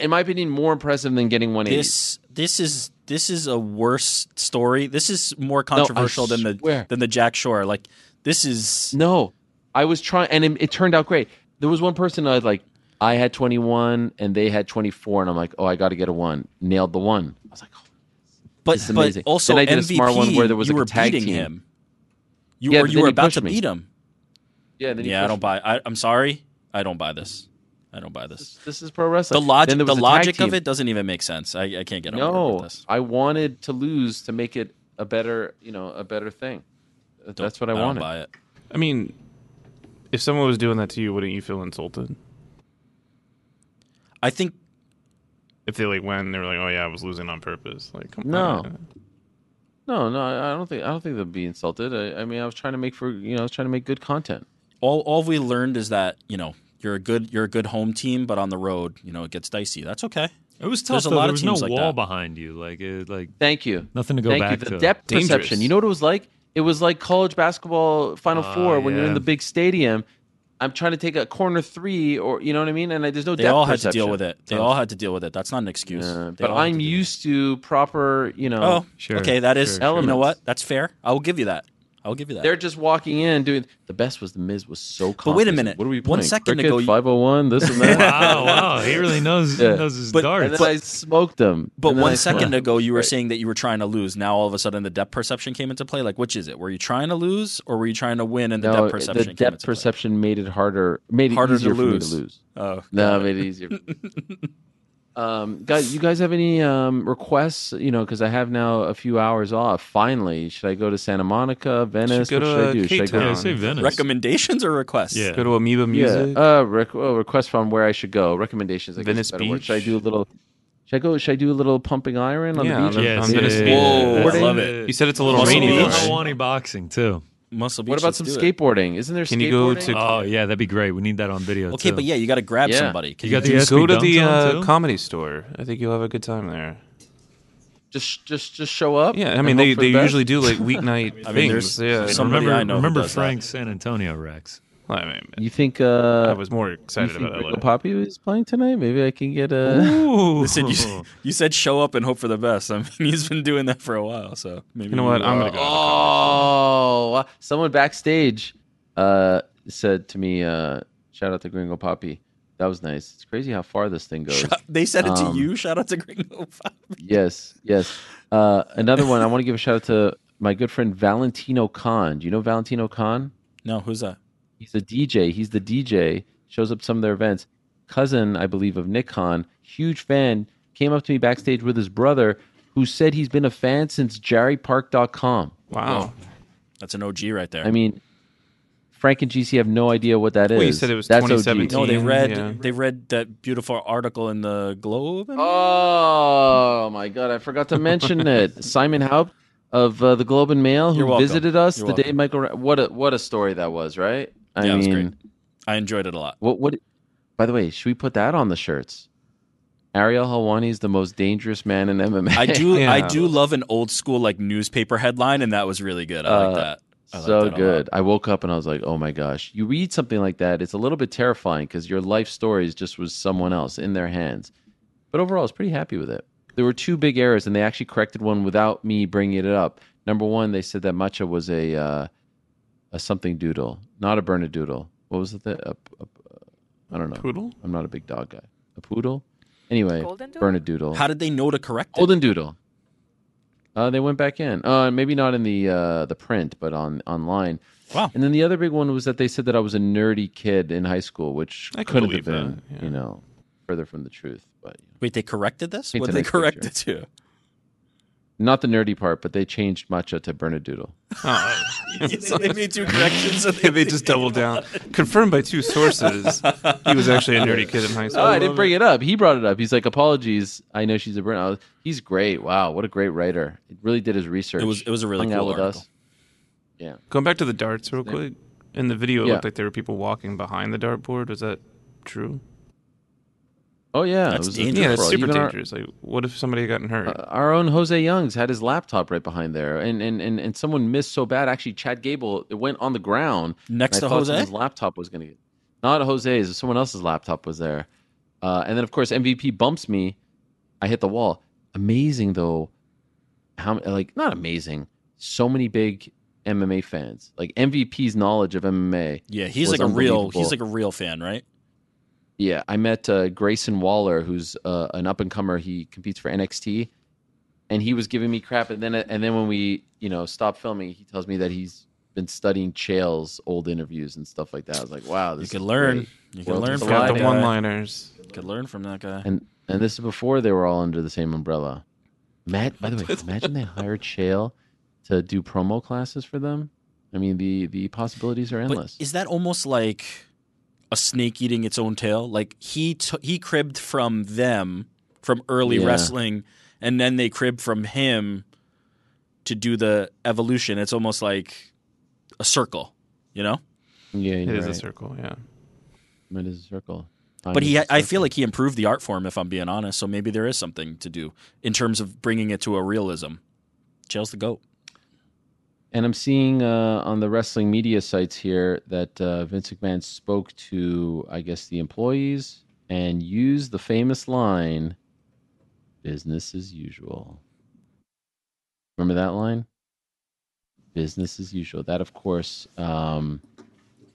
in my opinion, more impressive than getting 180. This this is this is a worse story. This is more controversial than the than the Jack Shore. Like this is No, I was trying, and it, it turned out great. There was one person I was like, I had 21 and they had 24, and I'm like, oh, I got to get a one. Nailed the one. I was like, oh, but this is but also Then I did a MVP. smart one where there was you like a were tag beating team. him. You Yeah, or but you were about to me. beat him. yeah. Then he Yeah, I don't me. buy. I, I'm sorry, I don't buy this. I don't buy this. This, this is pro wrestling. The logic the was a tag logic of it doesn't even make sense. I, I can't get on board with No, this. I wanted to lose to make it a better, you know, a better thing. That's what I don't wanted. buy it. I mean, if someone was doing that to you, wouldn't you feel insulted? I think If they like went and they were like, "Oh yeah, I was losing on purpose." Like, come No. on. No, no, I I don't think I don't think they'd be insulted. I, I mean, I was trying to make for you know, I was trying to make good content. all all we learned is that you know you're a good you're a good home team, but on the road, you know, it gets dicey. That's okay. It was tough. There's a lot there of was no teams like wall that. behind you. Like it, like Thank you. nothing to go Thank back you. The to. depth Dangerous. perception. You know what it was like? It was like college basketball Final Ah, Four when you're in the big stadium. I'm trying to take a corner three, or you know what I mean. And I, there's no They depth all had perception. to deal with it. They So- all had to deal with it. That's not an excuse. Yeah, but I'm to deal with used to proper, you know. Oh, Sure, okay. That is. sure, sure. You know what? That's fair. I will give you that. I will give you that. They're just walking in doing the best was the Miz was so But wait a minute. What are we One playing? second Cricket, ago, you- 501 this and that. <laughs> wow, wow, he really knows Yeah. knows his But- darts. and then I smoked them. but And then one I second smoked- ago, you were Right. saying that you were trying to lose. Now all of a sudden, the depth perception came into play. Like, which is it? Were you trying to lose, or were you trying to win? And the no, depth perception the came depth into play? perception made it harder, made it Harder to easier for me lose. to lose. Oh, No, it it. made it easier. <laughs> um, guys, you guys have any um, requests? You know, because I have now a few hours off. Finally, should I go to Santa Monica, Venice? go What should I uh, do? Should I go? yeah, say Venice. Recommendations or requests? Yeah. Go to Amoeba Music. Yeah, uh, rec- well, requests from where I should go. Recommendations. I Venice is a better word. Beach. Should I do a little? Should I go? Should I do a little pumping iron on Yeah, the beach? the- Yes, on yeah, Venice yeah, Beach. yeah, Whoa. I love it. You said it's a little Muscle rainy. Beach. there. Hawaii boxing too. Muscle Beach. What about let's some do it. skateboarding? Isn't there Can you go to- Oh yeah, that'd be great. We need that on video. Okay, too. but yeah, you got to grab Yeah. somebody. Can You got do the Just SB go to the Dunks uh, too? comedy store. I think you'll have a good time there. just just just show up. Yeah, I and mean hope they, the they best? usually do like <laughs> weeknight I mean, things. there's yeah, some- somebody remember, I know who remember does that. Frank's San Antonio Rex. I mean, You think? Uh, I was more you excited think about Rico LA. Poppy is playing tonight? Maybe I can get a. Ooh. <laughs> Listen, you, you said show up and hope for the best. I mean, <laughs> he's been doing that for a while, so maybe You know what? I'm gonna go. to Oh, someone backstage uh, said to me, uh, "Shout out to Gringo Poppy." That was nice. It's crazy how far this thing goes. Shout- <laughs> they said it to Um, you. Shout out to Gringo. Five. yes, yes. Uh, another one. I want to give a shout out to my good friend Valentino Khan. Do you know Valentino Khan? No, who's that? He's a DJ. He's the DJ. Shows up some of their events. Cousin, I believe, of Nick Khan. Huge fan. Came up to me backstage with his brother, who said he's been a fan since JarryPark.com. Wow. That's an OG right there. I mean, Frank and GC have no idea what that is. Well, you said it was That's OG. 2017. no, they read yeah. they read that beautiful article in the Globe. Oh my god, I forgot to mention it. <laughs> Simon Houpt of uh, the Globe and Mail, You're who welcome. visited us You're the day. Michael. Ra- What a what a story that was, right? I Yeah, it was mean, great. I enjoyed it a lot. What? What? By the way, should we put that on the shirts? Ariel Helwani is the most dangerous man in MMA. I do <laughs> I do love an old school like newspaper headline, and that was really good. I Uh, like that. I so that good. I woke up and I was like, "Oh my gosh!" You read something like that, it's a little bit terrifying because your life stories just was someone else in their hands. But overall, I was pretty happy with it. There were two big errors, and they actually corrected one without me bringing it up. Number one, they said that matcha was a uh, a something doodle, not a Bernedoodle. What was it? That a, a, I don't know. Poodle? I'm not a big dog guy. A poodle. Anyway, Golden doodle? Bernedoodle. How did they know to correct it? Golden Doodle. Uh, they went back in. Uh, maybe not in the uh, the print, but on online. Wow. And then the other big one was that they said that I was a nerdy kid in high school, which I couldn't have been, that, yeah. you know, further from the truth. But Wait, they corrected this? What did they nice correct picture. it to? Not the nerdy part, but they changed matcha to Bernadoodle. Oh, <laughs> they <laughs> made two corrections. and they just doubled down. Confirmed by two sources, he was actually a nerdy kid in high school. Oh, I didn't bring it up. He brought it up. He's like, "Apologies. I know she's a Bern." Oh, he's great. Wow, what a great writer. He really did his research. It was it was a really Hung cool out with article. us. Yeah. Going back to the darts real quick. In the video, it Yeah. looked like there were people walking behind the dartboard. Was that true? Oh yeah, That's it was dangerous. Yeah, free-for-all. super Even our- dangerous. Like, what if somebody had gotten hurt? Uh, our own Jose Youngs had his laptop right behind there, and and and, and someone missed so bad. Actually, Chad Gable it went on the ground Next to thought Jose? His laptop was going to get not Jose's. Someone else's laptop was there, uh, and then of course MVP bumps me. I hit the wall. Amazing though, how like not amazing. So many big MMA fans. Like MVP's knowledge of MMA. Yeah, he's was like a real he's like a real fan, right? Yeah, I met uh, Grayson Waller, who's uh, an up and comer. He competes for NXT, and he was giving me crap. And then, and then when we, you know, stopped filming, he tells me that he's been studying Chael's old interviews and stuff like that. I was like, wow, this You is could learn. great. You could World's learn from a Got lie the guy. one-liners. You could learn from that guy. And and this is before they were all under the same umbrella. Matt, by the way, <laughs> imagine they hired Chael to do promo classes for them. I mean, the the possibilities are But endless. is that almost like a snake eating its own tail? Like he t- he cribbed from them from early Yeah. wrestling, and then they cribbed from him to do the evolution. It's almost like a circle, you know. yeah, It you're a circle, yeah. It is a circle. But he, is a I feel like he improved the art form. If I'm being honest, so maybe there is something to do in terms of bringing it to a realism. Chael's the goat. And I'm seeing uh, on the wrestling media sites here that uh, Vince McMahon spoke to, I guess, the employees and used the famous line, business as usual. Remember that line? Business as usual. That, of course, um,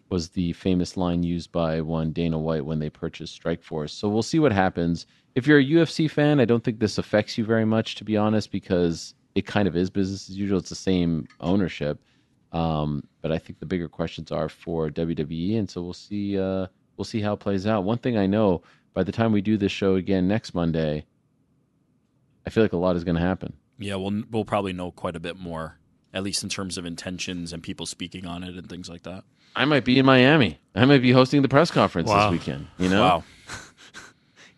was the famous line used by one Dana White when they purchased Strikeforce. So we'll see what happens. If you're a UFC fan, I don't think this affects you very much, to be honest, because it kind of is business as usual. It's the same ownership. Um, but I think the bigger questions are for WWE, and so we'll see. Uh, we'll see how it plays out. One thing I know: by the time we do this show again next Monday, I feel like a lot is going to happen. Yeah, we'll we'll probably know quite a bit more, at least in terms of intentions and people speaking on it and things like that. I might be in Miami. I might be hosting the press conference Wow. this weekend. You know, Wow.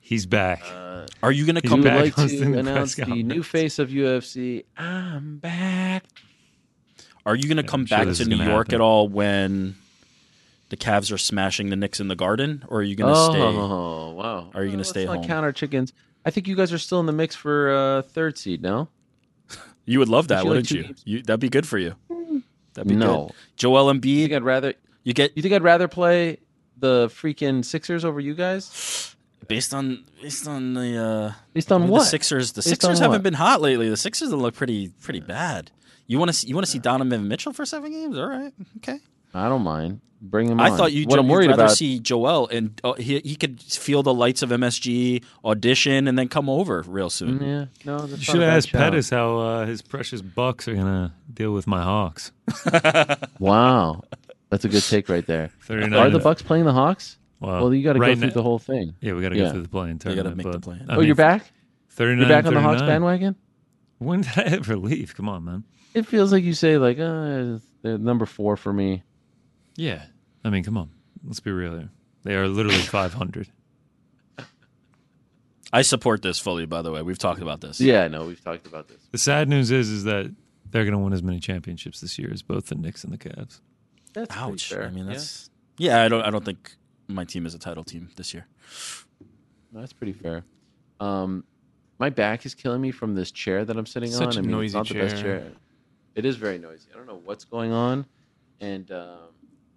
He's back. Are you going to come back like to announce press the new face of UFC? I'm back. Are you going to Yeah, come I'm sure back this to New York happen. at all when the Cavs are smashing the Knicks in the Garden, or are you going to oh, stay? wow. Are you gonna Let's stay not home? Count our chickens. I think you guys are still in the mix for uh, third seed. No, You would love that, you wouldn't two you? games? you? That'd be good for you. That'd be no. good. Joel You think Embiid, I'd rather? you get You think I'd rather play the freaking Sixers over you guys? Based on based on the uh, Based on the what? Sixers. The Based Sixers haven't what? been hot lately. The Sixers look pretty pretty bad. You want to you want to see Donovan Mitchell for seven games? All right, okay. I don't mind. Bring him I on. thought you. What I'm you'd worried rather about. see Joel and uh, he he could feel the lights of MSG audition and then come over real soon. Mm, yeah, no, that's You should a have asked. Pettis how uh, his precious Bucks are gonna deal with my Hawks. <laughs> Wow, that's a good take right there. <laughs> Are the Bucks playing the Hawks? Well, Well, you got to right go through now- the whole thing. Yeah, we got to Yeah. go through the playing You tournament. gotta make the but, plan. I oh, mean, you're back. 39, You're back on the Hawks 39. bandwagon. When did I ever leave? Come on, man. It feels like you say like, uh, they're number four for me. Yeah, I mean, come on. Let's be real here. They are literally <laughs> 500. I support this fully. By the way, we've talked about this. Yeah, I know we've talked about this. The sad news is, is that they're going to win as many championships this year as both the Knicks and the Cavs. That's Ouch. fair. I mean, Yeah. that's Yeah, I don't. I don't think my team is a title team this year. That's pretty fair. Um, my back is killing me from this chair that I'm sitting Such on. a I mean, noisy it's not the best chair. chair. It is very noisy. I don't know what's going on, and um,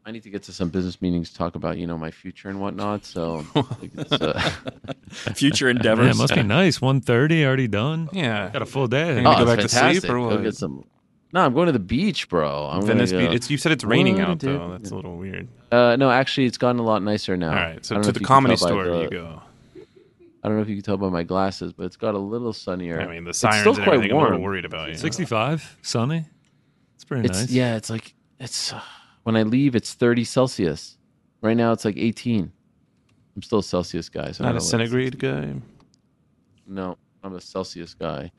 I need to get to some business meetings to talk about you know my future and whatnot. So <laughs> uh, <laughs> Future Man, <laughs> endeavors. it must be nice. 1.30, already done. Yeah. Got a full day. You're gonna oh, go it's back to sleep fantastic. or Go what? get some. No, I'm going to the beach, bro. I'm Venice gonna Beach. It's, you said it's raining What, out dude? though. That's a little weird. Uh, no, actually, it's gotten a lot nicer now. All right, so I don't to if the you can comedy tell by store the- you go. I don't know if you can tell by my glasses, but it's got a little sunnier. I mean, the It's sirens still and quite everything. I'm a little warm. worried about you. 65, sunny. It's pretty It's nice. yeah, it's like it's uh, when I leave, it's 30 Celsius. Right now, it's like 18. I'm still a Celsius guy. So I don't a know what- centigrade guy. No, I'm a Celsius guy.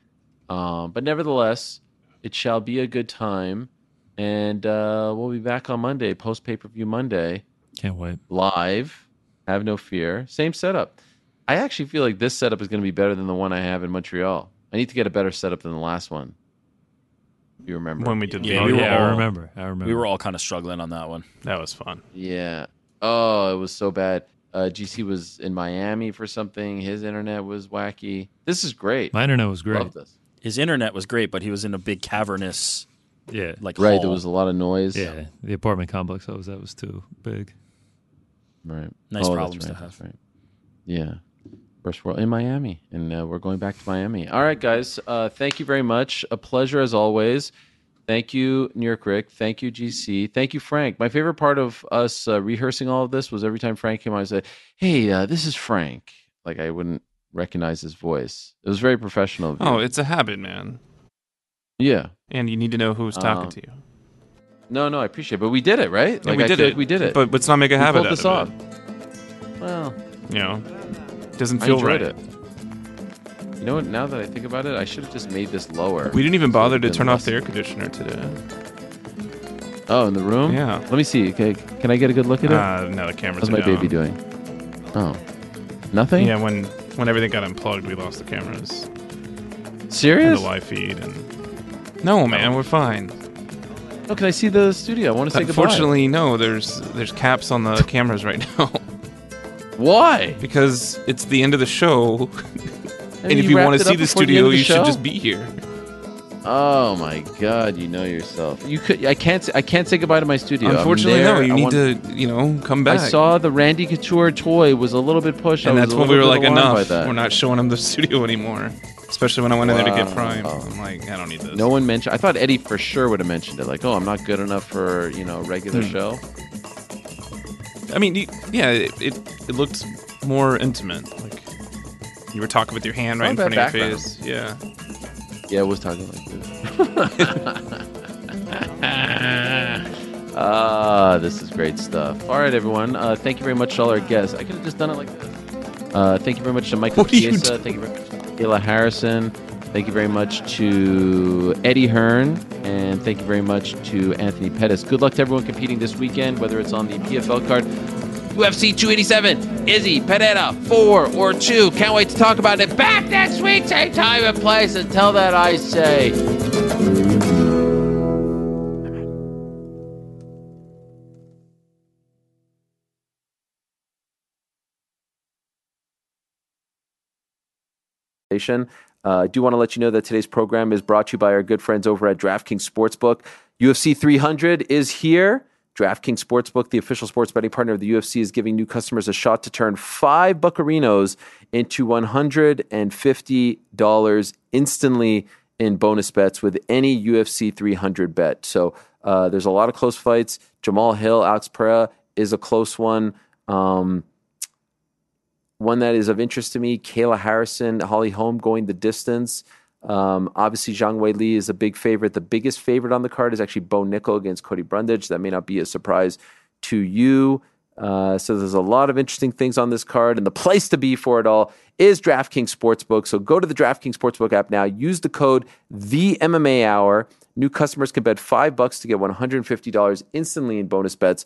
Um, but nevertheless, it shall be a good time, and uh, we'll be back on Monday, post pay per view Monday, Can't wait. live. Have no fear. Same setup. I actually feel like this setup is going to be better than the one I have in Montreal. I need to get a better setup than the last one. You remember When we did Yeah, we were yeah, I remember. I remember. we were all kind of struggling on that one. That was fun. Yeah. Oh, it was so bad. Uh, GC was in Miami for something. His internet was wacky. This is great. My internet was great. Love this. His internet was great, but he was in a big cavernous Yeah. like Right. hall. There was a lot of noise. Yeah. The apartment complex I was at was too big. Right. Nice Oh, that's problems to have. Right. Yeah. First world in Miami, and uh, we're going back to Miami. All right, guys. Uh, thank you very much. A pleasure as always. Thank you, New York Rick. Thank you, GC. Thank you, Frank. My favorite part of us uh, rehearsing all of this was every time Frank came on, I said, "Hey, uh, this is Frank." Like I wouldn't recognize his voice. It was very professional. Of you. Oh, it's a habit, man. yeah. And you need to know who's talking Um, to you. No, no, I appreciate it. But we did it, right? Yeah, like, we did feel it. Like we did it. But let's not make a we habit pulled out this of off. it. Well, You know, it doesn't feel enjoyed right. it. You know what? Now that I think about it, I should have just made this lower. We didn't even So bother would've to been turn off the air conditioner today. Oh, in the room? Yeah. Let me see. Okay, can I get a good look at it? Uh, no, the cameras How's my down. baby doing? Oh, nothing. Yeah, when when everything got unplugged, we lost the cameras and Serious? the live feed. And no, man, we're fine. Oh, can I see the studio? I want to say goodbye. Unfortunately, no. There's there's caps on the cameras right now <laughs> why? because it's the end of the show. And if you want to see the studio, you should just be here. Oh my God! You know yourself. You could. I can't. I can't say goodbye to my studio. Unfortunately, no. You I need want- to, you know, come back. I saw the Randy Couture toy was a little bit pushed. And that's when we were like, enough. We're not showing them the <laughs> studio anymore. Especially when I went in there to get Wow. Prime. I'm like, I don't need this. No one mentioned. I thought Eddie for sure would have mentioned it. Like, oh, I'm not good enough for you know a regular Hmm. show. I mean, yeah, it, it it looked more intimate. Like you were talking with your hand right in front of your background. face. Yeah. Yeah, I was talking like this. <laughs> Ah, this is great stuff. All right, everyone. Uh, thank you very much to all our guests. I could have just done it like this. Uh, thank you very much to Michael Chiesa. Thank you very much to Kayla Harrison. Thank you very much to Eddie Hearn. And thank you very much to Anthony Pettis. Good luck to everyone competing this weekend, whether it's on the PFL card, UFC 287, Izzy, Pereira, four or two. Can't wait to talk about it. Back next week, same time and place. Until then, I say. Uh, I do want to let you know that today's program is brought to you by our good friends over at DraftKings Sportsbook. UFC 300 is here. DraftKings Sportsbook, the official sports betting partner of the UFC, is giving new customers a shot to turn five buccarinos into $150 instantly in bonus bets with any UFC 300 bet. So uh, there's a lot of close fights. Jamahal Hill, Alex Pereira is a close one. Um, one that is of interest to me, Kayla Harrison, Holly Holm going the distance. Um, obviously, Zhang Weili is a big favorite. The biggest favorite on the card is actually Bo Nickal against Cody Brundage. That may not be a surprise to you. Uh, so there's a lot of interesting things on this card, and the place to be for it all is DraftKings Sportsbook. So go to the DraftKings Sportsbook app now. Use the code the MMA Hour. New customers can bet five bucks to get $150 instantly in bonus bets.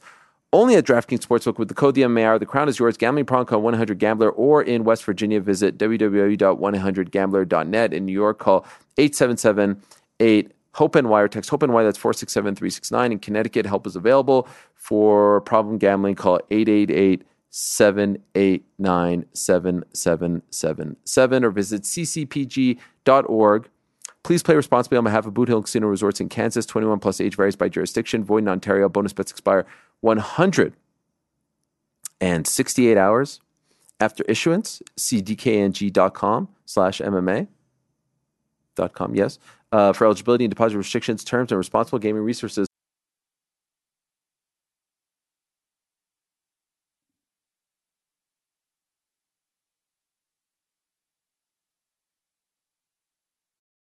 Only at DraftKings Sportsbook with the code MMA The crown is yours. Gambling problem call 100 Gambler or in West Virginia visit www.100gambler.net. In New York, call 877 8 HOPENY or text HOPENY. That's 467 369. In Connecticut, help is available for problem gambling. Call 888 789 7777 or visit ccpg.org. Please play responsibly on behalf of Boot Hill Casino Resorts in Kansas. 21 plus age varies by jurisdiction. Void in Ontario. Bonus bets expire 168 hours after issuance. See dkng.com slash MMA. Dot com, yes. Uh, for eligibility and deposit restrictions, terms, and responsible gaming resources